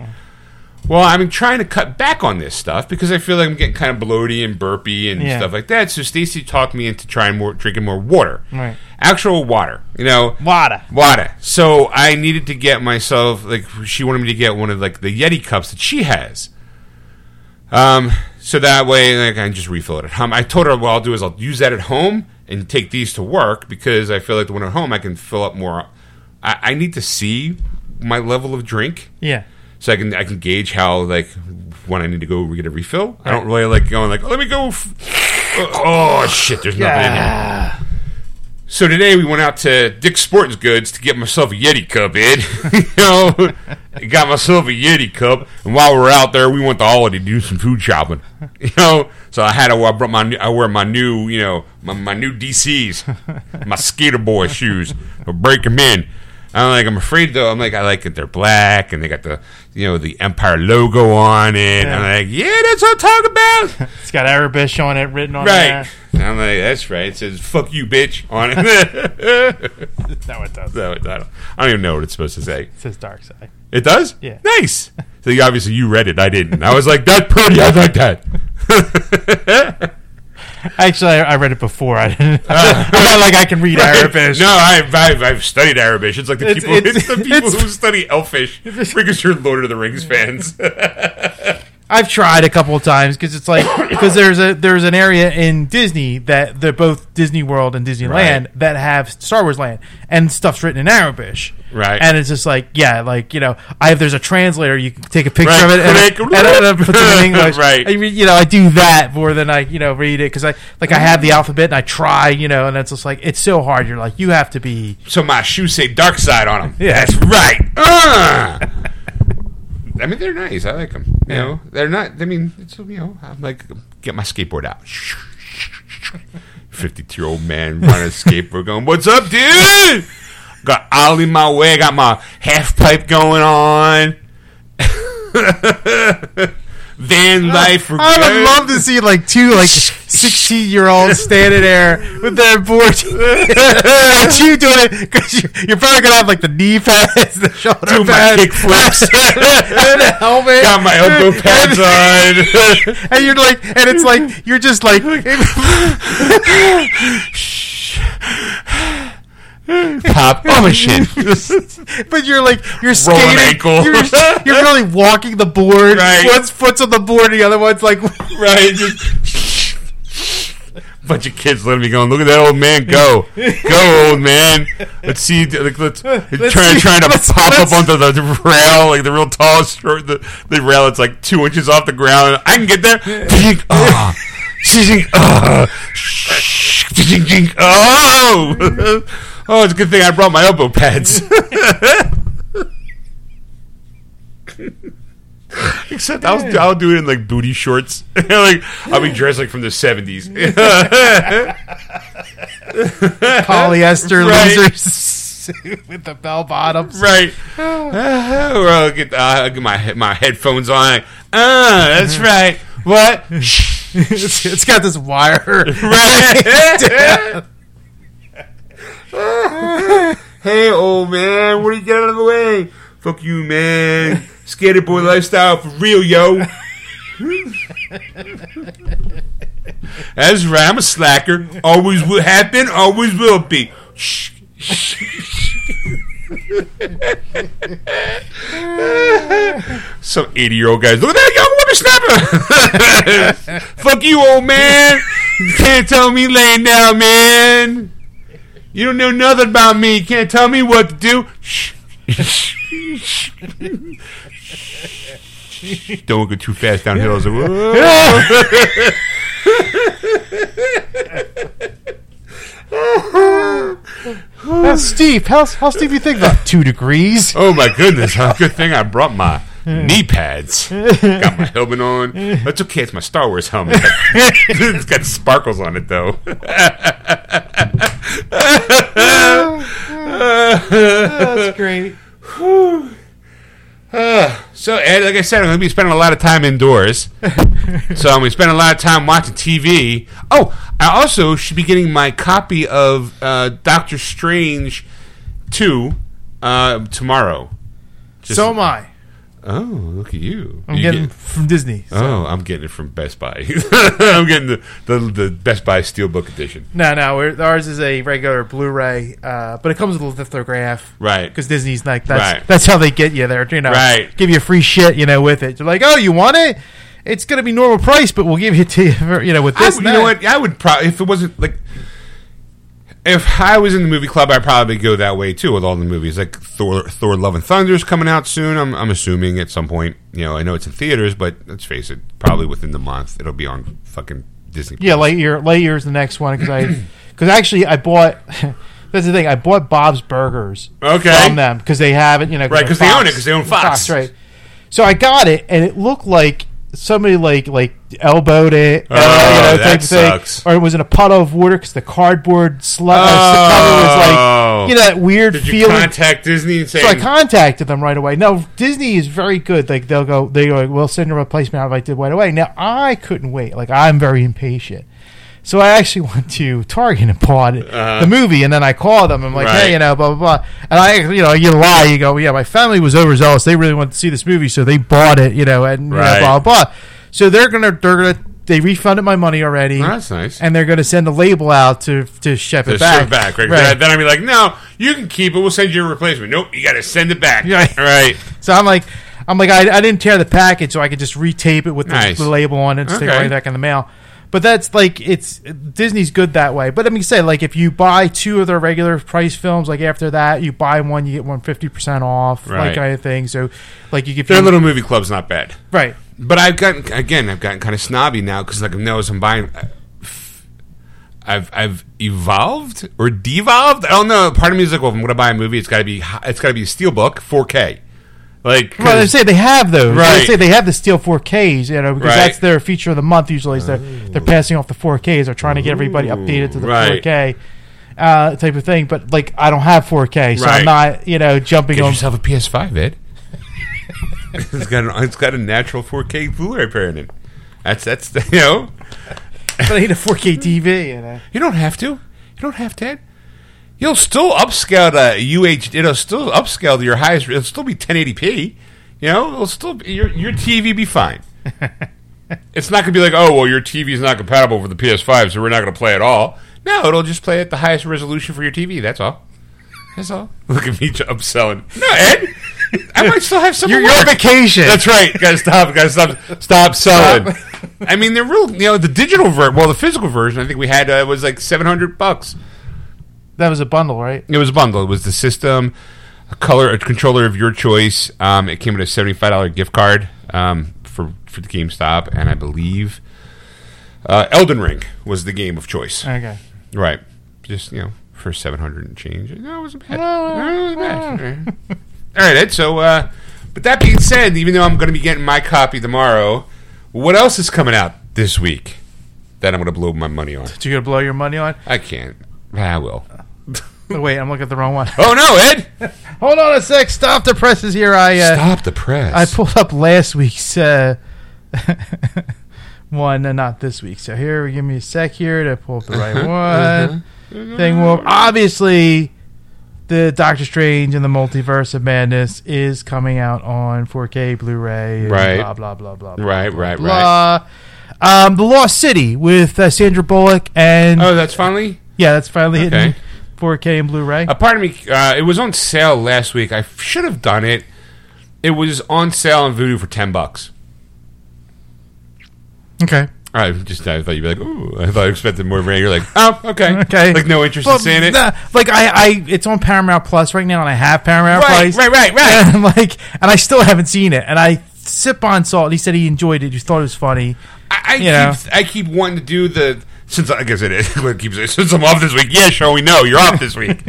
Well, I'm trying to cut back on this stuff because I feel like I'm getting kind of bloaty and burpy and Yeah. stuff like that. So Stacy talked me into trying more, drinking more water, Right. actual water. You know, Wada. water. So I needed to get myself like she wanted me to get one of like the Yeti cups that she has. Um, so that way like, I can just refill it at home. I told her what I'll do is I'll use that at home and take these to work because I feel like the one at home I can fill up more. I, I need to see my level of drink Yeah. So I can I can gauge how like when I need to go get a refill. I don't really like going like let me go. F- oh shit! There's nothing in here. So today we went out to Dick's Sporting Goods to get myself a Yeti cup, Ed. you know, I got myself a Yeti cup, and while we are out there, we went to Aldi to do some food shopping. You know, so I had to. I brought my. new- I wear my new, you know, my, my new DCs, my skater boy shoes. I'll break them in. I'm like, I'm afraid though. I'm like, I like it. They're black, and they got the, you know, the Empire logo on it. Yeah. I'm like, yeah, that's what I'm talking about. It's got Aurebesh on it written on Right. there. I'm like, that's right. It says "fuck you, bitch" on it. No, it does. No, I don't, I don't even know what it's supposed to say. It says dark side. It does. Yeah. Nice. So you, obviously you read it. I didn't. I was like, "That's pretty. I like that." Actually, I, I read it before. I didn't. I'm not like I can read Aurebesh. No, I've, I've I've studied Aurebesh. It's like the It's- people. It's, it's- the people who study Elfish because you're Lord of the Rings fans. I've tried a couple of times because it's like because there's a there's an area in Disney that they're both Disney World and Disneyland Right. that have Star Wars Land and stuff's written in Aurebesh. Right. And it's just like yeah, like you know, I have there's a translator. You can take a picture Right, of it and, and, puts it in English. Right. I you know, I do that more than I you know read it because I like I have the alphabet and I try you know, and it's just like it's so hard. You're like you have to be so my shoes say dark side on them. Yeah. That's right. Uh. I mean, they're nice. I like them. You Yeah. know, they're not. I mean, it's you know, I'm like, get my skateboard out. 52 year old man running a skateboard going, What's up, dude? Got Ollie my way, got my half pipe going on. Van life. we're I would love to see like two like sixteen year olds standing there with their board. What you doing? Because you're, you're probably gonna have like the knee pads, the shoulder Do my pads, kick flips. and the helmet. Got my elbow pads on. and you're like, and it's like you're just like, Pop. Oh, my shit. but you're like you're Rolling skating. ankle. You're, you're really walking the board. Right. One's foot's on the board, the other one's like, right? Just bunch of kids letting me go. Look at that old man go, go, old man. Let's see. Like, let's, trying see. trying to Let's- pop let's- up onto the rail, like the real tall, short, the, the rail. It's like two inches off the ground. I can get there. Ding, oh, Ding, oh, Ding, ding, ah. Ah. Oh. It's a good thing I brought my elbow pads. Except I'll, I'll do it in like booty shorts. like I'll be dressed like from the seventies. polyester Right. losers with the bell bottoms. right. Uh, I'll get, I'll get my my headphones on. Ah, that's right. What? it's, it's got this wire. right. hey, old man, what are you getting out of the way? Fuck you, man. Skater boy lifestyle for real, yo. That's right. I'm a slacker. Always will have been. Always will be. Some 80 year old guys. Look at that young whippersnapper. Fuck you, old man. You can't tell me laying down, man. You don't know nothing about me. You can't tell me what to do. Shh. Don't go too fast down hills. How Steve? How how Steve you think about two degrees? Oh my goodness! Huh? Good thing I brought my knee pads. Got my helmet on. That's okay. It's my Star Wars helmet. it's got sparkles on it though. That's great. So, Ed, like I said, I'm going to be spending a lot of time indoors. so I'm going to spend a lot of time watching TV. Oh, I also should be getting my copy of uh, Doctor Strange 2 uh, tomorrow. Just- so am I. Oh, look at you. I'm You getting get- from Disney. so- Oh, I'm getting it from Best Buy. I'm getting the, the, the Best Buy Steelbook edition. No, no, we're, ours is a regular Blu-ray, uh, but it comes with a lithograph. Right. Because Disney's like that's Right. that's how they get you there. You know, Right. Give you free shit, you know, with it. They're like, oh, you want it? It's gonna be normal price, but we'll give it to you, you know, with I, this. you know what? I would probably if it wasn't like if I was in the movie club, I'd probably go that way too with all the movies. Like Thor, Thor: Love and Thunder's coming out soon. I'm, I'm assuming at some point. You know, I know it's in theaters, but let's face it, probably within the month it'll be on fucking Disney. Yeah, Plus. late year, late year's the next one because I, because actually I bought. That's the thing. I bought Bob's Burgers Okay. from them because they have it. You know, Right, 'cause they're they own it, because they own Fox. right? So I got it, and it looked like somebody like like elbowed it. uh, Oh, you know, type thing. sucks. Or it was in a puddle of water because the cardboard slu- uh, was Oh. like you know that weird Did feeling. contact Disney and say? So I contacted them right away. No, Disney is very good. Like they'll go, they go, we'll send a replacement out like did right away. Now I couldn't wait. Like I'm very impatient. So I actually went to Target and bought Uh-huh. the movie, and then I called them. I'm like, Right. hey, you know, blah blah blah. And I, you know, you lie. You go, yeah, my family was overzealous. They really wanted to see this movie, so they bought it. You know, and you know, blah blah. blah. So they're gonna, they're gonna, they refunded my money already. Oh, that's nice. And they're gonna send a label out to to ship To it back. send it back, right? Then- Then I'd be like, no, you can keep it. We'll send you a replacement. Nope, you got to send it back. Yeah. All right. So I'm like, I'm like, I, I didn't tear the package, so I could just retape it with the, Nice. the label on it and stick it right back in the mail. But that's like it's Disney's good that way. But let me say, like, if you buy two of their regular price films, like after that, you buy one, you get one fifty percent off, Right. like kind of thing. So, like, you give Their you little movie club's not bad. right. But I've gotten again. I've gotten kind of snobby now because like no, as I'm buying, uh, I've I've evolved or devolved. I don't know. Part of me is like, well, if I'm going to buy a movie, it's got to be it's got to be a steelbook, 4K. Like, Well, they 'cause- say they have those. They say they have the Steel 4Ks, you know, because Right. that's their feature of the month usually. Is their they're passing off the 4Ks or trying to get everybody updated to the right. 4K uh, type of thing. But like, I don't have 4K, so Right. I'm not you know jumping Get on. yourself a PS5, Ed. it's got an, it's got a natural 4K Blu-ray player in it. That's that's you know but I need a 4K TV. And, uh, you don't have to. You don't have to. You'll still upscale to UH. It'll still upscale to your highest. It'll still be 1080p. You know, it'll still be, your your TV be fine. it's not gonna be like, oh well, your TV is not compatible with the PS5, so we're not gonna play at all. No, it'll just play at the highest resolution for your TV. That's all. That's all. Look at me upselling. No, Ed. I might still have some. You're, on vacation. That's right. Gotta stop. Gotta stop. Stop selling. I mean, the real, you know, the digital version. Well, the physical version, I think we had uh, was like seven hundred bucks. That was a bundle, right? It was a bundle. It was the system, a color, a controller of your choice. Um, it came with a seventy-five dollar gift card um, for for the GameStop, and I believe uh, Elden Ring was the game of choice. Okay. Right. Just you know, for seven hundred and change. No, it wasn't bad. No, it wasn't bad. All right, Ed. So, uh, but that being said, even though I'm going to be getting my copy tomorrow, what else is coming out this week that I'm going to blow my money on? Did you gonna blow your money on? I can't. I will. Wait, I'm looking at the wrong one. Oh no, Ed! Hold on a sec. Stop the presses here. I uh, Stop the press. I pulled up last week's uh, one, and not this week. So here, give me a sec here to pull up the right one. Thing. Well, obviously, the Doctor Strange and the Multiverse of Madness is coming out on 4K Blu-ray. and Right. Blah blah blah blah. blah Right, blah, right, blah. Um, the Lost City with uh, Sandra Bullock and oh, that's finally. yeah, that's finally Okay. Hitting 4K and Blu-ray. A part of me, uh, it was on sale last week. I should have done it. It was on sale on Vudu for ten bucks. okay. I just I thought you'd be like, ooh. I thought I expected more rain. You're like, oh, okay, Okay. Like no interest Well, in seeing it. nah, like I, I, it's on Paramount Plus right now, and I have Paramount Right, Plus. right, right, right. And like, and I still haven't seen it. And I sip on salt. He said he enjoyed it. He thought it was funny. I, I You keep know. I keep wanting to do the since I guess it is keeps since I'm off this week. Yeah, sure, we know you're off this week.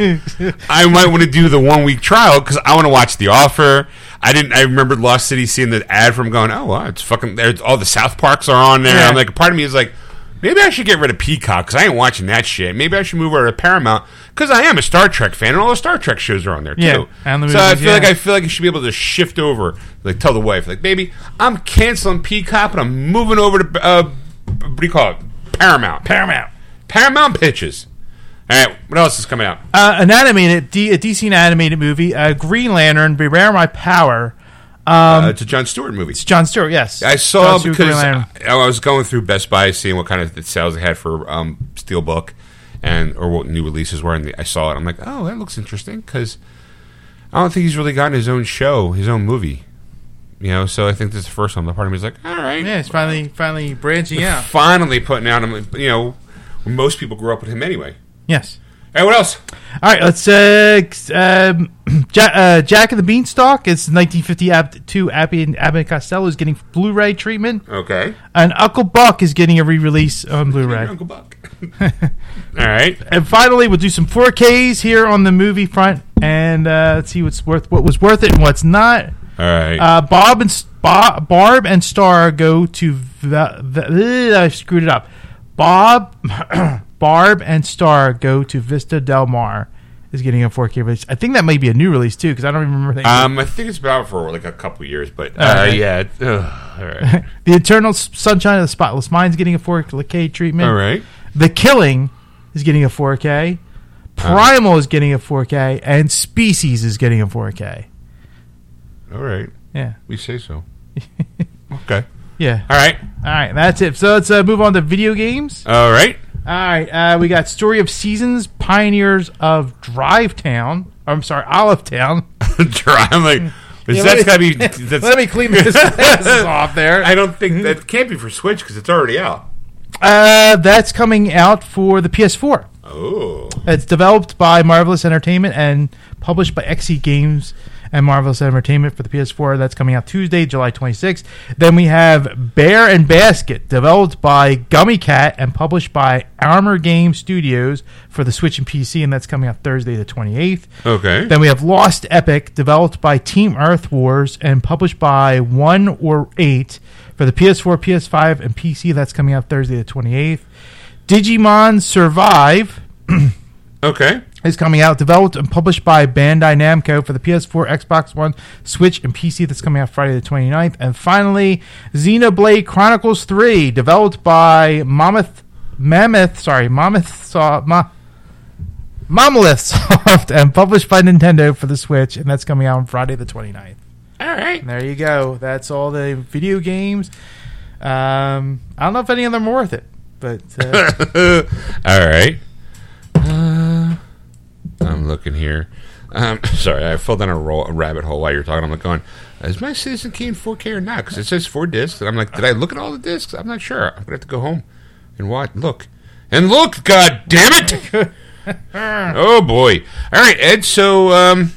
I might want to do the one week trial because I want to watch The Offer. I didn't. I remembered Lost City seeing the ad from going. Oh, wow, it's fucking. There's all the South Parks are on there. Yeah. I'm like, part of me is like. Maybe I should get rid of Peacock because I ain't watching that shit. Maybe I should move over to Paramount because I am a Star Trek fan and all the Star Trek shows are on there too. Yeah, and the so I feel like. I feel like I should be able to shift over. Like tell the wife, like, baby, I'm canceling Peacock and I'm moving over to uh, what do you call it? Paramount. Paramount. Paramount pitches. All right, what else is coming out? Uh, an animated, D, a DC animated movie, uh, Green Lantern, Beware My Power. uh, it's a John Stewart movie. It's John Stewart. Yes, I saw Stewart, because. I, I was going through Best Buy seeing what kind of sales they had for um, Steelbook and or what new releases were, and the, I saw it. I'm like, oh, that looks interesting because I don't think he's really gotten his own show, his own movie. You know, so I think this is the first one. The part of me is like, all right, Yeah, it's finally finally branching out. finally putting out him. You know, most people grew up with him anyway. Yes. Hey, what else? All right, let's. Uh, um, Jack, uh, Jack and the Beanstalk. It's 1952. Abbott and Abbott and Costello is getting Blu-ray treatment, Okay, and Uncle Buck is getting a re-release on Blu-ray. Uncle Buck. all right. And finally, we'll do some 4Ks here on the movie front, and uh, let's see what's worth, what was worth it, and what's not. All right. Uh, Bob and Bob, Barb and Star go to. V- v- I screwed it up. Bob, Barb and Star go to Vista Del Mar. Is getting a 4K release. I think that might be a new release too, because I don't even remember. That. um, I think it's been out for like a couple years, but uh, yeah. ugh, all right. the Eternal Sunshine of the Spotless Mind is getting a 4K treatment. all right. The Killing is getting a 4K. Primal is getting a 4K, and Species is getting a 4K. All right. Yeah, We say so. okay. yeah. All right. All right, that's it. So let's uh, move on to video games. All right. All right, uh, we got Story of Seasons, Pioneers of Drive Town. I'm sorry, Olive Town. Try. I'm like, is Yeah, that's let got to me- be. That's, Let me clean this off there. I don't think that can't be for Switch because it's already out. Uh, that's coming out for the PS4. Oh. It's developed by Marvelous Entertainment and published by XSEED Games and Marvelous Entertainment for the PS4. That's coming out Tuesday, July 26th. Then we have Bear and Basket, developed by Gummy Cat and published by Armor Game Studios for the Switch and PC, and that's coming out Thursday, the 28th. Okay. Then we have Lost Epic, developed by Team Earth Wars and published by One or Eight for For the PS4, PS5, and PC, that's coming out Thursday the 28th. Digimon Survive Okay. Is coming out, developed and published by Bandai Namco for the PS4, Xbox One, Switch, and PC. That's coming out Friday the 29th. And finally, Xenoblade Chronicles 3, developed by Mammoth, Mammoth, sorry, Mammoth, Soft, Ma, Monolith Soft, and published by Nintendo for the Switch. And that's coming out on Friday the 29th. All right. And there you go. That's all the video games. Um, I don't know if any of them are worth it, but uh, All right. Uh, I'm looking here. Um, sorry, I fell down a, ro- a rabbit hole while you're talking. I'm like going, is my Citizen Kane 4K or not? Because it says four discs, and I'm like, did I look at all the discs? I'm not sure. I'm gonna have to go home and watch. Look and look. God damn it! oh boy. All right, Ed. So um,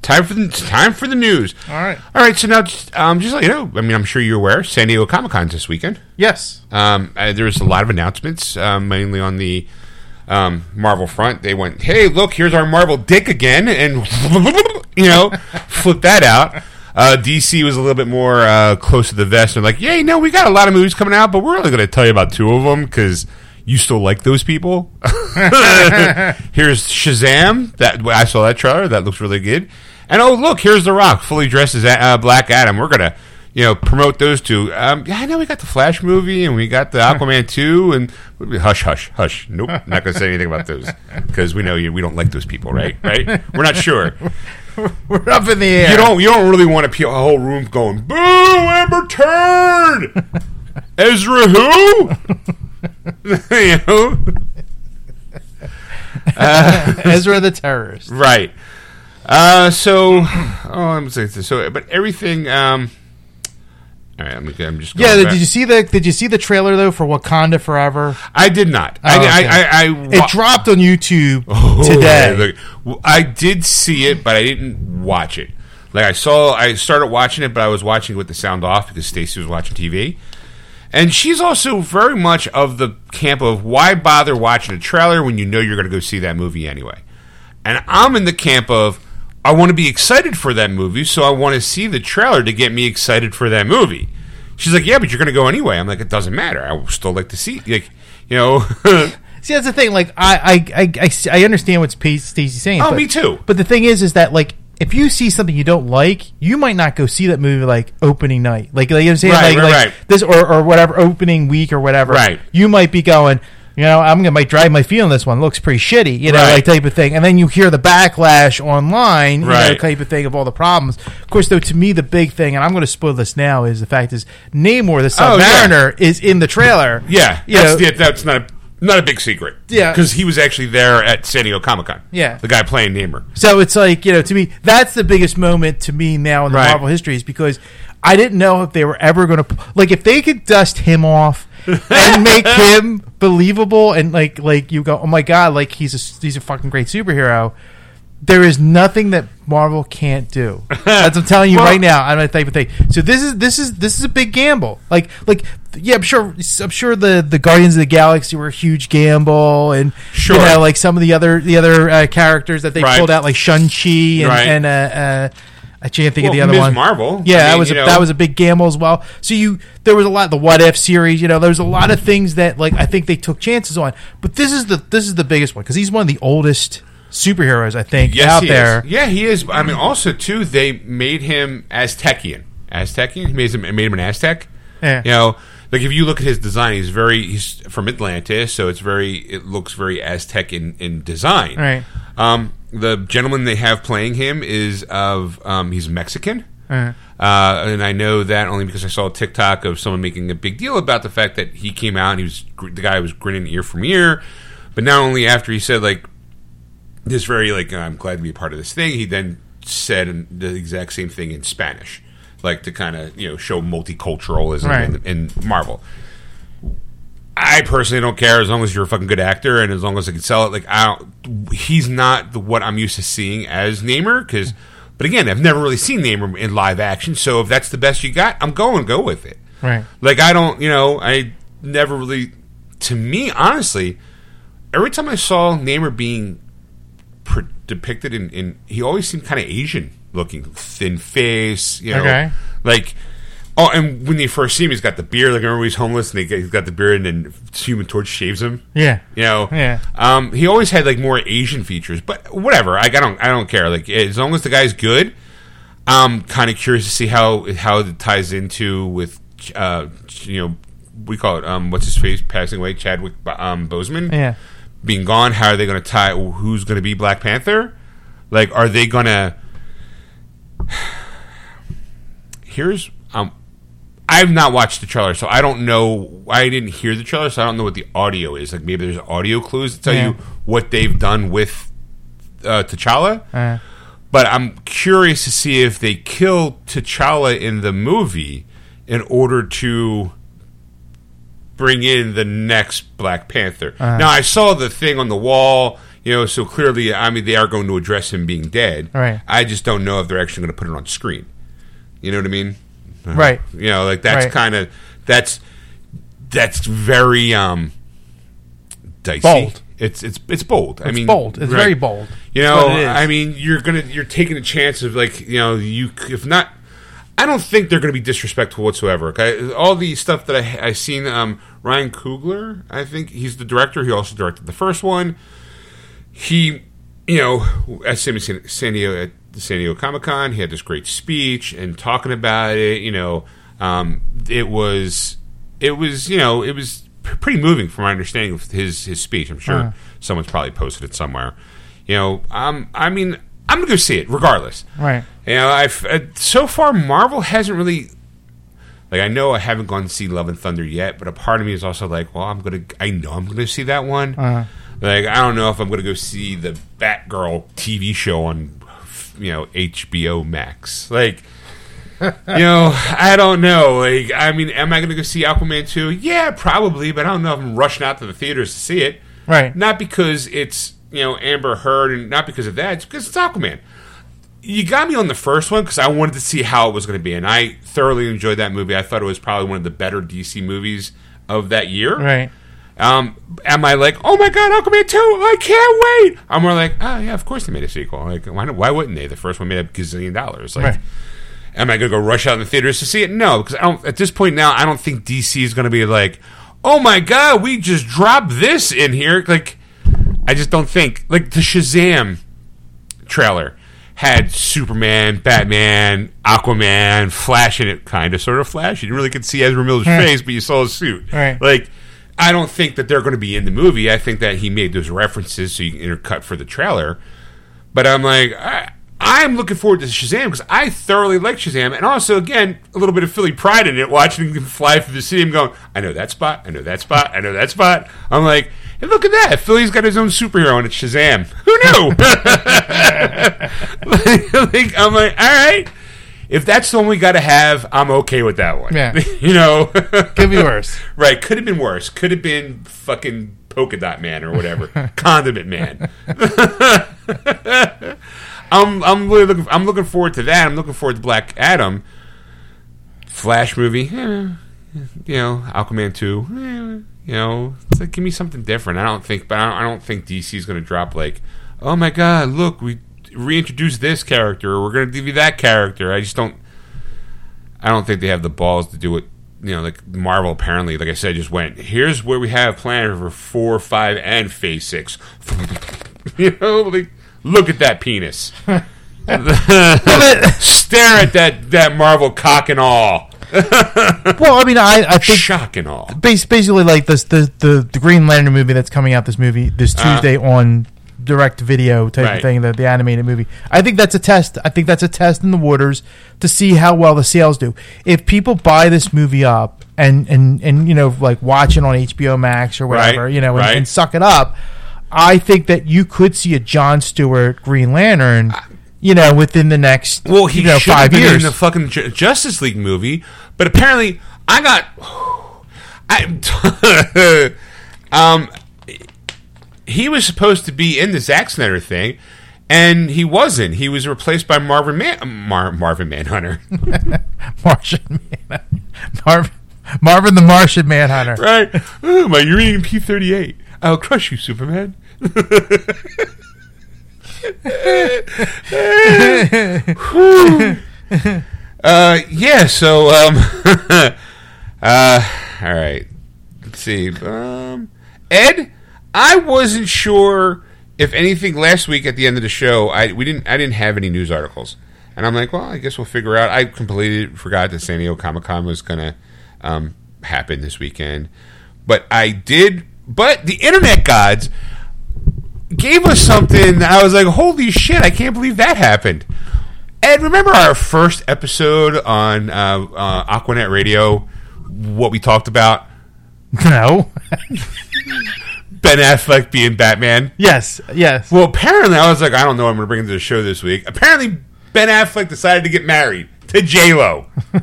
time for the time for the news. all right. All right. So now, just, um, just let you know. I mean, I'm sure you're aware. San Diego Comic Con's this weekend. Yes. Um, uh, there was a lot of announcements, um, mainly on the um, Marvel front. They went, "Hey, look, here's our Marvel dick again," and you know, flip that out. Uh, DC was a little bit more uh, close to the vest. They're like, "Yeah, you know, we got a lot of movies coming out, but we're only going to tell you about two of them because you still like those people." here's Shazam. That I saw that trailer. That looks really good. And oh, look, here's The Rock, fully dressed as uh, Black Adam. We're gonna you know, promote those two. Um, yeah, I know we got the Flash movie and we got the Aquaman two, and hush, hush, hush. Nope, not going to say anything about those because we know you. We don't like those people, right? Right? We're not sure. We're up in the air. You don't. You don't really want to peel a whole room going, "Boo, Amber Turd, Ezra who?" you know, Ezra the terrorist. right? Uh, so, oh, I'm saying so, but everything. Um, all right, I'm, I'm just going Yeah, back. did you see the Did you see the trailer though for Wakanda Forever? I did not. Oh, I, okay. I, I, I, It dropped on YouTube Oh, today. look, I did see it, but I didn't watch it. Like I saw, I started watching it, but I was watching it with the sound off because Stacy was watching TV, and she's also very much of the camp of why bother watching a trailer when you know you're going to go see that movie anyway. And I'm in the camp of I want to be excited for that movie, so I want to see the trailer to get me excited for that movie. She's like, "Yeah, but you're going to go anyway." I'm like, "It doesn't matter. I would still like to see." Like, you know. See, that's the thing. Like, I, I, I, I, I understand what Stacey's saying. Oh, but, me too. But the thing is, is that like, if you see something you don't like, you might not go see that movie like opening night. Like, like you know what I'm saying? Right, like, right, like right. this or, or whatever opening week or whatever. Right. You might be going. You know, I'm gonna might drive my feet on this one. Looks pretty shitty, you know, Right. like type of thing. And then you hear the backlash online, you know, Right. type of thing of all the problems. Of course, though, to me, the big thing, and I'm going to spoil this now, is the fact is Namor, the Oh, yeah. Submariner, is in the trailer. Yeah, that's, know- that's not a not a big secret. Yeah. because he was actually there at San Diego Comic Con. Yeah. the guy playing Namor. So it's like, you know, to me, that's the biggest moment to me now in the Right. Marvel history is because I didn't know if they were ever going to, like, if they could dust him off and make him believable and, like, like you go, oh my God, like, he's a, he's a fucking great superhero. There is nothing that Marvel can't do. As I'm telling you Well- right now, I'm not type of thing. So this is this is this is a big gamble. Like like yeah, I'm sure I'm sure the the Guardians of the Galaxy were a huge gamble, and Sure. you know like some of the other the other uh, characters that they Right. pulled out like Shang-Chi and, Right. and uh, uh, I can't think of the other Ms. one. Marvel. Yeah, I that was a, know- that was a big gamble as well. So you there was a lot the What If series. You know, there's a lot of things that like I think they took chances on. But this is the this is the biggest one because he's one of the oldest superheroes I think Yes, out he there. Is. Yeah, he is. I mean, also too, they made him Aztecian. Aztecian. He made him made him an Aztec. Yeah. You know, like if you look at his design, he's very he's from Atlantis, so it's very it looks very Aztec in in design. Right. Um, the gentleman they have playing him is of um, he's Mexican. Uh-huh. Uh, and I know that only because I saw a TikTok of someone making a big deal about the fact that he came out and he was the guy was grinning ear from ear. But not only after he said like this very like I'm glad to be a part of this thing, he then said the exact same thing in Spanish, like to kind of you know show multiculturalism Right. in, in Marvel. I personally don't care as long as you're a fucking good actor and as long as I can sell it. Like I don't, he's not the, what I'm used to seeing as Namor. Because, but again, I've never really seen Namor in live action. So if that's the best you got, I'm going go with it. Right. Like I don't, you know, I never really. To me, honestly, every time I saw Namor being pre- depicted in, in, he always seemed kind of Asian looking, thin face, you know, Okay. like Oh, and when you first see him, he's got the beard. Like remember, he's homeless, and he, he's got the beard, and then Human Torch shaves him. Yeah. You know, Yeah. Um, he always had like more Asian features, but whatever. Like, I don't, I don't care. Like as long as the guy's good, I'm kind of curious to see how how it ties into with, uh, you know, we call it um, what's his face passing away, Chadwick um, Boseman Yeah. being gone. How are they going to tie? Who's going to be Black Panther? Like, are they going to? Here's um, I've not watched the trailer, so I don't know. I didn't hear the trailer, so I don't know what the audio is. Like, maybe there's audio clues to tell Yeah. you what they've done with uh, T'Challa. Uh, But I'm curious to see if they kill T'Challa in the movie in order to bring in the next Black Panther. Uh-huh. Now I saw the thing on the wall, you know, so clearly I mean they are going to address him being dead. Right. I just don't know if they're actually going to put it on screen. You know what I mean? Right. You know, like that's Right. kind of that's that's very um dicey. Bold. It's it's it's bold. I mean, bold. It's right. very bold. You know, what it is. I mean, you're gonna you're taking a chance of like you know you if not. I don't think they're going to be disrespectful whatsoever. Okay, all the stuff that I I seen. Um, Ryan Coogler, I think he's the director. He also directed the first one. He, you know, at San Diego at the San Diego Comic Con, he had this great speech and talking about it. You know, um, it was it was you know it was p- pretty moving from my understanding of his his speech. I'm sure Uh-huh. someone's probably posted it somewhere. You know, um, I mean, I'm gonna go see it regardless. Right. You know, I've uh, so far Marvel hasn't really like I know I haven't gone to see Love and Thunder yet, but a part of me is also like, well, I'm gonna I know I'm gonna see that one. Uh-huh. Like I don't know if I'm gonna go see the Batgirl TV show on you know HBO Max. Like you know, I don't know. Like I mean, am I gonna go see Aquaman 2? Yeah, probably, but I don't know if I'm rushing out to the theaters to see it. Right. Not because it's you know Amber Heard, and not because of that. It's because it's Aquaman. You got me on the first one because I wanted to see how it was going to be, and I thoroughly enjoyed that movie. I thought it was probably one of the better DC movies of that year. Right. Um, am I like, oh my god, Aquaman two? I can't wait. I'm more like, oh yeah, of course they made a sequel. Like, why, why wouldn't they? The first one made a gazillion dollars. Like, Right. am I going to go rush out in the theaters to see it? No, because I don't. At this point now, I don't think DC is going to be like, oh my god, we just dropped this in here. Like, I just don't think like the Shazam trailer had Superman, Batman, Aquaman, Flash in it, kind of, sort of Flash. You didn't really to see Ezra Miller's face, but you saw his suit. Right. Like, I don't think that they're going to be in the movie. I think that he made those references so you can intercut for the trailer. But I'm like, I, I'm looking forward to Shazam because I thoroughly like Shazam, and also again a little bit of Philly pride in it, watching him fly through the city and going, I know that spot, I know that spot, I know that spot. I'm like, and look at that, Philly's got his own superhero, and it's Shazam. Who knew? like, like, I'm like, all right. If that's the one we got to have, I'm okay with that one. Yeah. you know, Could be worse. Right, could have been worse. Could have been fucking polka dot man or whatever, condiment man. I'm I'm really looking I'm looking forward to that. I'm looking forward to Black Adam. Flash movie, eh, you know, Aquaman two, eh, you know, it's like give me something different. I don't think, but I don't, I don't think DC is going to drop like, oh my god, look, we reintroduced this character, or we're going to give you that character. I just don't. I don't think they have the balls to do it. You know, like Marvel apparently, like I said, just went. Here's where we have planned for four, five, and Phase Six. you know, like look at that penis. Stare at that that Marvel cock and all, Well, I mean, I, I think shock and all. basically like this the, the the Green Lantern movie that's coming out this movie this uh-huh. Tuesday on direct video type Right. of thing the, the animated movie I think that's a test I think that's a test in the waters to see how well the sales do if people buy this movie up and and and you know like watch it on HBO Max or whatever Right, you know and, right. and suck it up I think that you could see a John Stewart Green Lantern you know within the next Well, he you know should five years in the fucking Justice League movie, but apparently I got. I, um, he was supposed to be in the Zack Snyder thing, and he wasn't. He was replaced by Marvin Man, Mar- Marvin Manhunter. Martian Man Marvin Marvin the Martian Manhunter right? Ooh, my uranium P thirty eight. I'll crush you, Superman. Uh, yeah. So, um, uh, all right. Let's see. Um, Ed, I wasn't sure if anything last week at the end of the show. I we didn't. I didn't have any news articles, and I'm like, well, I guess we'll figure out. I completely forgot that San Diego Comic Con was gonna um, happen this weekend, but I did. But the internet gods gave us something. that I was like, holy shit! I can't believe that happened. And remember our first episode on uh, uh, Aquanet Radio? What we talked about? No. Ben Affleck being Batman. yes. Yes. Well, apparently, I was like, I don't know. what I'm going to bring into the show this week. Apparently, Ben Affleck decided to get married to J Lo.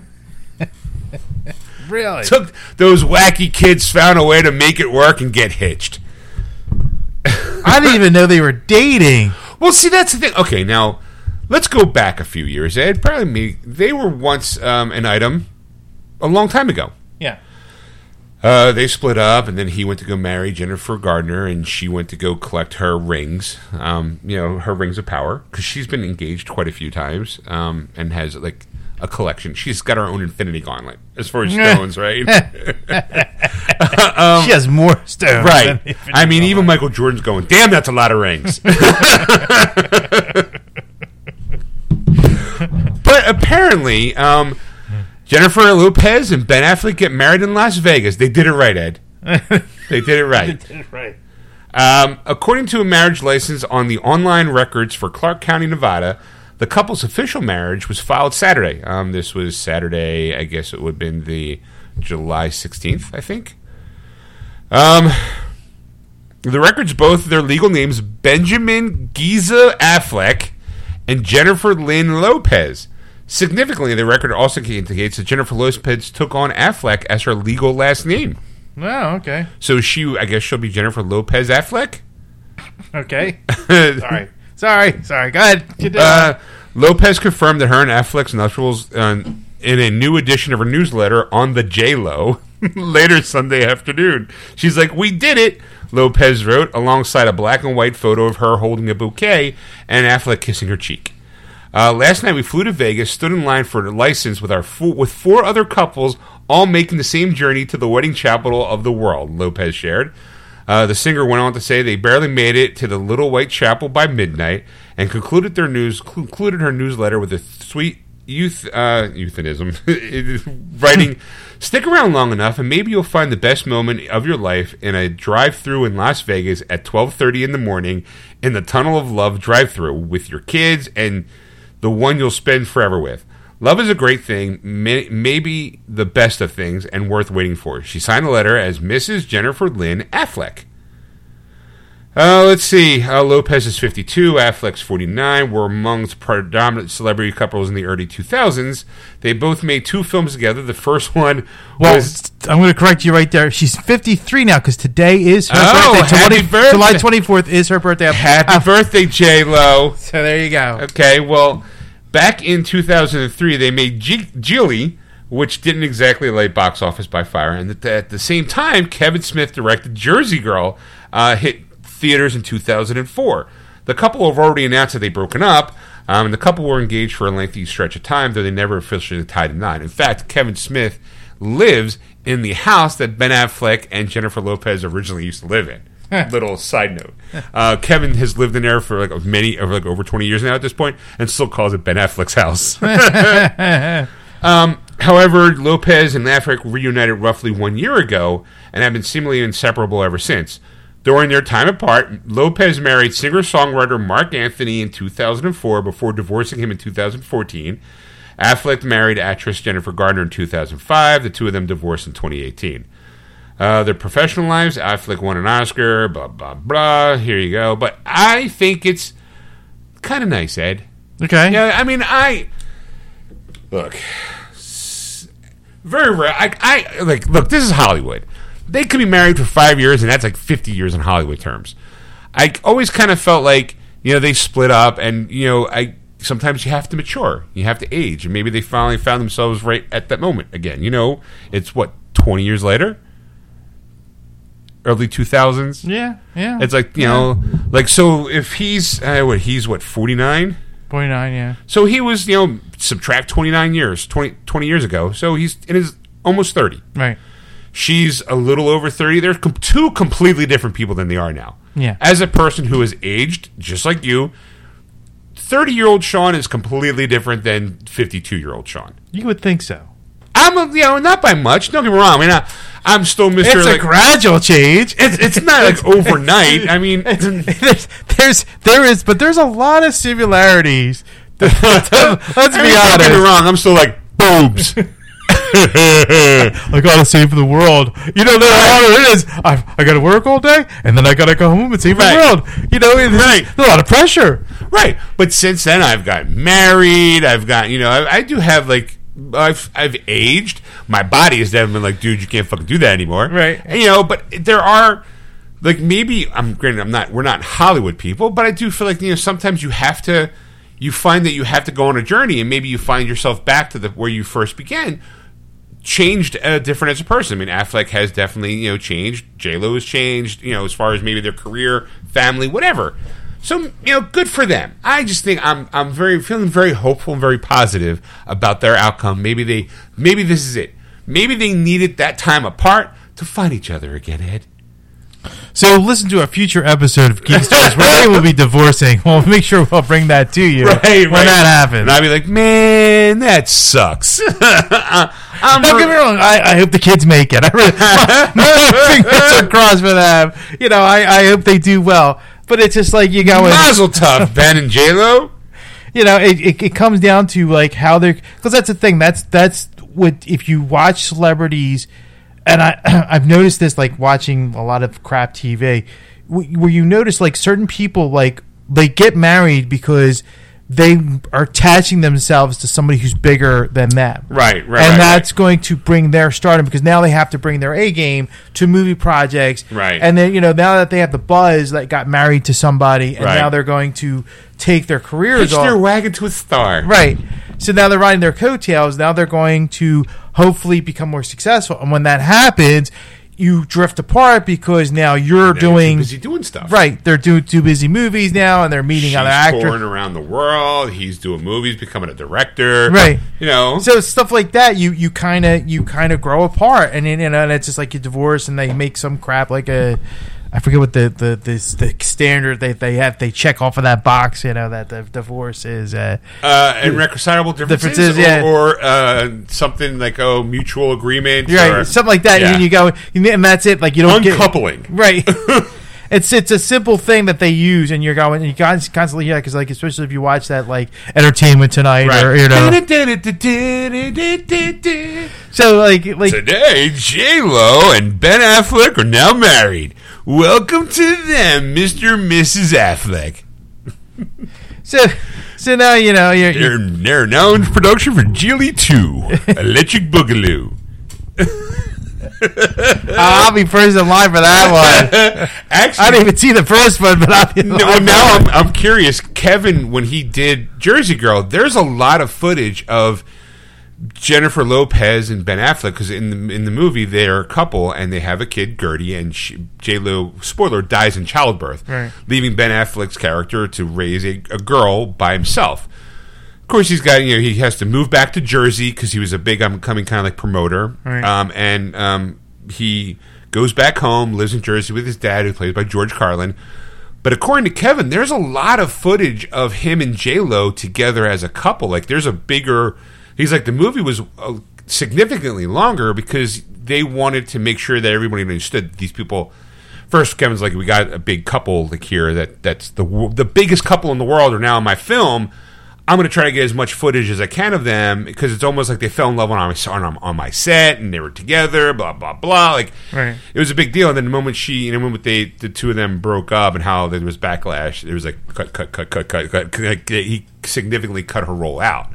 really? Took those wacky kids, found a way to make it work and get hitched. I didn't even know they were dating. Well, see, that's the thing. Okay, now let's go back a few years. Ed, probably me. They were once um, an item a long time ago. Yeah. Uh, they split up, and then he went to go marry Jennifer Garner, and she went to go collect her rings. Um, you know, her rings of power, because she's been engaged quite a few times, um, and has like a collection. She's got her own Infinity Gauntlet as far as stones, right? she has more stones. right. I mean, even Michael Jordan's going, "Damn, that's a lot of rings." but apparently, um, Jennifer Lopez and Ben Affleck get married in Las Vegas. They did it right, Ed. They did it right. they did it right. Um, according to a marriage license on the online records for Clark County, Nevada, the couple's official marriage was filed Saturday. Um, this was Saturday, I guess it would have been the July 16th, I think. Um, the records both their legal names Benjamin Géza Affleck and Jennifer Lynn Lopez. Significantly, the record also indicates that Jennifer Lopez took on Affleck as her legal last name. Oh, okay. So she, I guess she'll be Jennifer Lopez Affleck. Okay. Sorry. Sorry. Sorry. Go ahead. Uh, Lopez confirmed that her and Affleck's nuptials uh, in a new edition of her newsletter on the J Lo later Sunday afternoon. She's like, "We did it." Lopez wrote alongside a black and white photo of her holding a bouquet and Affleck kissing her cheek. Uh, last night we flew to Vegas, stood in line for a license with our with four other couples, all making the same journey to the wedding capital of the world. Lopez shared. Uh, the singer went on to say they barely made it to the Little White Chapel by midnight, and concluded their news concluded her newsletter with a sweet youth uh, euphemism, writing, "Stick around long enough, and maybe you'll find the best moment of your life in a drive-through in Las Vegas at 12:30 in the morning in the Tunnel of Love drive-through with your kids and the one you'll spend forever with." Love is a great thing, may, maybe the best of things, and worth waiting for. She signed the letter as Mrs. Jennifer Lynn Affleck. Uh, let's see. Uh, Lopez is 52, Affleck's 49. Were amongst predominant celebrity couples in the early 2000s. They both made two films together. The first one well, was I'm going to correct you right there. She's 53 now because today is her Oh, birthday. happy birthday. July 24th is her birthday. Happy Ah, Birthday, J Lo. So there you go. Okay, well, back in 2003, they made G- which didn't exactly light box office by fire. And at the, at the same time, Kevin Smith directed Jersey Girl, uh, hit theaters in 2004. The couple have already announced that they've broken up, um, and the couple were engaged for a lengthy stretch of time, though they never officially tied a knot. In fact, Kevin Smith lives in the house that Ben Affleck and Jennifer Lopez originally used to live in. Little side note: uh, Kevin has lived in there for like many, of like over twenty years now at this point, and still calls it Ben Affleck's house. um, however, Lopez and Affleck reunited roughly one year ago and have been seemingly inseparable ever since. During their time apart, Lopez married singer-songwriter Marc Anthony in 2004 before divorcing him in 2014. Affleck married actress Jennifer Garner in 2005. The two of them divorced in 2018. Uh, their professional lives, Affleck won an Oscar, blah, blah, blah. Here you go. But I think it's kind of nice, Ed. Okay. Yeah, I mean, I. Look. Very rare. I, I. Like, look, this is Hollywood. They could be married for five years, and that's like 50 years in Hollywood terms. I always kind of felt like, you know, they split up, and, you know, I. Sometimes you have to mature. You have to age. And maybe they finally found themselves right at that moment again. You know, it's what, 20 years later? Early 2000s? Yeah. Yeah. It's like, you know, like, so if he's, uh, what, he's what, 49? 49, yeah. So he was, you know, subtract 29 years, 20, 20 years ago. So he's in his almost 30. Right. She's a little over 30. They're com- two completely different people than they are now. Yeah. As a person who has aged, just like you, 30 year old Sean is completely different than 52 year old Sean. You would think so. I'm, a, you know, not by much. Don't get me wrong. I mean, I, I'm still Mr. It's like, a gradual change. it's, it's not like overnight. I mean, there's, there's there is, but there's a lot of similarities. Let's be I mean, don't get me honest. wrong. I'm still like, boobs. I gotta save the world. You know, how hard it is. I, I gotta work all day, and then I gotta go home and save Right. the world. You know, it's, Right. a lot of pressure. Right, but since then I've got married. I've got you know I, I do have like I've I've aged. My body has never been like, dude, you can't fucking do that anymore. Right. And, you know, but there are like maybe I'm granted I'm not we're not Hollywood people, but I do feel like you know sometimes you have to you find that you have to go on a journey and maybe you find yourself back to the where you first began changed uh, different as a person. I mean, Affleck has definitely you know changed. J Lo has changed. You know, as far as maybe their career, family, whatever. So you know, good for them. I just think I'm I'm very feeling very hopeful and very positive about their outcome. Maybe they maybe this is it. Maybe they needed that time apart to find each other again, Ed. So listen to a future episode of Geek where they will be divorcing. We'll make sure we'll bring that to you when that happens. And I'd be like, man, that sucks. I'm Don't get me wrong. I, I hope the kids make it. I really, my, my fingers are crossed for them. You know, I, I hope they do well. But it's just like you go in. Mazel tov, Ben and J Lo. you know, it, it, it comes down to like how they're because that's the thing. That's that's what if you watch celebrities, and I I've noticed this like watching a lot of crap TV, where you notice like certain people like they get married because they are attaching themselves to somebody who's bigger than them. Right, right, and right, that's going to bring their stardom because now they have to bring their A game to movie projects. Right. And then, you know, now that they have the buzz that got married to somebody and Right. now they're going to take their careers Hitch off. their wagon to a star. Right. So now they're riding their coattails. Now they're going to hopefully become more successful. And when that happens, you drift apart because now you're Now you're too doing busy doing stuff. right. They're doing too busy movies now, and they're meeting She's other actors. touring around the world. He's doing movies, becoming a director. Right. You know. So stuff like that, you you kind of you kind of grow apart, and then, you know, and it's just like you divorce, and they make some crap like a. I forget what the the this, the standard they they have they check off of that box you know that the divorce is uh, uh, irreconcilable differences, Differences, or, yeah. or uh, something like oh mutual agreement, right or something like that Yeah. and you go and that's it like you don't get uncoupling. Right. it's it's a simple thing that they use, and you're going, and you guys constantly yeah, because like especially if you watch that like Entertainment Tonight or you know, so like like Today, J Lo and Ben Affleck are now married. Welcome to them, Mister and Mrs. Affleck. so so now you know you're, you're They're, they're now in production for Gigli Two, Electric Boogaloo. I'll be first in line for that one. Actually, I didn't even see the first one, but I'll be No, now I'm. I'm curious. Kevin, when he did Jersey Girl, there's a lot of footage of Jennifer Lopez and Ben Affleck because in the in the movie they're a couple and they have a kid, Gertie, and J Lo. Spoiler dies in childbirth, Right. leaving Ben Affleck's character to raise a, a girl by himself. Of course, he's got you know he has to move back to Jersey because he was a big upcoming kind of like promoter, Right. um, and um, he goes back home, lives in Jersey with his dad, who plays by George Carlin. But according to Kevin, there's a lot of footage of him and J Lo together as a couple. Like, there's a bigger. He's like the movie was uh, significantly longer because they wanted to make sure that everybody understood these people. First, Kevin's like, we got a big couple like here that that's the the biggest couple in the world are now in my film. I'm going to try to get as much footage as I can of them because it's almost like they fell in love when I was on, on my set and they were together, blah blah blah. Like Right. it was a big deal. And then the moment she, you know, the moment they, the two of them broke up and how there was backlash, it was like cut, cut, cut, cut, cut, cut. He significantly cut her role out.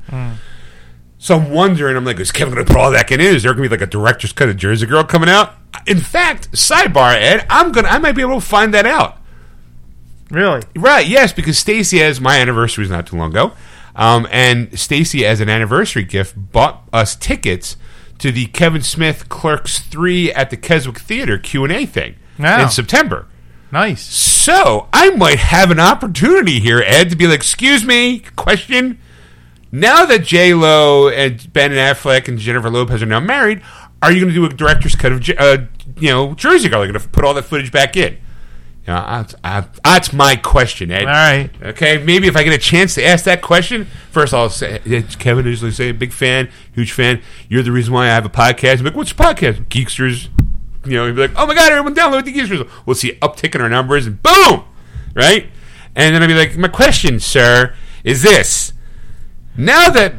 So I'm wondering, I'm like, is Kevin going to put all that in? Is there going to be like a director's cut of Jersey Girl coming out? In fact, sidebar, Ed, I'm gonna, I might be able to find that out. really Right? Yes, because Stacy, as my anniversary was not too long ago, um, and Stacy, as an anniversary gift, bought us tickets to the Kevin Smith Clerks Three at the Keswick Theater Q and A thing Wow. in September. nice. So I might have an opportunity here, Ed, to be like, "Excuse me, question." Now that J Lo and Ben Affleck and Jennifer Lopez are now married, are you going to do a director's cut of uh, you know Jersey Girl? Are you going to put all that footage back in? You know, that's, I, that's my question, Ed. All right. Okay, maybe if I get a chance to ask that question, first I'll say, Kevin usually say, big fan, huge fan. You're the reason why I have a podcast. I'm like, what's your podcast? Geeksters. You know, he'd be like, oh my God, everyone download the Geeksters. We'll see uptick in our numbers, and boom! Right? And then I'd be like, my question, sir, is this. Now that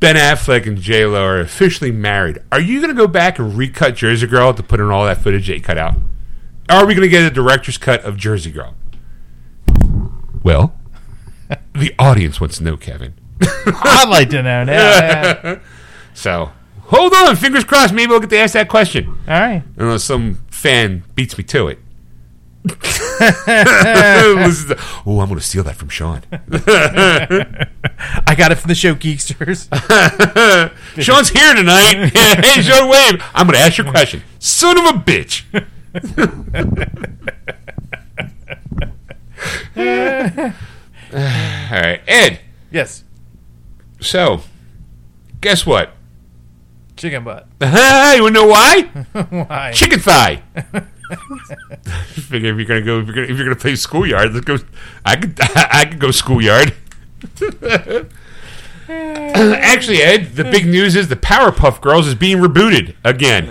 Ben Affleck and J Lo are officially married, are you going to go back and recut Jersey Girl to put in all that footage you cut out? Or Are we going to get a director's cut of Jersey Girl? Well, the audience wants to know, Kevin. I'd like to know now. yeah. So hold on, fingers crossed. Maybe we'll get to ask that question, All right. unless some fan beats me to it. To- oh, I'm going to steal that from Sean. I got it from the show Geeksters. Sean's here tonight. hey, Sean Wave. I'm going to ask your question. Son of a bitch. All right, Ed. yes. So, guess what? Chicken butt. you want to know why? Why? Chicken thigh. Figure if you're gonna go, if you're gonna, if you're gonna play schoolyard, let's go. I could, I could go schoolyard. Actually, Ed, the big news is the Powerpuff Girls is being rebooted again.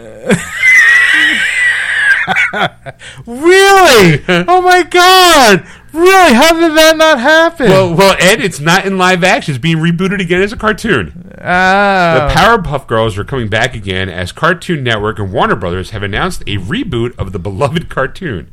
Really? oh my god! Really? How did that not happen? Well, well, Ed, it's not in live action; it's being rebooted again as a cartoon. The oh. Powerpuff Girls are coming back again as Cartoon Network and Warner Brothers have announced a reboot of the beloved cartoon.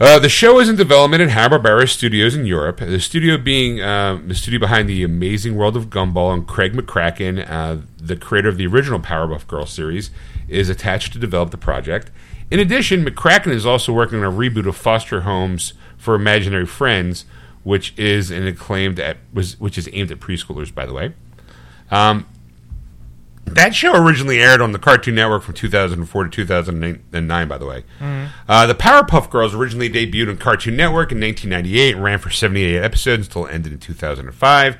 Uh, the show is in development at Hanna-Barbera Studios in Europe. The studio being uh, the studio behind the Amazing World of Gumball and Craig McCracken, uh, the creator of the original Powerpuff Girls series, is attached to develop the project. In addition, McCracken is also working on a reboot of Foster's Home for Imaginary Friends, which is an acclaimed at was which is aimed at preschoolers, by the way. Um, that show originally aired on the Cartoon Network from 2004 to 2009, by the way. Uh, the Powerpuff Girls originally debuted on Cartoon Network in 1998 and ran for 78 episodes until it ended in 2005.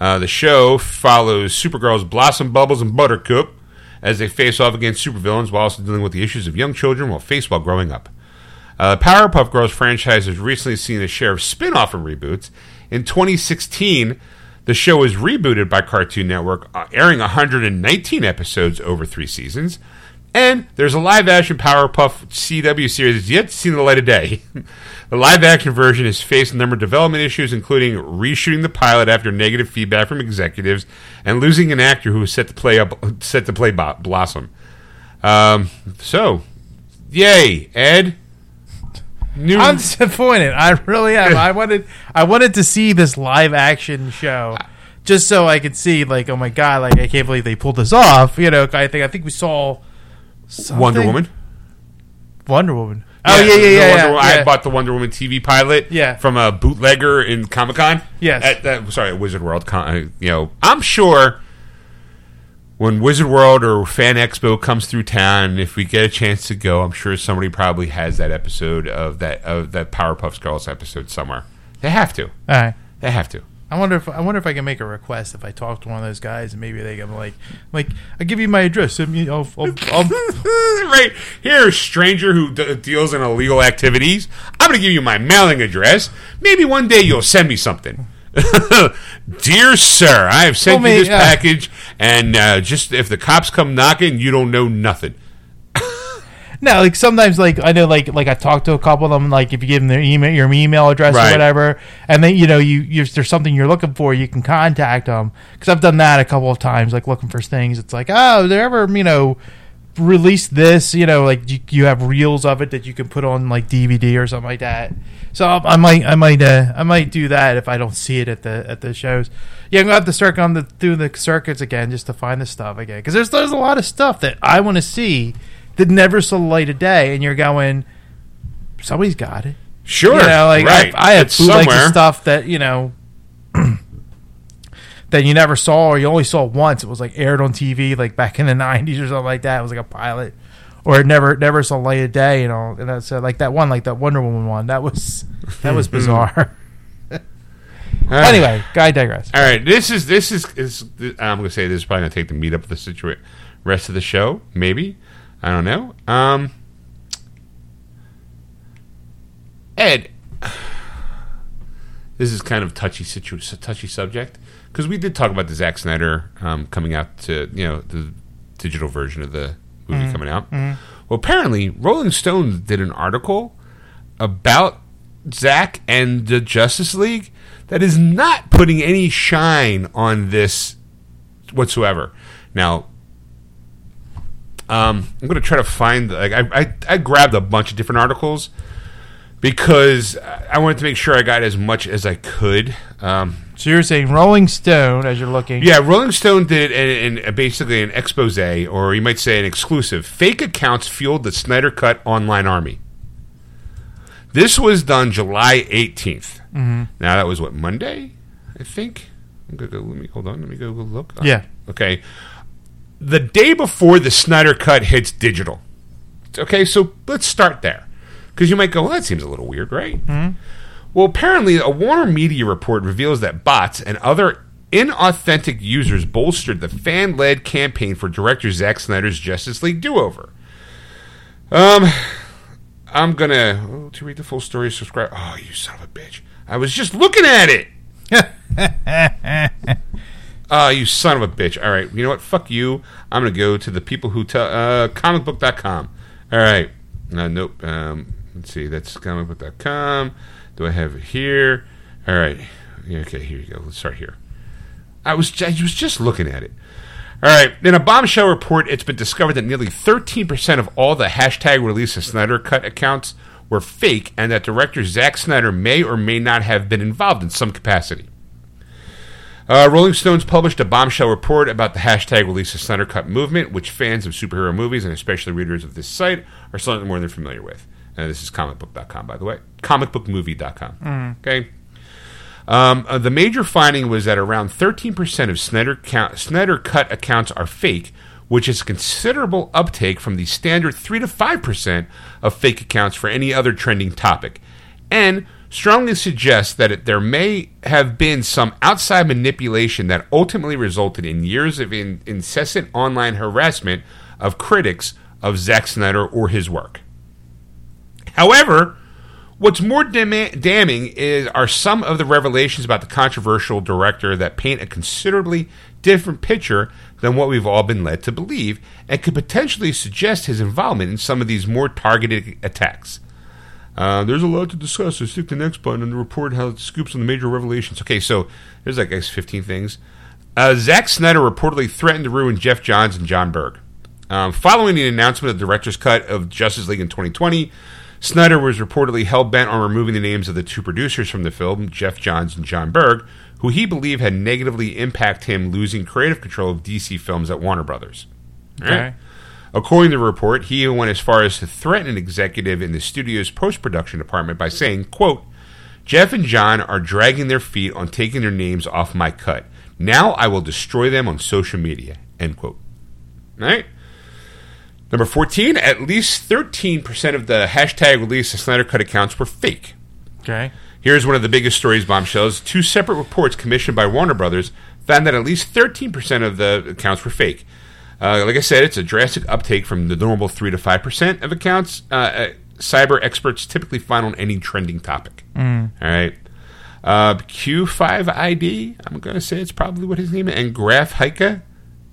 Uh, the show follows Supergirls Blossom, Bubbles, and Buttercup as they face off against supervillains while also dealing with the issues of young children while faced while growing up. Uh, Powerpuff Girls franchise has recently seen a share of spin off and reboots. In 2016, the show was rebooted by Cartoon Network, uh, airing 119 episodes over three seasons. And there's a live action Powerpuff CW series that's yet to see the light of day. the live action version has faced a number of development issues, including reshooting the pilot after negative feedback from executives and losing an actor who was set to play up, set to play Blossom. Um, so, yay, Ed. New, I'm disappointed. I really am. I wanted I wanted to see this live action show. Just so I could see, like, oh my god, like I can't believe they pulled this off. You know, I think I think we saw something- Wonder Woman. Wonder Woman. Oh yeah, yeah, yeah. Yeah, Wo- yeah. I bought the Wonder Woman TV pilot. Yeah. from a bootlegger in Comic Con. Yes. at, that, sorry, at Wizard World. Con, uh, you know, I'm sure when Wizard World or Fan Expo comes through town, if we get a chance to go, I'm sure somebody probably has that episode of that of that Powerpuff Girls episode somewhere. They have to. All right. They have to. I wonder if I wonder if I can make a request if I talk to one of those guys and maybe they can like like I give you my address. Send me. I'll, I'll, I'll, right here, stranger who d- deals in illegal activities. I'm going to give you my mailing address. Maybe one day you'll send me something. Dear sir, I have sent Well, you this yeah. package, and uh, just if the cops come knocking, you don't know nothing. No, like sometimes, like I know, like like I talked to a couple of them. Like if you give them their email, your email address Right. or whatever, and then you know you, if there's something you're looking for, you can contact them. Because I've done that a couple of times, like looking for things. It's like, oh, they're ever you know release this? You know, like you, you have reels of it that you can put on like DVD or something like that. So I, I might I might uh, I might do that if I don't see it at the at the shows. Yeah, I'm gonna have to start on the through the circuits again just to find the stuff again. Because there's there's a lot of stuff that I want to see that never saw the light of day, and you're going, somebody's got it. Sure, You know, like right. I, I have bootlegs of stuff that you know that you never saw or you only saw once. It was like aired on TV, like back in the '90s or something like that. It was like a pilot, or it never never saw light of day. You know, and that's uh, like that one, like that Wonder Woman one. That was that was bizarre. Anyway, guy digress. All right, this is this is, is I'm going to say this is probably going to take the meat up of the situation. rest of the show. Maybe I don't know. Um, Ed, this is kind of touchy situ- touchy subject because we did talk about the Zack Snyder um, coming out to you know the digital version of the movie coming out. Well, apparently, Rolling Stone did an article about Zack and the Justice League that is not putting any shine on this whatsoever. Now, um, I'm going to try to find. Like, I, I I grabbed a bunch of different articles because I wanted to make sure I got as much as I could. Um, So you're saying Rolling Stone as you're looking. yeah, Rolling Stone did in, in basically an expose, or you might say an exclusive. Fake accounts fueled the Snyder Cut online army. This was done July 18th. Mm-hmm. Now that was what Monday, I think. I'm gonna go. Let me hold on. Let me go look. Yeah. Okay. The day before the Snyder Cut hits digital. Okay, so let's start there. Because you might go, well, that seems a little weird, right? Well, apparently, a Warner Media report reveals that bots and other inauthentic users bolstered the fan led campaign for director Zack Snyder's Justice League do over. Um, I'm gonna. Oh, to read the full story, subscribe. Oh, you son of a bitch. I was just looking at it. Oh, you son of a bitch. All right. You know what? Fuck you. I'm going to go to the people who tell uh, comicbook.com. All right. No, nope. Um, let's see. That's comicbook.com. Do I have it here? All right. Okay, here you go. Let's start here. I was I was just looking at it. All right. In a bombshell report, it's been discovered that nearly 13% of all the hashtag release of Snyder Cut accounts were fake, and that director Zack Snyder may or may not have been involved in some capacity. Uh, Rolling Stones published a bombshell report about the hashtag release of Snyder Cut movement, which fans of superhero movies and especially readers of this site are slightly more than familiar with. Uh, this is comicbook.com, by the way. Comicbookmovie.com. Okay. Um, uh, the major finding was that around 13% of Snyder, count, Snyder Cut accounts are fake, which is a considerable uptake from the standard 3 to 5% of fake accounts for any other trending topic, and strongly suggests that it, there may have been some outside manipulation that ultimately resulted in years of in, incessant online harassment of critics of Zack Snyder or his work. However, what's more dama- damning is are some of the revelations about the controversial director that paint a considerably different picture than what we've all been led to believe, and could potentially suggest his involvement in some of these more targeted attacks. Uh, there's a lot to discuss, so stick to the next button and report how it scoops on the major revelations. Okay, so there's like I guess 15 things. Uh, Zack Snyder reportedly threatened to ruin Geoff Johns and Jon Berg. Um, following the announcement of the director's cut of Justice League in 2020, Snyder was reportedly hell bent on removing the names of the two producers from the film, Geoff Johns and Jon Berg, who he believed had negatively impacted him losing creative control of DC films at Warner Brothers. All right? Okay. According to the report, he even went as far as to threaten an executive in the studio's post-production department by saying, quote, Jeff and John are dragging their feet on taking their names off my cut. Now I will destroy them on social media. End quote. Right? Number 14, at least 13% of the hashtag release of Snyder Cut accounts were fake. Okay. Here's one of the biggest stories bombshells. Two separate reports commissioned by Warner Brothers found that at least 13% of the accounts were fake. Uh, like I said, it's a drastic uptake from the normal 3 to 5% of accounts uh, uh, cyber experts typically find on any trending topic. All right. Uh, Q5ID, I'm going to say it's probably what his name is, and Graphika,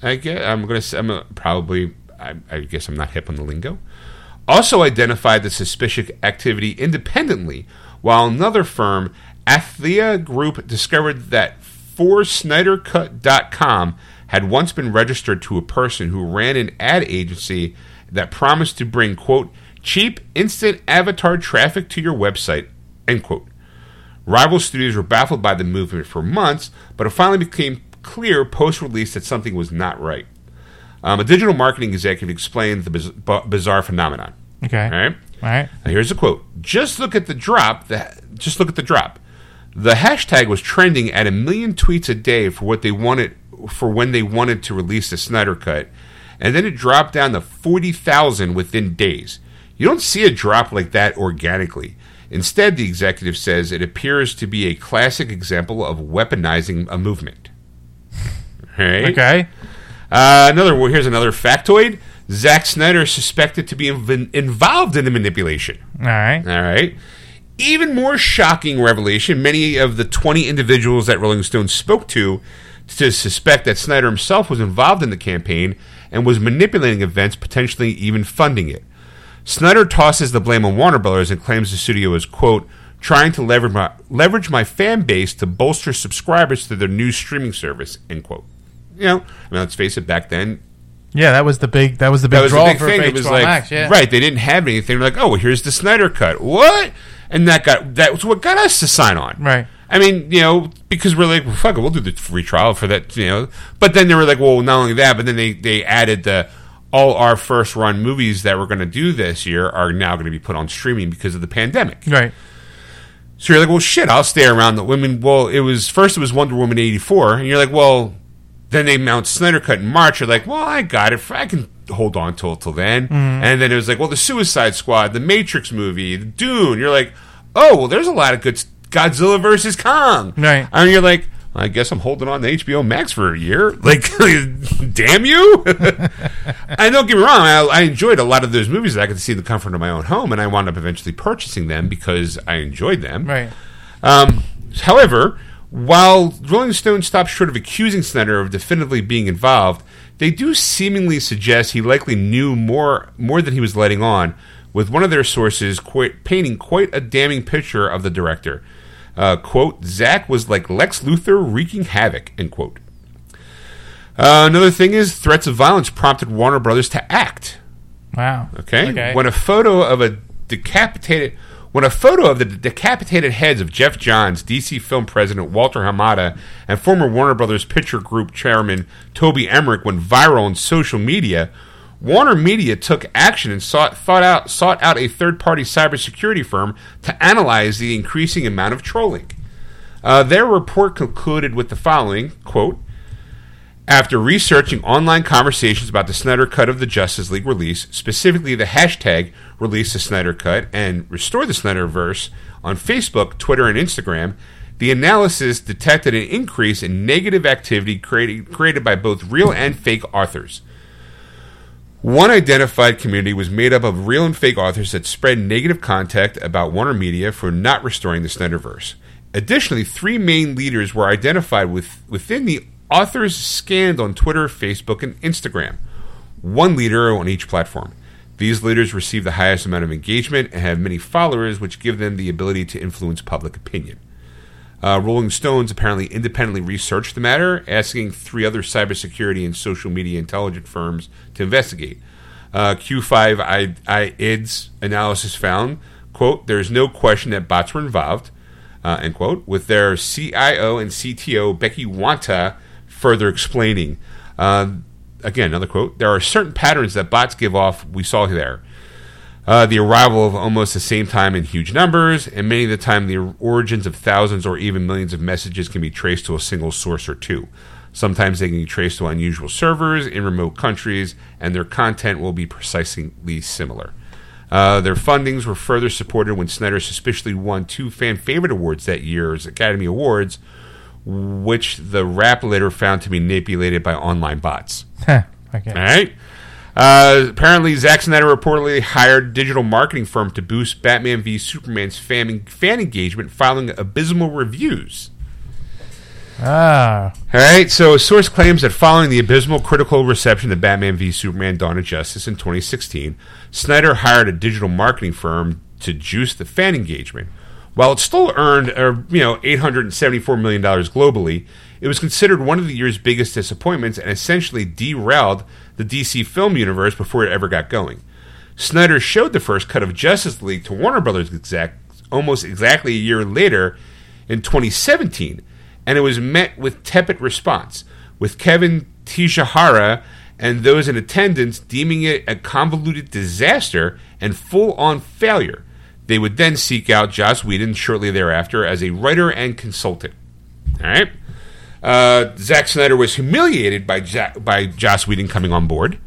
I guess, I'm going to say, I'm probably, I, I guess I'm not hip on the lingo also identified the suspicious activity independently, while another firm, Athea Group, discovered that 4SnyderCut.com had once been registered to a person who ran an ad agency that promised to bring, quote, cheap, instant avatar traffic to your website, end quote. Rival studios were baffled by the movement for months, but it finally became clear post release that something was not right. Um, a digital marketing executive explained the biz- bu- bizarre phenomenon. Okay. All right. All right. Now here's a quote. Just look at the drop. The, just look at the drop. The hashtag was trending at a million tweets a day for what they wanted for when they wanted to release the Snyder Cut, and then it dropped down to forty thousand within days. You don't see a drop like that organically. Instead, the executive says it appears to be a classic example of weaponizing a movement. Right? Okay. Uh, another here's another factoid. Zack Snyder is suspected to be inv- involved in the manipulation. All right. All right. Even more shocking revelation many of the 20 individuals that Rolling Stone spoke to to suspect that Snyder himself was involved in the campaign and was manipulating events, potentially even funding it. Snyder tosses the blame on Warner Brothers and claims the studio is, quote, trying to leverage my, leverage my fan base to bolster subscribers to their new streaming service, end quote. You know, I mean, let's face it, back then, Yeah, that was the big. That was the big that was draw the big for thing. It was like Max. Yeah. right, they didn't have anything. They're like, oh, well, here's the Snyder cut. What? And that got that was what got us to sign on. Right. I mean, you know, because we're like, well, fuck it, we'll do the free trial for that, you know. But then they were like, well, not only that, but then they they added the all our first run movies that we're going to do this year are now going to be put on streaming because of the pandemic. Right. So you're like, well, shit, I'll stay around the women. Well, it was first it was Wonder Woman eighty four, and you're like, well, then they mount Snyder Cut in March. You're like, well, I got it. I can hold on till till then. And then it was like, well, the Suicide Squad, the Matrix movie, the Dune. You're like, oh, well, there's a lot of good Godzilla versus Kong. Right. And you're like. I guess I'm holding on to HBO Max for a year. Like, damn you! I don't get me wrong. I, I enjoyed a lot of those movies that I could see in the comfort of my own home, and I wound up eventually purchasing them because I enjoyed them. Right. Um, however, while Rolling Stone stopped short of accusing Snyder of definitively being involved, they do seemingly suggest he likely knew more more than he was letting on. With one of their sources quite, painting quite a damning picture of the director. Uh, quote, Zack was like Lex Luthor wreaking havoc, end quote. Uh, another thing is threats of violence prompted Warner Brothers to act. Wow. Okay? Okay. When a photo of a decapitated when a photo of the decapitated heads of Geoff Johns, DC film president Walter Hamada, and former Warner Brothers Picture Group chairman Toby Emmerich went viral on social media, Warner Media took action and sought, out, sought out a third-party cybersecurity firm to analyze the increasing amount of trolling. Uh, their report concluded with the following quote after researching online conversations about the Snyder Cut of the Justice League release, specifically the hashtag release the Snyder Cut and restore the Snyderverse on Facebook, Twitter, and Instagram, the analysis detected an increase in negative activity created, created by both real and fake authors. One identified community was made up of real and fake authors that spread negative content about Warner Media for not restoring the Snyderverse. Additionally, three main leaders were identified with, within the authors scanned on Twitter, Facebook, and Instagram. One leader on each platform. These leaders receive the highest amount of engagement and have many followers, which give them the ability to influence public opinion. Uh, Rolling Stones apparently independently researched the matter, asking three other cybersecurity and social media intelligence firms to investigate. Uh, Q5 I, I ID's analysis found, quote, there is no question that bots were involved, uh, end quote, with their CIO and CTO, Becky Wanta, further explaining. Uh, again, another quote, there are certain patterns that bots give off we saw there. Uh, the arrival of almost the same time in huge numbers, and many of the time the origins of thousands or even millions of messages can be traced to a single source or two. Sometimes they can be traced to unusual servers in remote countries, and their content will be precisely similar. Uh, their fundings were further supported when Snyder suspiciously won two fan favorite awards that year's Academy Awards, which the Wrap later found to be manipulated by online bots. Okay. All right. Uh, apparently, Zack Snyder reportedly hired a digital marketing firm to boost Batman v Superman's fan, fan engagement, filing abysmal reviews. Ah. All right, so a source claims that following the abysmal critical reception of Batman v Superman Dawn of Justice in 2016, Snyder hired a digital marketing firm to juice the fan engagement. While it still earned, uh, you know, $874 million globally, it was considered one of the year's biggest disappointments and essentially derailed the DC film universe before it ever got going. Snyder showed the first cut of Justice League to Warner Brothers exact, almost exactly a year later in 2017, and it was met with tepid response, with Kevin Tsujihara and those in attendance deeming it a convoluted disaster and full on failure. They would then seek out Joss Whedon shortly thereafter as a writer and consultant. All right. Uh, Zack Snyder was humiliated by by Joss Whedon coming on board.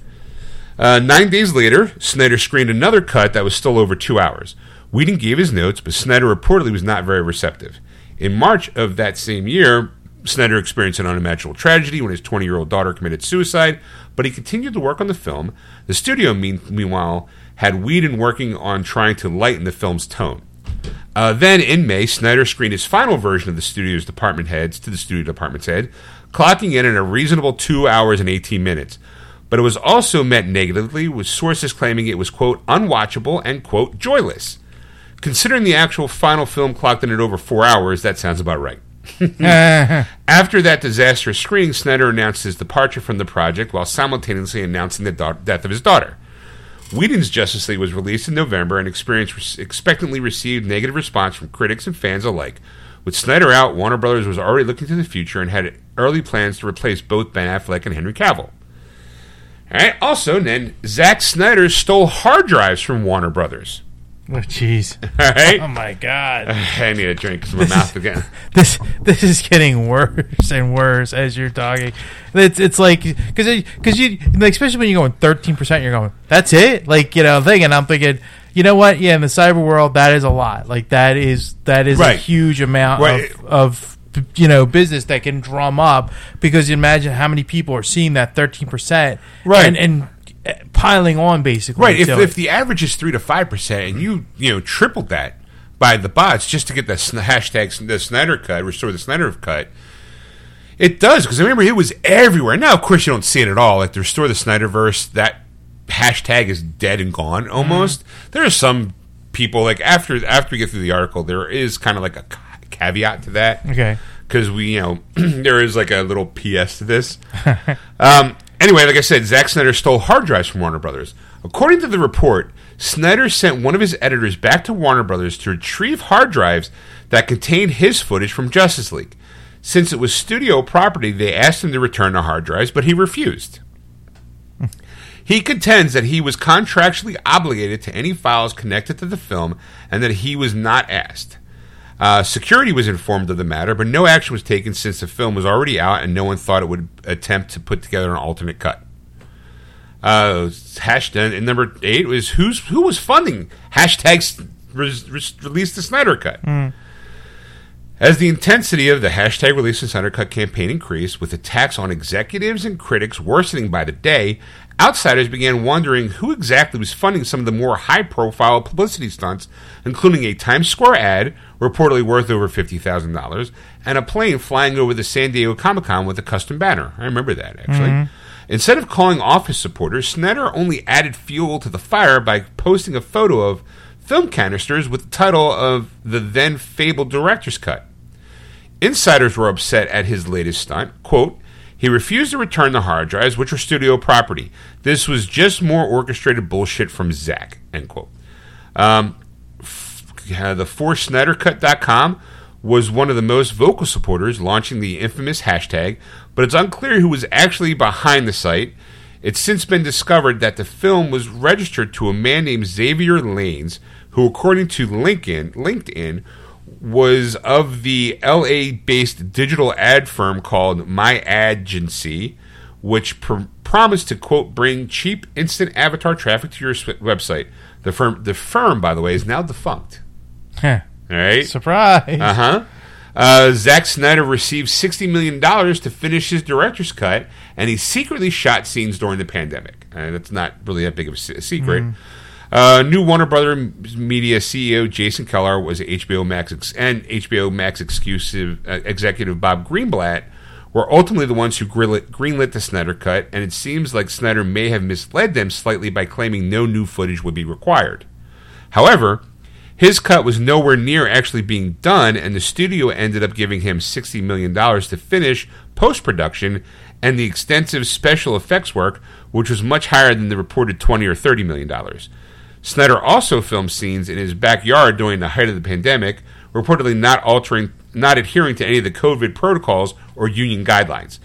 Uh, nine days later, Snyder screened another cut that was still over two hours. Whedon gave his notes, but Snyder reportedly was not very receptive. In March of that same year, Snyder experienced an unimaginable tragedy when his 20 year old daughter committed suicide, but he continued to work on the film. The studio, meanwhile, had Whedon working on trying to lighten the film's tone. Uh, then in May, Snyder screened his final version of the studio's department heads to the studio department's head, clocking in at a reasonable two hours and 18 minutes. But it was also met negatively, with sources claiming it was, quote, unwatchable and, quote, joyless. Considering the actual final film clocked in at over four hours, that sounds about right. After that disastrous screening, Snyder announced his departure from the project while simultaneously announcing the da- death of his daughter. Whedon's Justice League was released in November and experienced expectantly received negative response from critics and fans alike. With Snyder out, Warner Brothers was already looking to the future and had early plans to replace both Ben Affleck and Henry Cavill. All right. Also, then Zack Snyder stole hard drives from Warner Brothers. Oh, jeez. All right. Oh my god. I need a drink because my mouth again. This this is getting worse and worse as you're talking. It's it's like because because you like especially when you're going thirteen percent, you're going that's it. Like you know, thinking I'm thinking, you know what? Yeah, in the cyber world, that is a lot. Like that is that is a huge amount Right. of of you know business that can drum up because you imagine how many people are seeing that thirteen percent Right. and and piling on basically. Right. If, if the average is three to five percent, and you you know tripled that by the bots just to get the hashtag the Snyder cut, restore the Snyder cut, it does because I remember it was everywhere. Now, of course, you don't see it at all. Like the restore the Snyderverse, that hashtag is dead and gone almost. There are some people like after after we get through the article, there is kind of like a caveat to that okay. because we, you know, there is like a little PS to this. um, anyway, like I said, Zack Snyder stole hard drives from Warner Brothers. According to the report, Snyder sent one of his editors back to Warner Brothers to retrieve hard drives that contained his footage from Justice League. Since it was studio property, they asked him to return the hard drives, but he refused. He contends that he was contractually obligated to any files connected to the film and that he was not asked. Uh, security was informed of the matter, but no action was taken since the film was already out and no one thought it would attempt to put together an alternate cut. Uh, hashtag and number eight was who's who was funding hashtags re- re- release the Snyder cut. As the intensity of the hashtag release the Snyder cut campaign increased, with attacks on executives and critics worsening by the day, outsiders began wondering who exactly was funding some of the more high profile publicity stunts, including a Times Square ad, reportedly worth over $50,000, and a plane flying over the San Diego Comic Con with a custom banner. I remember that, actually. Mm-hmm. Instead of calling off his supporters, Snyder only added fuel to the fire by posting a photo of film canisters with the title of the then fabled director's cut. Insiders were upset at his latest stunt. Quote, he refused to return the hard drives, which were studio property. This was just more orchestrated bullshit from Zack. End quote. Um, f- uh, the ForSnyderCut.com was one of the most vocal supporters, launching the infamous hashtag, but it's unclear who was actually behind the site. It's since been discovered that the film was registered to a man named Xavier Lanes, who, according to LinkedIn, LinkedIn was of the LA-based digital ad firm called My Agency, which pr- promised to quote bring cheap instant avatar traffic to your website. The firm, the firm, by the way, is now defunct. Huh. All right. Surprise. Uh-huh. Uh Zack Snyder received sixty million dollars to finish his director's cut, and he secretly shot scenes during the pandemic. And it's not really that big of a se- secret. Uh, new Warner Brother Media CEO Jason Kilar was HBO Max ex- and HBO Max exclusive uh, executive Bob Greenblatt were ultimately the ones who greenlit, greenlit the Snyder cut, and it seems like Snyder may have misled them slightly by claiming no new footage would be required. However, his cut was nowhere near actually being done, and the studio ended up giving him $60 million to finish post production and the extensive special effects work, which was much higher than the reported 20 or $30 million. Snyder also filmed scenes in his backyard during the height of the pandemic, reportedly not altering, not adhering to any of the COVID protocols or union guidelines.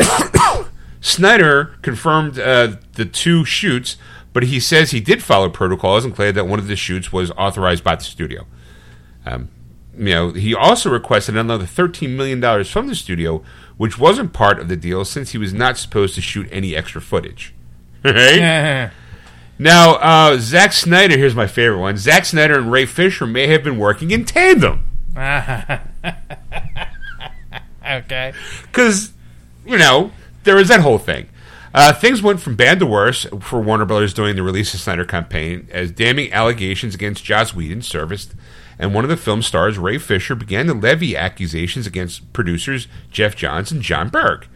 Snyder confirmed uh, the two shoots, but he says he did follow protocols and claimed that one of the shoots was authorized by the studio. Um, you know, he also requested another $13 million from the studio, which wasn't part of the deal since he was not supposed to shoot any extra footage. right? Now, uh, Zack Snyder, here's my favorite one. Zack Snyder and Ray Fisher may have been working in tandem. okay. Because, you know, there was that whole thing. Uh, things went from bad to worse for Warner Brothers during the release of Snyder campaign as damning allegations against Joss Whedon surfaced, and one of the film stars, Ray Fisher, began to levy accusations against producers Geoff Johns and Jon Berg.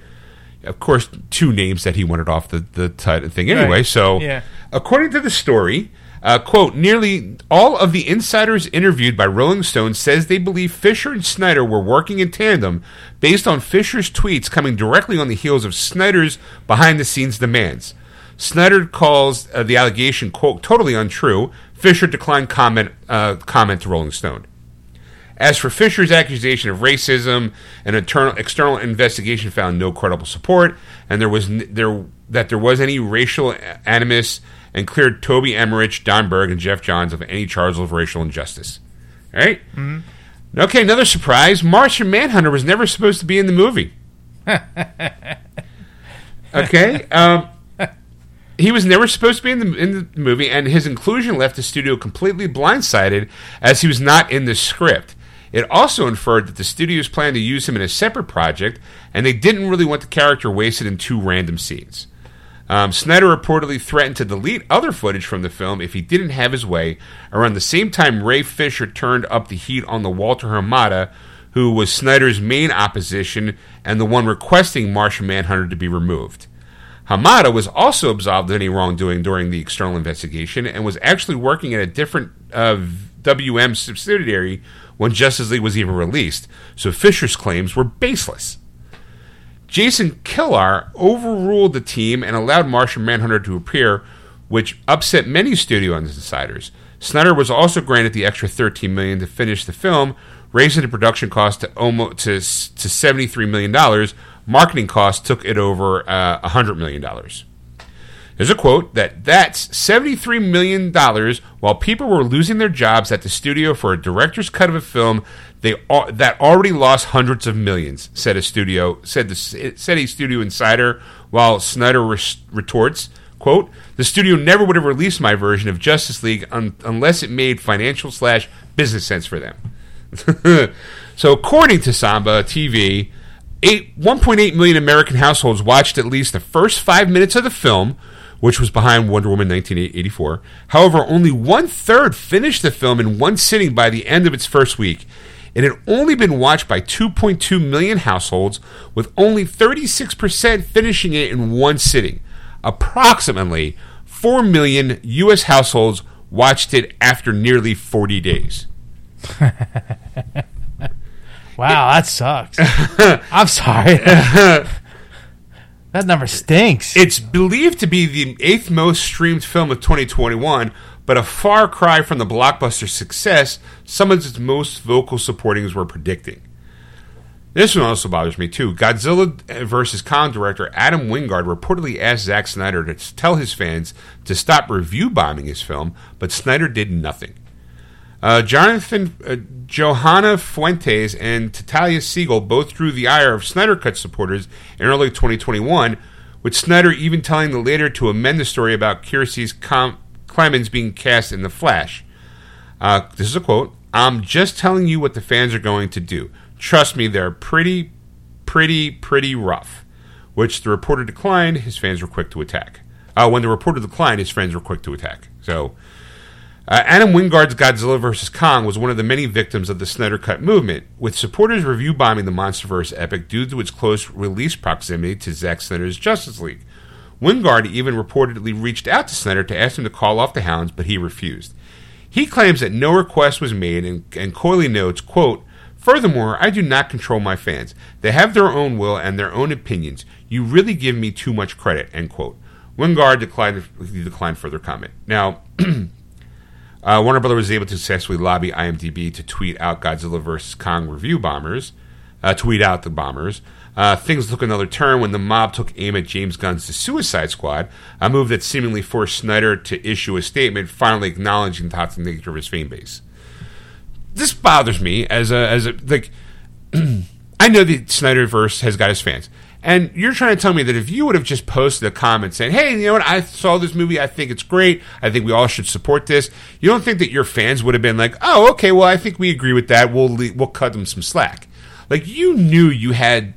Of course, two names that he wanted off the, the t- thing anyway. Right. So, Yeah. according to the story, uh, quote, nearly all of the insiders interviewed by Rolling Stone says they believe Fisher and Snyder were working in tandem based on Fisher's tweets coming directly on the heels of Snyder's behind the scenes demands. Snyder calls uh, the allegation, quote, totally untrue. Fisher declined comment, uh, comment to Rolling Stone. As for Fisher's accusation of racism, an internal, external investigation found no credible support, and there was n- there that there was any racial animus, and cleared Toby Emmerich, Jon Berg, and Geoff Johns of any charge of racial injustice. All right? Okay, another surprise: Martian Manhunter was never supposed to be in the movie. okay, um, he was never supposed to be in the in the movie, and his inclusion left the studio completely blindsided, as he was not in the script. It also inferred that the studios planned to use him in a separate project, and they didn't really want the character wasted in two random scenes. Um, Snyder reportedly threatened to delete other footage from the film if he didn't have his way. Around the same time, Ray Fisher turned up the heat on the Walter Hamada, who was Snyder's main opposition and the one requesting Martian Manhunter to be removed. Hamada was also absolved of any wrongdoing during the external investigation and was actually working at a different uh, WM subsidiary when Justice League was even released, so Fisher's claims were baseless. Jason Kilar overruled the team and allowed Martian Manhunter to appear, which upset many studio insiders. Snyder was also granted the extra 13 million to finish the film, raising the production cost to almost to, to 73 million dollars. Marketing costs took it over uh, 100 million dollars. There's a quote that that's $73 million while people were losing their jobs at the studio for a director's cut of a film they that already lost hundreds of millions, said a studio said the said a studio insider while Snyder retorts, quote, "The studio never would have released my version of Justice League un- unless it made financial slash business sense for them." so according to Samba TV, eight, 1.8 million American households watched at least the first five minutes of the film, which was behind Wonder Woman 1984. However, only one third finished the film in one sitting by the end of its first week. It had only been watched by 2.2 million households, with only 36% finishing it in one sitting. Approximately 4 million U.S. households watched it after nearly 40 days. Wow, that sucks. I'm sorry. that number stinks. It's believed to be the eighth most streamed film of 2021, but a far cry from the blockbuster success some of its most vocal supportings were predicting. This one also bothers me too. Godzilla vs. Kong director Adam Wingard reportedly asked Zack Snyder to tell his fans to stop review bombing his film, but Snyder did nothing. Uh, Jonathan uh, Johanna Fuentes and Tatiana Siegel both drew the ire of Snyder Cut supporters in early 2021, with Snyder even telling the later to amend the story about Kiersey's Com- Clemons being cast in The Flash. Uh, this is a quote I'm just telling you what the fans are going to do. Trust me, they're pretty, pretty, pretty rough. Which the reporter declined, his fans were quick to attack. Uh, when the reporter declined, his friends were quick to attack. So, uh, Adam Wingard's Godzilla vs. Kong was one of the many victims of the Snyder Cut movement, with supporters review bombing the MonsterVerse epic due to its close release proximity to Zack Snyder's Justice League. Wingard even reportedly reached out to Snyder to ask him to call off the hounds, but he refused. He claims that no request was made and, and coyly notes, quote, Furthermore, I do not control my fans. They have their own will and their own opinions. You really give me too much credit, end quote. Wingard declined, declined further comment. Now, uh, Warner Brother was able to successfully lobby IMDb to tweet out Godzilla vs. Kong review bombers, uh, tweet out the bombers. Uh, things took another turn when the mob took aim at James Gunn's The Suicide Squad, a move that seemingly forced Snyder to issue a statement finally acknowledging the toxic nature of his fan base. This bothers me as a as a like. I know the Snyderverse has got his fans, And you're trying to tell me that if you would have just posted a comment saying, "Hey, you know what? I saw this movie. I think it's great. I think we all should support this." You don't think that your fans would have been like, "Oh, okay. Well, I think we agree with that. We'll le- we'll cut them some slack." Like you knew you had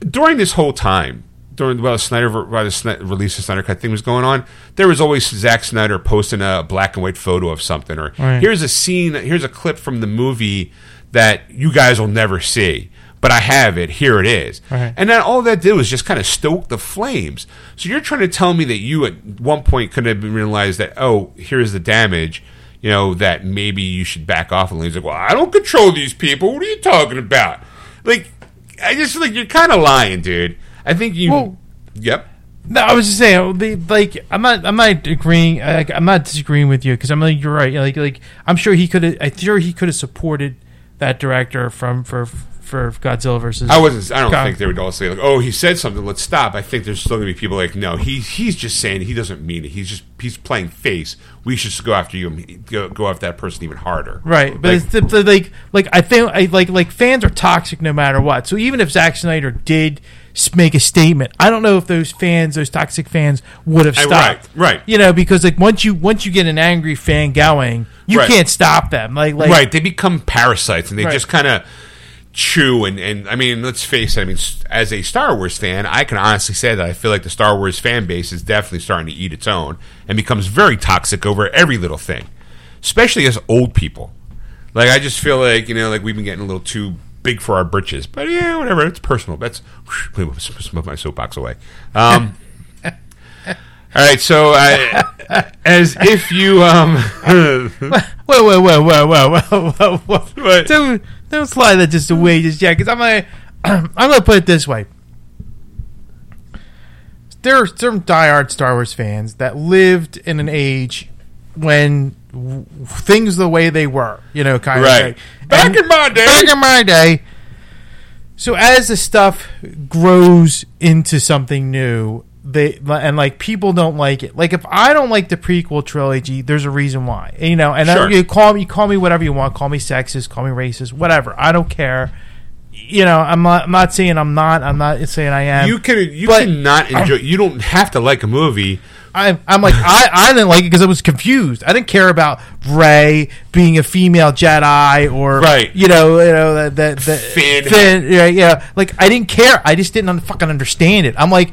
during this whole time, during while the Snyder while the Snyder, release of Snyder Cut thing was going on, there was always Zack Snyder posting a black and white photo of something, or Right. here's a scene, here's a clip from the movie that you guys will never see, but I have it. Here it is, Right. and then all that did was just kind of stoke the flames. So you're trying to tell me that you at one point could have realized that oh, here's the damage. You know that maybe you should back off. And he's like, "Well, I don't control these people. What are you talking about?" Like, I just feel like you're kind of lying, dude. I think you. Well- yep. No, I was just saying, the, like, I'm not, I'm not agreeing, like, I'm not disagreeing with you because I'm like, you're right. Like, like, I'm sure he could have, I'm sure he could have supported that director from for for Godzilla versus. I wasn't. I don't Kong. think they would all say like, "Oh, he said something. Let's stop." I think there's still gonna be people like, "No, he he's just saying he doesn't mean it. He's just he's playing face. We should just go after you and go, go after that person even harder." Right, but Like, it's the, like, like I think, I, like, like fans are toxic no matter what. So even if Zack Snyder did make a statement, I don't know if those fans, those toxic fans, would have stopped. right, right. You know, because like once you once you get an angry fan going, you Right. can't stop them. Like, like right, they become parasites and they Right. just kind of chew and and I mean, let's face it. I mean, as a Star Wars fan, I can honestly say that I feel like the Star Wars fan base is definitely starting to eat its own and becomes very toxic over every little thing, especially as old people. Like I just feel like you know, like we've been getting a little too big for our britches. But yeah, whatever. It's personal. That's move my soapbox away. Um, all right, so I, as if you um. Whoa, whoa, whoa, whoa, whoa, whoa, whoa, whoa! What? Don't don't slide that just away just yet, because I'm gonna I'm gonna put it this way. There are some diehard Star Wars fans that lived in an age when w- things the way they were, you know, kind Right. of thing. Back And- in my day. back in my day. So as the stuff grows into something new, they and like people don't like it. Like if I don't like the prequel trilogy, there's a reason why. You know, and Sure. I, you call me call me whatever you want, call me sexist, call me racist, whatever. I don't care. You know, I'm not I'm not saying I'm not. I'm not saying I am. You can you But- cannot enjoy. You don't have to like a movie. I'm, I'm like I, I didn't like it because I was confused. I didn't care about Rey being a female Jedi or Right. you know, you know that that, that Finn. Finn, yeah, yeah. Like I didn't care. I just didn't un- fucking understand it. I'm like,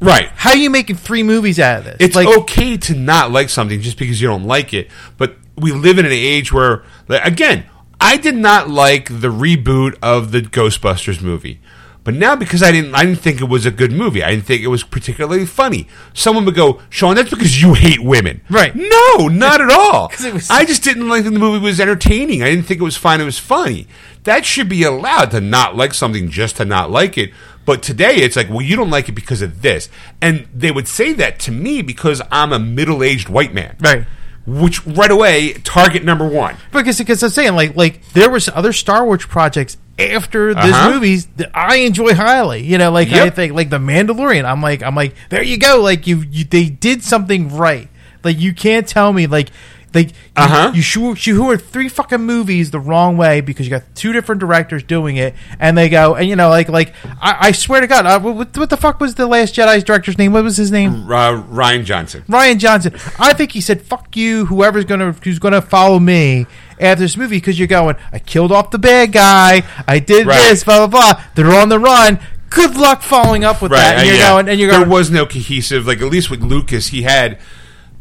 Right. how are you making three movies out of this? It's like, okay to not like something just because you don't like it, but we live in an age where, like, again, I did not like the reboot of the Ghostbusters movie. But now, because I didn't, I didn't think it was a good movie. I didn't think it was particularly funny. Someone would go, "Sean, that's because you hate women." Right. No, not at all. was- I just didn't like that the movie was entertaining. I didn't think it was fun. It was funny. That should be allowed to not like something just to not like it. But today it's like, well, you don't like it because of this, and they would say that to me because I'm a middle-aged white man, Right. Which right away, target number one. because because I'm saying like like there was other Star Wars projects after these Uh-huh. movies that I enjoy highly. You know, like I think like the Mandalorian. I'm like I'm like there you go. Like you, you they did something right. Like you can't tell me like like you, Uh-huh. you you are three fucking movies the wrong way because you got two different directors doing it and they go and you know like like I, I swear to God uh, what, what the fuck was the Last Jedi's director's name? What was his name? Uh, Rian Johnson. Rian Johnson. I think he said, "Fuck you, whoever's gonna who's gonna follow me after this movie," because you're going. I killed off the bad guy. I did Right. this. Blah blah blah. They're on the run. Good luck following up with that. uh, And you're yeah. going. And you're there was no cohesive. Like at least with Lucas, he had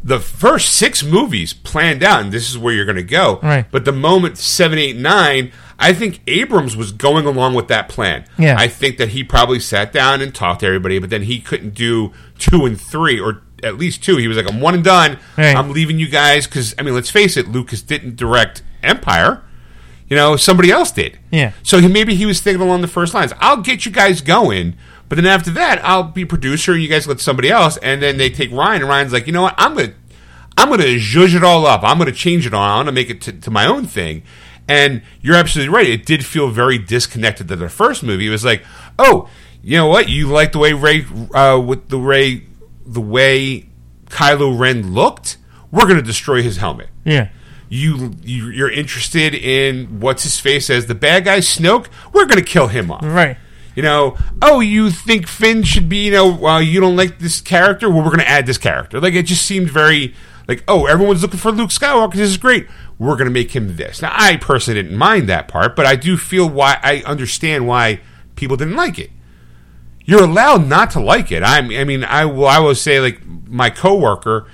the first six movies planned out, and this is where you're going to go. Right. But the moment seven, eight, nine, I think Abrams was going along with that plan. Yeah. I think that he probably sat down and talked to everybody, but then he couldn't do two and three, or at least two. He was like, "I'm one and done. Right. I'm leaving you guys." Because I mean, let's face it, Lucas didn't direct Empire. You know, somebody else did. Yeah. So he, maybe he was thinking along the first lines. I'll get you guys going, but then after that, I'll be producer. and You guys let somebody else, and then they take Ryan, and Ryan's like, you know what? I'm gonna, I'm gonna zhuzh it all up. I'm gonna change it all. I'm gonna make it to, to my own thing. And you're absolutely right. It did feel very disconnected to the first movie. It was like, oh, you know what? You like the way Rey, uh, with the Rey, the way Kylo Ren looked. We're gonna destroy his helmet yeah. you, you you're interested in what's his face as the bad guy Snoke, we're going to kill him off. Right. You know, oh, you think Finn should be, you know, uh, you don't like this character? Well, we're going to add this character. Like, it just seemed very, like, oh, everyone's looking for Luke Skywalker. This is great. We're going to make him this. Now, I personally didn't mind that part, but I do feel why, I understand why people didn't like it. You're allowed not to like it. I, I mean, I will, I will say, like, my coworker,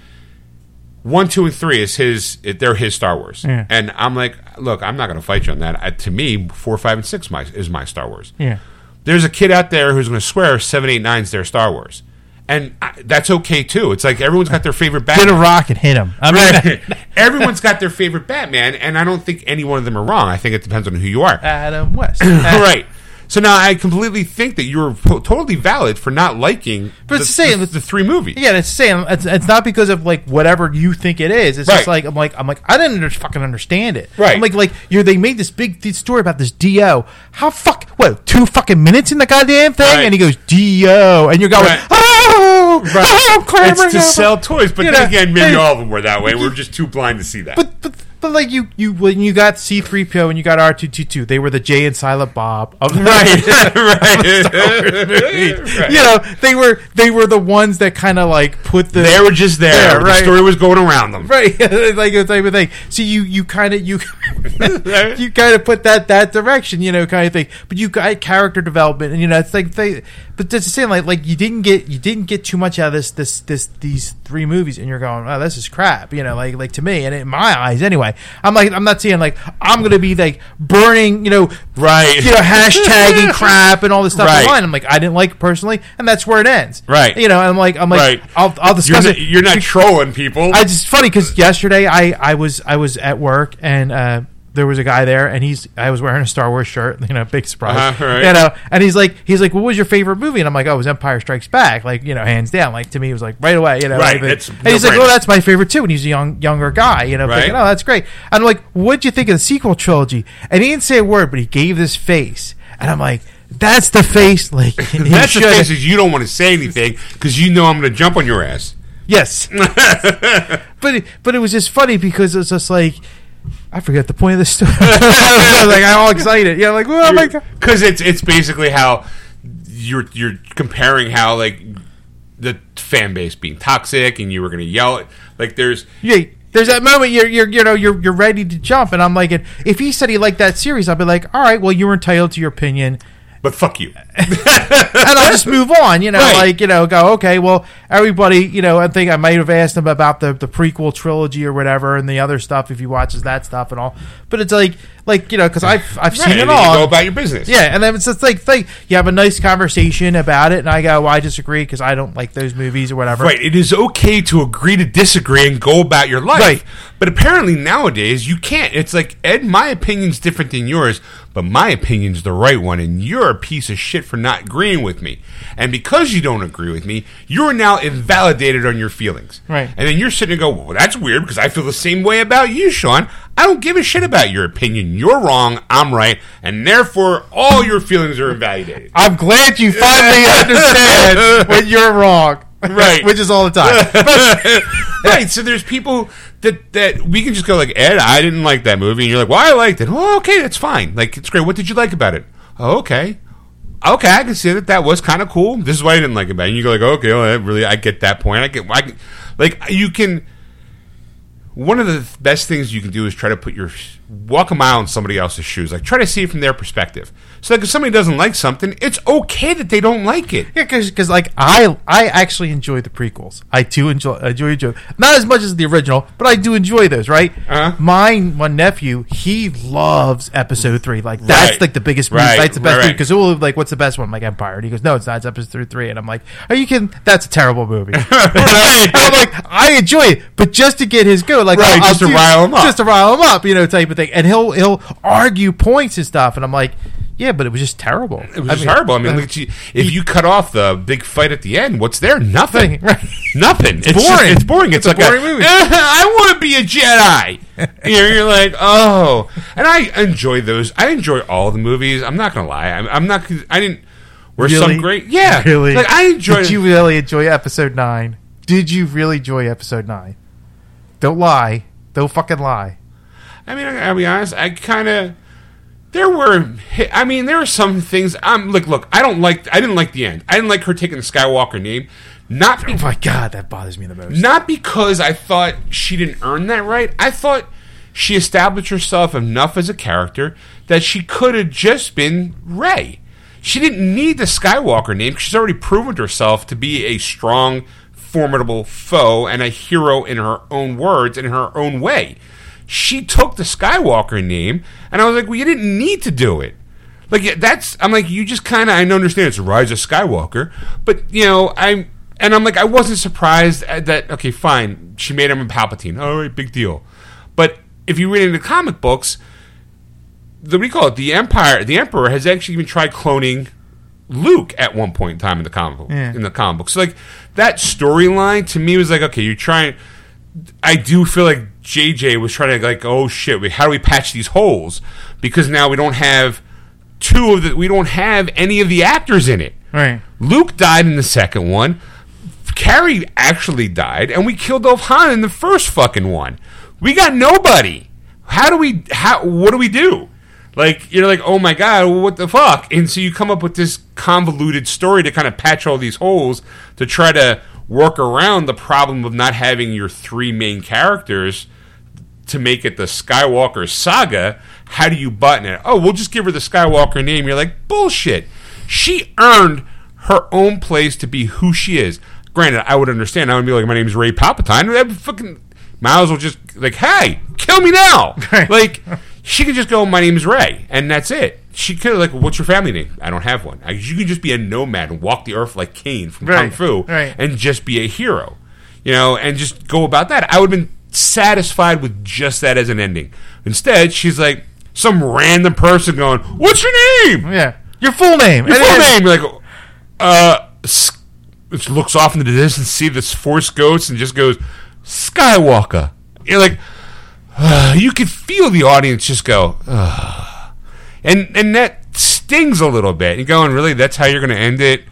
one, two, and three is his. They're his Star Wars, Yeah. and I'm like, look, I'm not going to fight you on that. Uh, to me, four, five, and six my, is my Star Wars. Yeah. There's a kid out there who's going to swear seven, eight, nine's their Star Wars, and I, that's okay too. It's like everyone's got their favorite Get a Batman. rock and hit him. I mean, Right. Everyone's got their favorite Batman, and I don't think any one of them are wrong. I think it depends on who you are. Adam West. right. So now I completely think that you're po- totally valid for not liking But the, it's the same. the, the three movies. Yeah, it's saying it's, it's not because of like whatever you think it is. It's just Right. like I'm like I'm like I didn't under, fucking understand it. Right. I'm like like you they made this big th- story about this Do. How fuck what two fucking minutes in the goddamn thing, Right. and he goes Do, and you're going Right. oh, oh, I'm clamoring It's to over." sell toys, but You then know, again, maybe hey, all of them were that way. We're just too blind to see that. But but but like you you when you got C three PO and you got R two two two, they were the Jay and Silent Bob of the right, right. You know, they were they were the ones that kind of like put the They were just there. Yeah, The right. story was going around them. right like the type of thing so you you kind of you you kind of put that that direction you know kind of thing but you got character development and you know it's like they but that's the same like like you didn't get you didn't get too much out of this this this these three movies and you're going oh this is crap you know like like to me and in my eyes anyway i'm like i'm not saying like i'm gonna be like burning you know Right. you know hashtagging crap and all this stuff Right. online i'm like i didn't like personally and that's where it ends Right. you know i'm like i'm like Right. i'll i'll You're discuss not, it you're not trolling people. I just funny because yesterday I, I was I was at work and uh, there was a guy there and he's I was wearing a Star Wars shirt you know big surprise Uh-huh, right. you know and he's like he's like what was your favorite movie and I'm like oh it was Empire Strikes Back like you know hands down like to me it was like right away you know Right, like, it's and he's like well that's my favorite too and he's a young younger guy you know Right. thinking oh that's great and I'm like what'd you think of the sequel trilogy and he didn't say a word but he gave this face and I'm like that's the face like That's the thing is you don't want to say anything because you know I'm going to jump on your ass. Yes. but it, but it was just funny because it was just like I forget the point of the story. I was like I'm all excited. Yeah, like oh my god. Because it's it's basically how you're you're comparing how like the fan base being toxic and you were going to yell at like there's Yeah, there's that moment you're you're you know you're you're ready to jump, and I'm like, if he said he liked that series, I'd be like, all right, well you were entitled to your opinion. But fuck you. and I'll just move on, you know, Right. like, you know, go, okay, well, everybody, you know, I think I might have asked him about the, the prequel trilogy or whatever and the other stuff if he watches that stuff and all. But it's like, like, you know, because I've, I've Right, seen it all. go about your business. Yeah, and then it's just like, like you have a nice conversation about it, and I go, well, I disagree because I don't like those movies or whatever. Right. It is okay to agree to disagree and go about your life. Right. But apparently nowadays you can't. It's like Ed, my opinion's different than yours, but my opinion's the right one, and you're a piece of shit for not agreeing with me. And because you don't agree with me, you're now invalidated on your feelings. Right. And then you're sitting and go, well, that's weird because I feel the same way about you, Sean. I don't give a shit about your opinion. You're wrong. I'm right, and therefore all your feelings are invalidated. I'm glad you finally understand when you're wrong. Right. Which is all the time. right. So there's people that that we can just go like Ed, I didn't like that movie, and you're like, well, I liked it. Oh, okay, that's fine. Like it's great. What did you like about it? Oh, okay. Okay, I can see that that was kind of cool. This is why I didn't like it about it. And you go like, okay, well, that really, I get that point. I get, I can, like, you can. One of the best things you can do is try to put your walk a mile in somebody else's shoes. Like try to see it from their perspective. So like if somebody doesn't like something, it's okay that they don't like it. Yeah, because like I I actually enjoy the prequels. I do enjoy I do enjoy not as much as the original, but I do enjoy those. Right? Uh-huh. Mine, my nephew, he loves Episode Three. Like that's Right. like the biggest movie. Right, That's the best right, movie right. because it will like what's the best one? Like Empire. And he goes, no, it's not. It's Episode Three. And I'm like, are you kidding? That's a terrible movie. I'm like, I enjoy it, but just to get his go, like Right, I'll- just I'll to do- rile him up. just to rile him up, you know, type of thing. And he'll he'll argue points and stuff, and I'm like, yeah, but it was just terrible. It was. I mean, look at you, if you cut off the big fight at the end, what's there? Nothing. Right. Nothing. It's, boring. just- it's boring. It's, It's a like boring movie. I want to be a Jedi. you're, you're like, oh, and I enjoy those. I enjoy all the movies. I'm not gonna lie. I'm, I'm not. I didn't. Were some Really? great? Yeah, really. Like I enjoy. Did you really enjoy episode nine? Did you really enjoy episode nine? Don't lie. Don't fucking lie. I mean, I, I'll be honest. I kind of there were I mean there were some things um, I'm like look I don't like I didn't like the end I didn't like her taking the Skywalker name not Oh my god, that bothers me the most. not because I thought she didn't earn that right. I thought she established herself enough as a character that she could have just been Rey. She didn't need the Skywalker name. she's already proven herself to be a strong, formidable foe and a hero in her own words and in her own way. She took the Skywalker name, and I was like, well, you didn't need to do it. Like that's I'm like you just kind of I understand it's Rise of Skywalker, but you know I'm and I'm like I wasn't surprised at that. Okay, fine, she made him a Palpatine. All right, big deal. But if you read into comic books, the what do you call it? The Empire, the Emperor has actually even tried cloning Luke at one point in time in the comic book. Yeah. In the comic book, so like that storyline to me was like okay, you're trying. I do feel like JJ was trying to like, oh shit, we, how do we patch these holes? Because now we don't have two of the, we don't have any of the actors in it. Right. Luke died in the second one. Carrie actually died, and we killed off Han in the first fucking one. We got nobody. How do we? How? What do we do? Like you're like, oh my god, what the fuck? And so you come up with this convoluted story to kind of patch all these holes to try to work around the problem of not having your three main characters to make it the Skywalker saga. How do you button it? Oh, we'll just give her the Skywalker name. You're like, bullshit. She earned her own place to be who she is. Granted, I would understand. I would be like, my name's Rey Palpatine. I'd fucking might as well just like, hey, kill me now. like, she could just go, my name's Rey, and that's it. She could like, what's your family name? I don't have one. I, you could just be a nomad and walk the earth like Caine from Kung Fu, right. and just be a hero, you know, and just go about that. I would have been satisfied with just that as an ending. Instead, she's like some random person going, "What's your name? Yeah. Your full name. Your And full name?" You're like, uh, it looks off into the distance, see this Force ghost, and just goes, "Skywalker." You're like, you could feel the audience just go, Ugh. and and that stings a little bit. And going, really, that's how you're going to end it?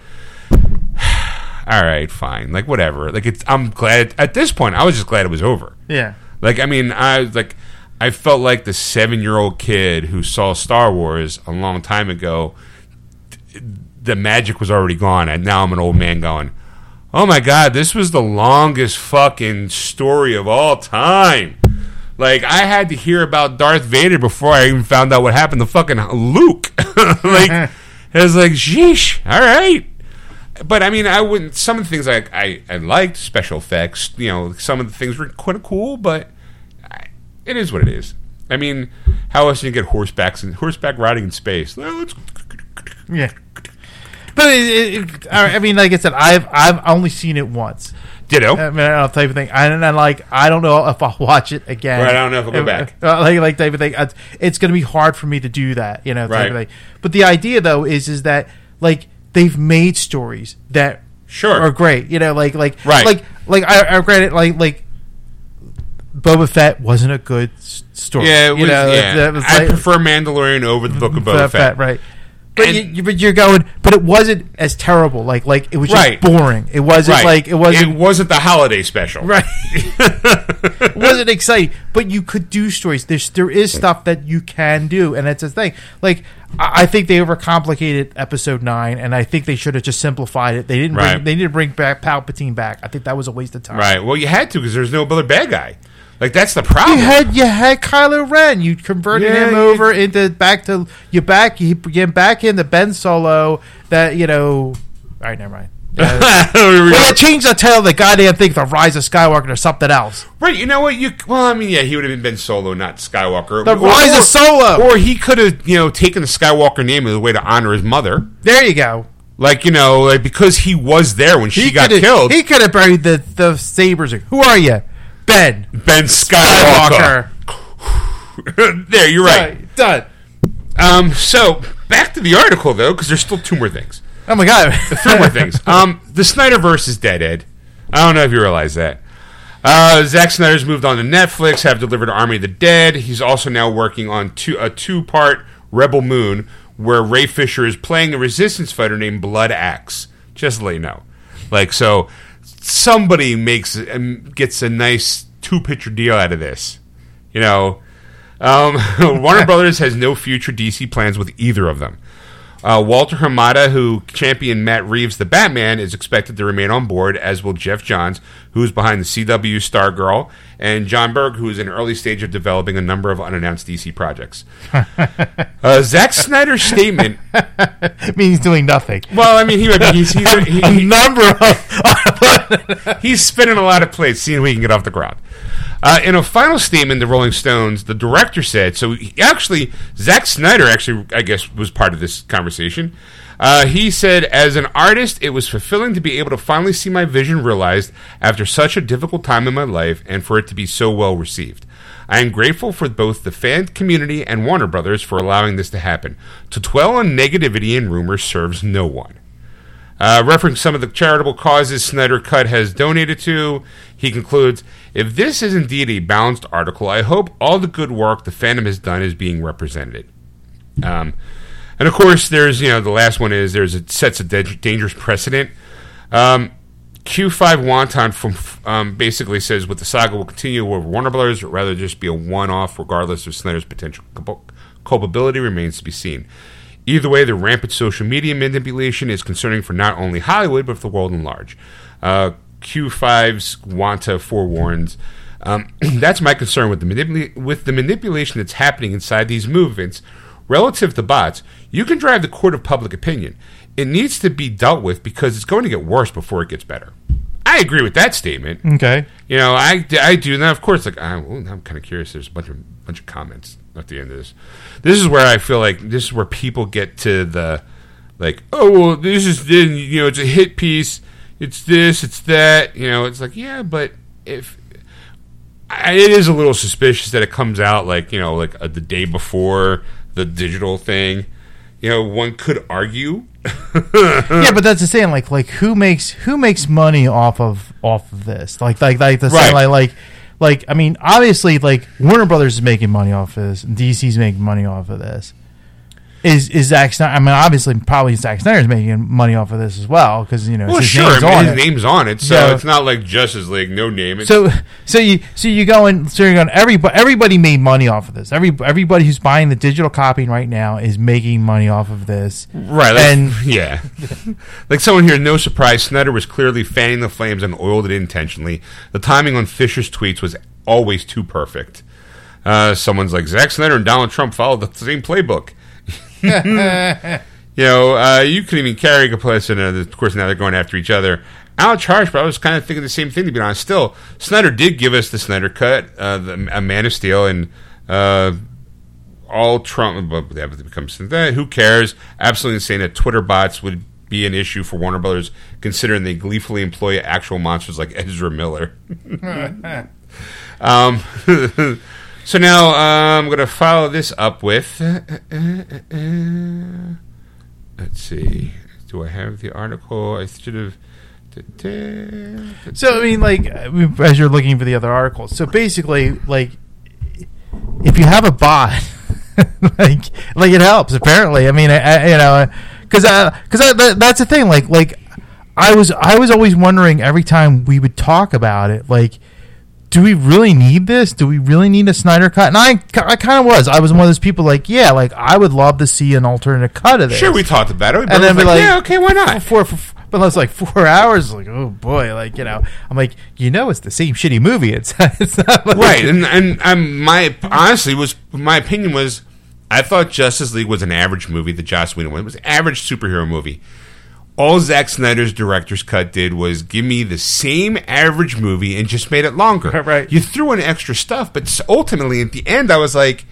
All right, fine, like whatever. Like it's, I'm glad at this point. I was just glad it was over. Yeah. Like I mean, I like I felt like the seven year old kid who saw Star Wars a long time ago. The magic was already gone, and now I'm an old man going, "Oh my god, this was the longest fucking story of all time." Like I had to hear about Darth Vader before I even found out what happened to fucking Luke. like it was like, "Sheesh, all right." But I mean, I wouldn't. Some of the things I, I, I liked special effects. You know, some of the things were kind of cool, but I, it is what it is. I mean, how else do you get horsebacks and horseback riding in space? Well, Yeah. But it, it, I mean, like I said, I've I've only seen it once. Ditto. I mean, I don't type of thing. I and I like I don't know if I'll watch it again. Right, I don't know if I'll go back. Uh, like like type of thing. It's, it's going to be hard for me to do that. You know, type of Right. thing. But the idea though is is that like they've made stories that Sure. are great. You know, like like Right. like like I, I it. like like Boba Fett wasn't a good story. yeah, it was, you know, yeah. that was I prefer Mandalorian over the Book of Boba Fett. right? But And- you, you- but you're going, but it wasn't as terrible. Like like it was just Right. boring. It wasn't Right. like it wasn't It wasn't the holiday special. right. it wasn't exciting, but you could do stories. There's there is stuff that you can do, and that's the thing. Like I think they overcomplicated episode nine, and I think they should have just simplified it. They didn't. Bring, Right. They didn't bring back Palpatine back. I think that was a waste of time. Right. Well, you had to because there's no other bad guy. Like that's the problem. You had you had Kylo Ren. You converted Yeah, him you- over into back to you back you get back into Ben Solo. That you know. All right, never mind. Uh, well, they changed the title of the goddamn thing to Rise of Skywalker or something else. Right, you know what? You well, I mean, yeah, he would have been Solo, not Skywalker. The Rise of Solo. or he could have, you know, taken the Skywalker name as a way to honor his mother. There you go. Like, you know, like because he was there when she got killed. He could have buried the the sabers. Who are you, Ben ben Skywalker. there, you're right. Done. Um, so back to the article though, because there's still two more things. Oh my god. Three more things. Um, the Snyderverse is dead, Ed. I don't know if you realize that. Uh, Zack Snyder's moved on to Netflix, have delivered Army of the Dead. He's also now working on two, a two-part Rebel Moon, where Ray Fisher is playing a resistance fighter named Blood Axe. Just to let you know. Like, so somebody makes um, gets a nice two-picture deal out of this. You know, Um, Warner Brothers has no future DC plans with either of them. Uh, Walter Hamada, who championed Matt Reeves' The Batman, is expected to remain on board, as will Geoff Johns, who's behind the CW Stargirl, and Jon Berg, who is in early stage of developing a number of unannounced DC projects. uh, Zack Snyder's statement. I mean, he's doing nothing. Well, I mean, he might be. He's, he's, he- A number of. he's spinning a lot of plates, seeing if he can get off the ground. Uh, in a final statement, the Rolling Stones, the director said, so he, actually, Zack Snyder actually, I guess, was part of this conversation. Uh, he said, as an artist, it was fulfilling to be able to finally see my vision realized after such a difficult time in my life and for it to be so well received. I am grateful for both the fan community and Warner Brothers for allowing this to happen. To dwell on negativity and rumors serves no one. Uh, referencing some of the charitable causes Snyder Cut has donated to, he concludes If this is indeed a balanced article, I hope all the good work the fandom has done is being represented. Um, and of course, there's, you know, the last one is there's a sets a da- dangerous precedent. Um, Q5 Wonton from um, basically says what the saga will continue with Warner Brothers, rather just be a one-off, regardless of Snyder's potential culpability remains to be seen. Either way, the rampant social media manipulation is concerning for not only Hollywood but for the world in large. Uh, Q5's Wanta forewarns. Um, that's my concern with the manipula- with the manipulation that's happening inside these movements relative to bots. You can drive the court of public opinion. It needs to be dealt with because it's going to get worse before it gets better. I agree with that statement. Okay. You know, I, I do now. Of course, like I, I'm kind of curious. There's a bunch of bunch of comments at the end of this. This is where I feel like this is where people get to the like, oh well, this is you know, it's a hit piece. It's this, it's that. You know, it's like yeah, but if I, it is a little suspicious that it comes out like you know, like uh, the day before the digital thing. You know, one could argue. yeah, but that's the same. Like, like who makes who makes money off of off of this? Like, like, like the saying, Right. like, like, like. I mean, obviously, like Warner Brothers is making money off of this, DC's making money off of this. Is is Zack Snyder? I mean, obviously, probably Zack Snyder's making money off of this as well because you know Well, his sure, name's I mean, on his it. name's on it, so So- it's not like Justice League, no name. It's, So, so you, so you going, so you're going. Everybody, everybody made money off of this. Every, everybody who's buying the digital copy right now is making money off of this. Right, like, And- yeah, like someone here, no surprise. Snyder was clearly fanning the flames and oiled it intentionally. The timing on Fisher's tweets was always too perfect. Uh, someone's like Zack Snyder and Donald Trump followed the same playbook. you know, uh, you couldn't even carry place, and uh, of course now they're going after each other. I'll charge, but I was kind of thinking the same thing to be honest. Still, Snyder did give us the Snyder cut, uh, the, a Man of Steel, and uh, all Trump, but that becomes that. Who cares? Absolutely insane that Twitter bots would be an issue for Warner Brothers, considering they gleefully employ actual monsters like Ezra Miller. um, so now uh, I'm going to follow this up with. Uh, uh, uh, let's see. Do I have the article? I should have. So I mean, like as you're looking for the other articles. So basically, like if you have a bot, like like it helps. Apparently, I mean, I, I, you know, because because that, that's the thing. Like like I was I was always wondering every time we would talk about it, like. Do we really need this? Do we really need a Snyder cut? And I, I kind of was. I was one of those people like, yeah, like I would love to see an alternate cut of this. Sure, we talked about it. We And then be like, like- yeah, okay, why not? for, for but it's like four hours. Like, oh boy, like you know, I'm like, you know, it's the same shitty movie. It's it's not like, right and and um, my honestly was my opinion was i thought justice league was an average movie the joss whedon one it was an average superhero movie all Zack Snyder's director's cut did was give me the same average movie and just made it longer. Right. You threw in extra stuff, but ultimately at the end, I was like,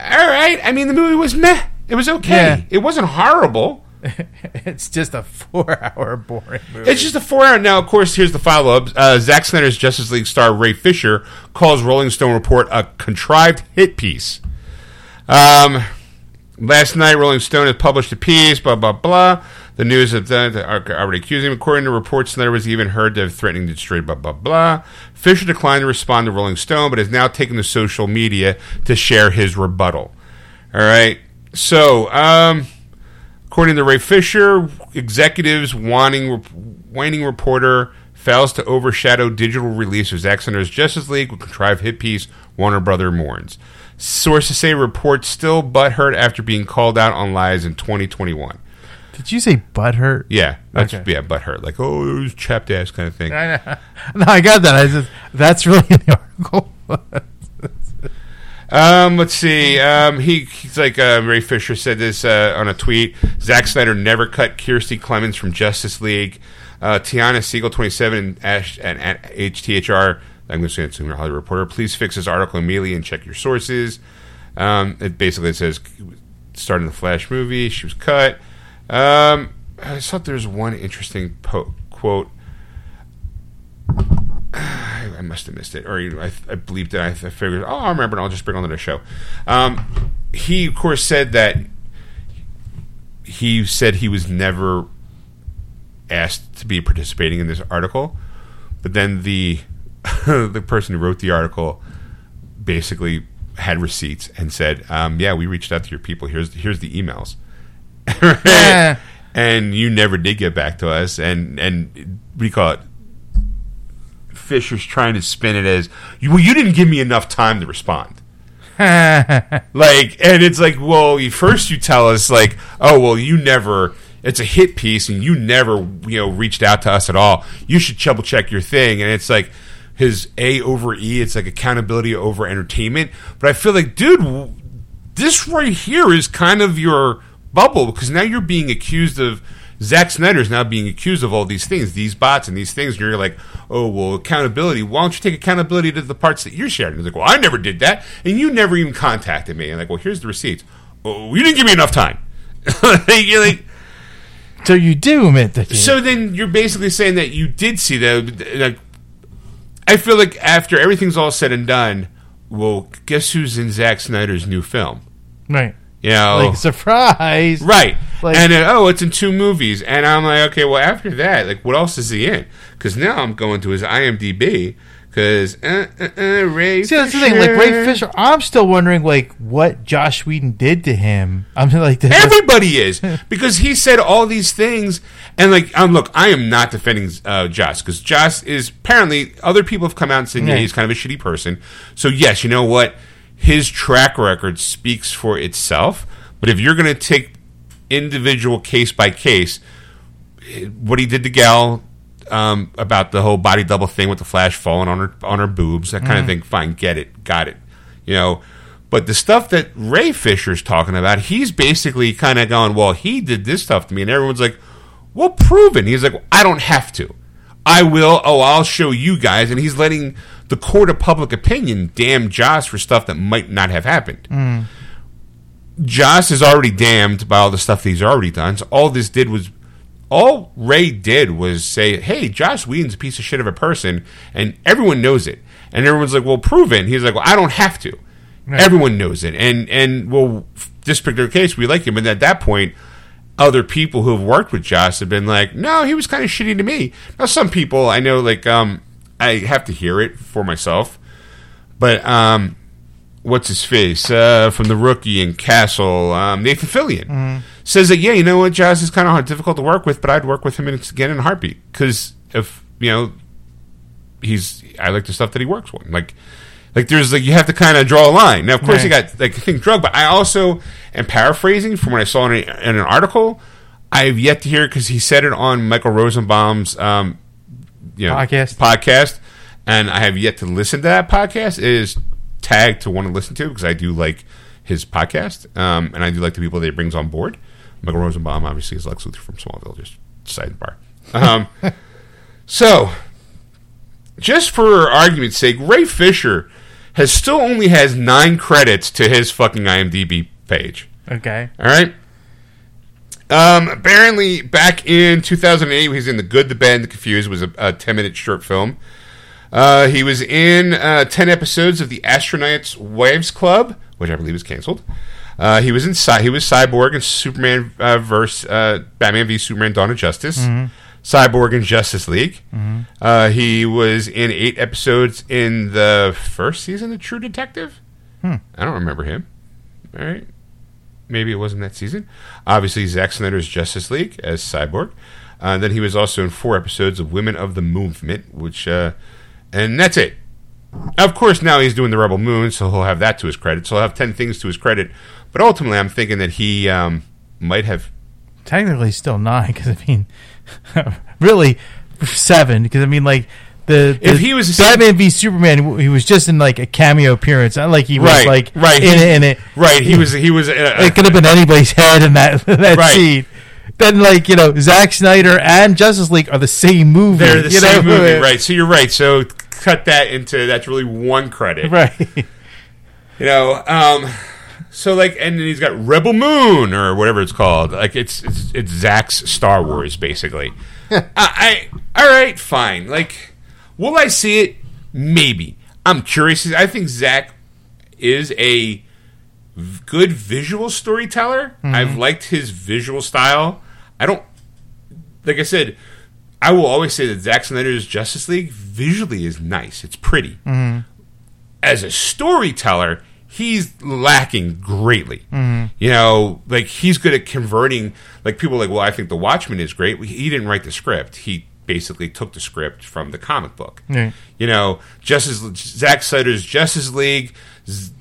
"All right." I mean, the movie was meh. It was okay. Yeah. It wasn't horrible. it's just a four-hour boring movie. It's just a four hour. Now, of course, here's the follow up. Uh, Zack Snyder's Justice League star Ray Fisher calls Rolling Stone report a contrived hit piece. Um, last night, Rolling Stone has published a piece, blah, blah, blah. The news of that are already accusing him. According to reports, Snyder was even heard to have threatening to destroy, blah, blah, blah. Fisher declined to respond to Rolling Stone, but has now taken to social media to share his rebuttal. All right. So, um, According to Ray Fisher, executives wanting whining reporter fails to overshadow digital release of Zack Snyder's Justice League with contrived hit piece Warner Brother mourns. Sources say reports still butthurt after being called out on lies in 2021. Did you say butt hurt? Yeah, that's Okay. yeah, butthurt. Like oh, it was chapped ass kind of thing. I. No, I got that. I just that's really in the article. Um, let's see. Um, he, he's like uh, Ray Fisher said this uh, on a tweet. Zack Snyder never cut Kiersey Clemons from Justice League. Uh, Tiana Siegel, twenty seven, and Ash and at HTHR. I'm going to say it's in Hollywood Reporter. Please fix this article immediately and check your sources. Um, it basically says starting the Flash movie. She was cut. Um, I thought there was one interesting po- quote. I must have missed it, or I, I believed it. I, figured, oh, I remember, and I'll just bring on to the show. Um, he, of course, said that he said he was never asked to be participating in this article, but then the the person who wrote the article basically had receipts and said, um, "Yeah, we reached out to your people. Here's here's the emails." Yeah. and you never did get back to us. And and we call it Fisher's trying to spin it as you well you didn't give me enough time to respond. Like and it's like well you, first you tell us like oh well you never it's a hit piece and you never you know reached out to us at all. You should double check your thing. And it's like his a over e it's like accountability over entertainment. But i feel like dude this right here is kind of your bubble because now you're being accused of Zack Snyder's now being accused of all these things, these bots and these things. And you're like, oh well, accountability. Why don't you take accountability to the parts that you're sharing? He's like, well, I never did that, and you never even contacted me. And like, well, here's the receipts. Oh, you didn't give me enough time. you're like, so you do admit that you so then you're basically saying that you did see that. Uh, like, I feel like after everything's all said and done, well, guess who's in Zack Snyder's new film? right. You know, Like surprise. Right. Like- and then, oh, it's in two movies. And I'm like, okay, well, after that, like, what else is he in? Because now I'm going to his IMDb. Because, uh, uh, uh, Ray See, that's the thing. Like Ray Fisher, I'm still wondering like what Josh Whedon did to him. I'm like, Everybody is. Because he said all these things. And, like, um, look, I am not defending uh, Josh. Because Josh is, apparently, other people have come out and said, yeah, Yeah. he's kind of a shitty person. So, yes, you know what? His track record speaks for itself. But if you're going to take individual case by case, what he did to Gal um, about the whole body double thing with the flash falling on her on her boobs, that kind of thing. Fine, get it, got it. You know, but the stuff that Ray Fisher's talking about, he's basically kind of going, "Well, he did this stuff to me," and everyone's like, "Well, proven." he's like, well, "I don't have to. I will. Oh, I'll show you guys." And he's letting the court of public opinion damn Josh for stuff that might not have happened. Josh is already damned by all the stuff that he's already done. So all this did was, all Ray did was say, "Hey, Josh Whedon's a piece of shit of a person," and everyone knows it. And everyone's like, "Well, prove it." And he's like, "Well, I don't have to. Everyone knows it." And and well, this particular case, we like him. And at that point, other people who have worked with Josh have been like, "No, he was kind of shitty to me." Now, some people I know, like, um, I have to hear it for myself, but um what's his face uh, from the rookie and Castle, um, Nathan Fillion, says that yeah, you know what, Jazz is kind of difficult to work with, but I'd work with him again in a heartbeat because if you know he's I like the stuff that he works with, like. Like there's like you have to kind of draw a line. Now, of course, he Right. got like I think drug, but I also am paraphrasing from what I saw in, a, in an article. I have yet to hear because he said it on Michael Rosenbaum's um, you know, Podcast. podcast, and I have yet to listen to that podcast. It is tagged to want to listen to because I do like his podcast, um, and I do like the people that he brings on board. Michael Rosenbaum obviously is Lex Luthor from Smallville, just sidebar. Um, so, just for argument's sake, Ray Fisher has still only has nine credits to his fucking IMDb page. Okay. All right. Um, apparently, back in 2008, he was in The Good, the Bad, and the Confused. It was a, a 10 minute short film. Uh, he was in uh, 10 episodes of the Astronauts Wives Club, which I believe is canceled. Uh, he was in Cy- he was Cyborg in Superman uh, verse uh, Batman v Superman: Dawn of Justice. Cyborg in Justice League. Uh, he was in eight episodes in the first season of True Detective. I don't remember him. All right. Maybe it wasn't that season. Obviously, Zack Snyder's Justice League as Cyborg. Uh, then he was also in four episodes of Women of the Movement, which, uh, and that's it. Of course, now he's doing the Rebel Moon, so he'll have that to his credit. So he'll have ten things to his credit. But ultimately, I'm thinking that he um, might have. Technically, still nine because I mean, really seven because I mean, like the, If he was a- Batman v Superman, he was just in like a cameo appearance, not like he was Right, like right. in, He- it- in it. Right, he was. He was. Uh, It could have been anybody's head in that that Right. scene. Then, like you know, Zack Snyder and Justice League are the same movie. they're the you same know? movie, right? So you're right. So cut that into that's really one credit, Right. You know, um, so like, and then he's got Rebel Moon or whatever it's called. Like it's it's, it's Zack's Star Wars, basically. I, I all right, fine. Like, will I see it? Maybe. I'm curious. I think Zack is a good visual storyteller. Mm-hmm. I've liked his visual style. I don't like I said. I will always say that Zack Snyder's Justice League visually is nice. It's pretty mm-hmm. as a storyteller, he's lacking greatly. Mm-hmm. You know, like he's good at converting. Like people are like, well, I think The Watchmen is great. He didn't write the script. He basically took the script from the comic book. Yeah. You know, Justice Zack Snyder's Justice League,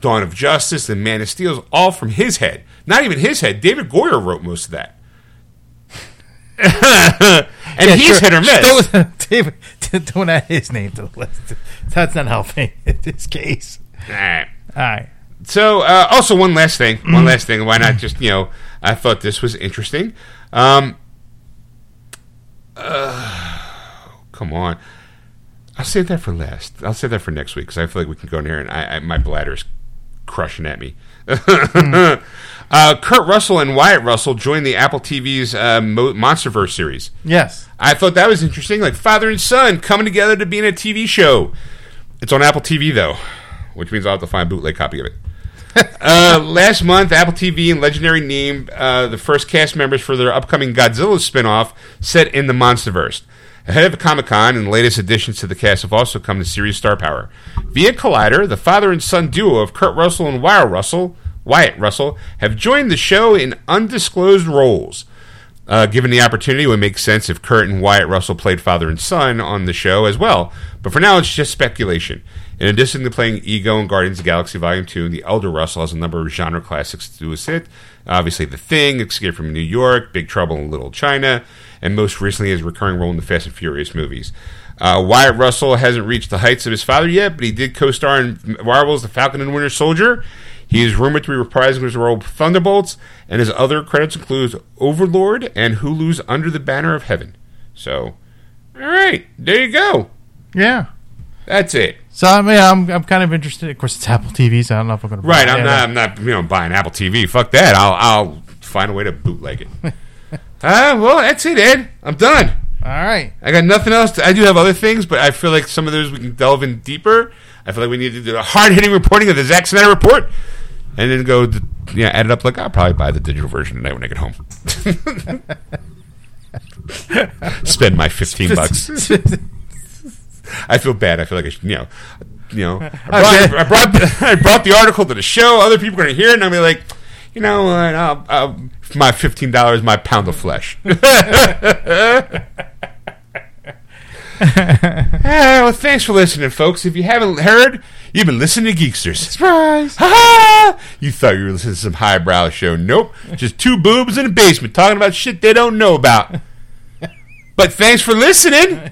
Dawn of Justice, and Man of Steel is all from his head. Not even his head. David Goyer wrote most of that. and Yeah, he's sure. hit or miss. Don't, David, don't add his name to the list. That's not helping in this case. All right. All right. So, uh, also one last thing, one last thing. Why not just you know? I thought this was interesting. Um, uh, come on, I'll save that for last. I'll save that for next week because I feel like we can go in here and I, I, my bladder's crushing at me. uh, Kurt Russell and Wyatt Russell joined the Apple TV's uh, Mo- MonsterVerse series. Yes. I thought that was interesting. Like father and son coming together to be in a TV show. It's on Apple TV though, which means I'll have to find a bootleg copy of it. Uh, last month, Apple TV and Legendary named uh, the first cast members for their upcoming Godzilla spin-off set in the MonsterVerse. Ahead of Comic Con, and the latest additions to the cast have also come to series star power. Via Collider, the father and son duo of Kurt Russell and Wyatt Russell, Wyatt Russell, have joined the show in undisclosed roles. Uh, given the opportunity, it would make sense if Kurt and Wyatt Russell played father and son on the show as well. But for now, it's just speculation. In addition to playing Ego in Guardians of the Galaxy Volume 2, the elder Russell has a number of genre classics to assist. Obviously, The Thing, Escape from New York, Big Trouble in Little China, and most recently his recurring role in the Fast and Furious movies. Uh, Wyatt Russell hasn't reached the heights of his father yet, but he did co-star in Marvel's The Falcon and Winter Soldier. He is rumored to be reprising his role Thunderbolts, and his other credits include Overlord and Hulu's Under the Banner of Heaven. So, all right, there you go. Yeah. That's it. So I mean, I'm I'm kind of interested. Of course, it's Apple TV, so I don't know if I'm going to. Right, I'm not. I'm not. You know, buying Apple TV. Fuck that. I'll. I'll find a way to bootleg it. Ah, well, that's it, Ed. I'm done. All right. I got nothing else. To, I do have other things, but I feel like some of those we can delve in deeper. I feel like we need to do a hard hitting reporting of the Zack Snyder report, and then go, to, yeah, add it up. Like I'll probably buy the digital version tonight when I get home. Spend my fifteen bucks. I feel bad. I feel like I should, you know, you know. I brought, I brought, I brought the article to the show. Other people are going to hear it, and I'll be like, you know what? I'll, I'll, my fifteen dollars, my pound of flesh. Ah, well, thanks for listening, folks. If you haven't heard, you've been listening to Geeksters. Surprise. Ha ha! You thought you were listening to some highbrow show. Nope. Just two boobs in a basement talking about shit they don't know about. But thanks for listening.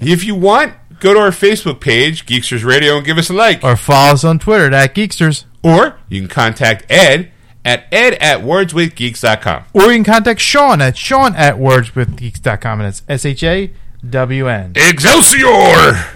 If you want, go to our Facebook page, Geeksters Radio, and give us a like. Or follow us on Twitter at Geeksters. Or you can contact Ed at ed at wordswithgeeks.com. Or you can contact Shawn at Shawn at wordswithgeeks.com, and it's S H A W N. Excelsior!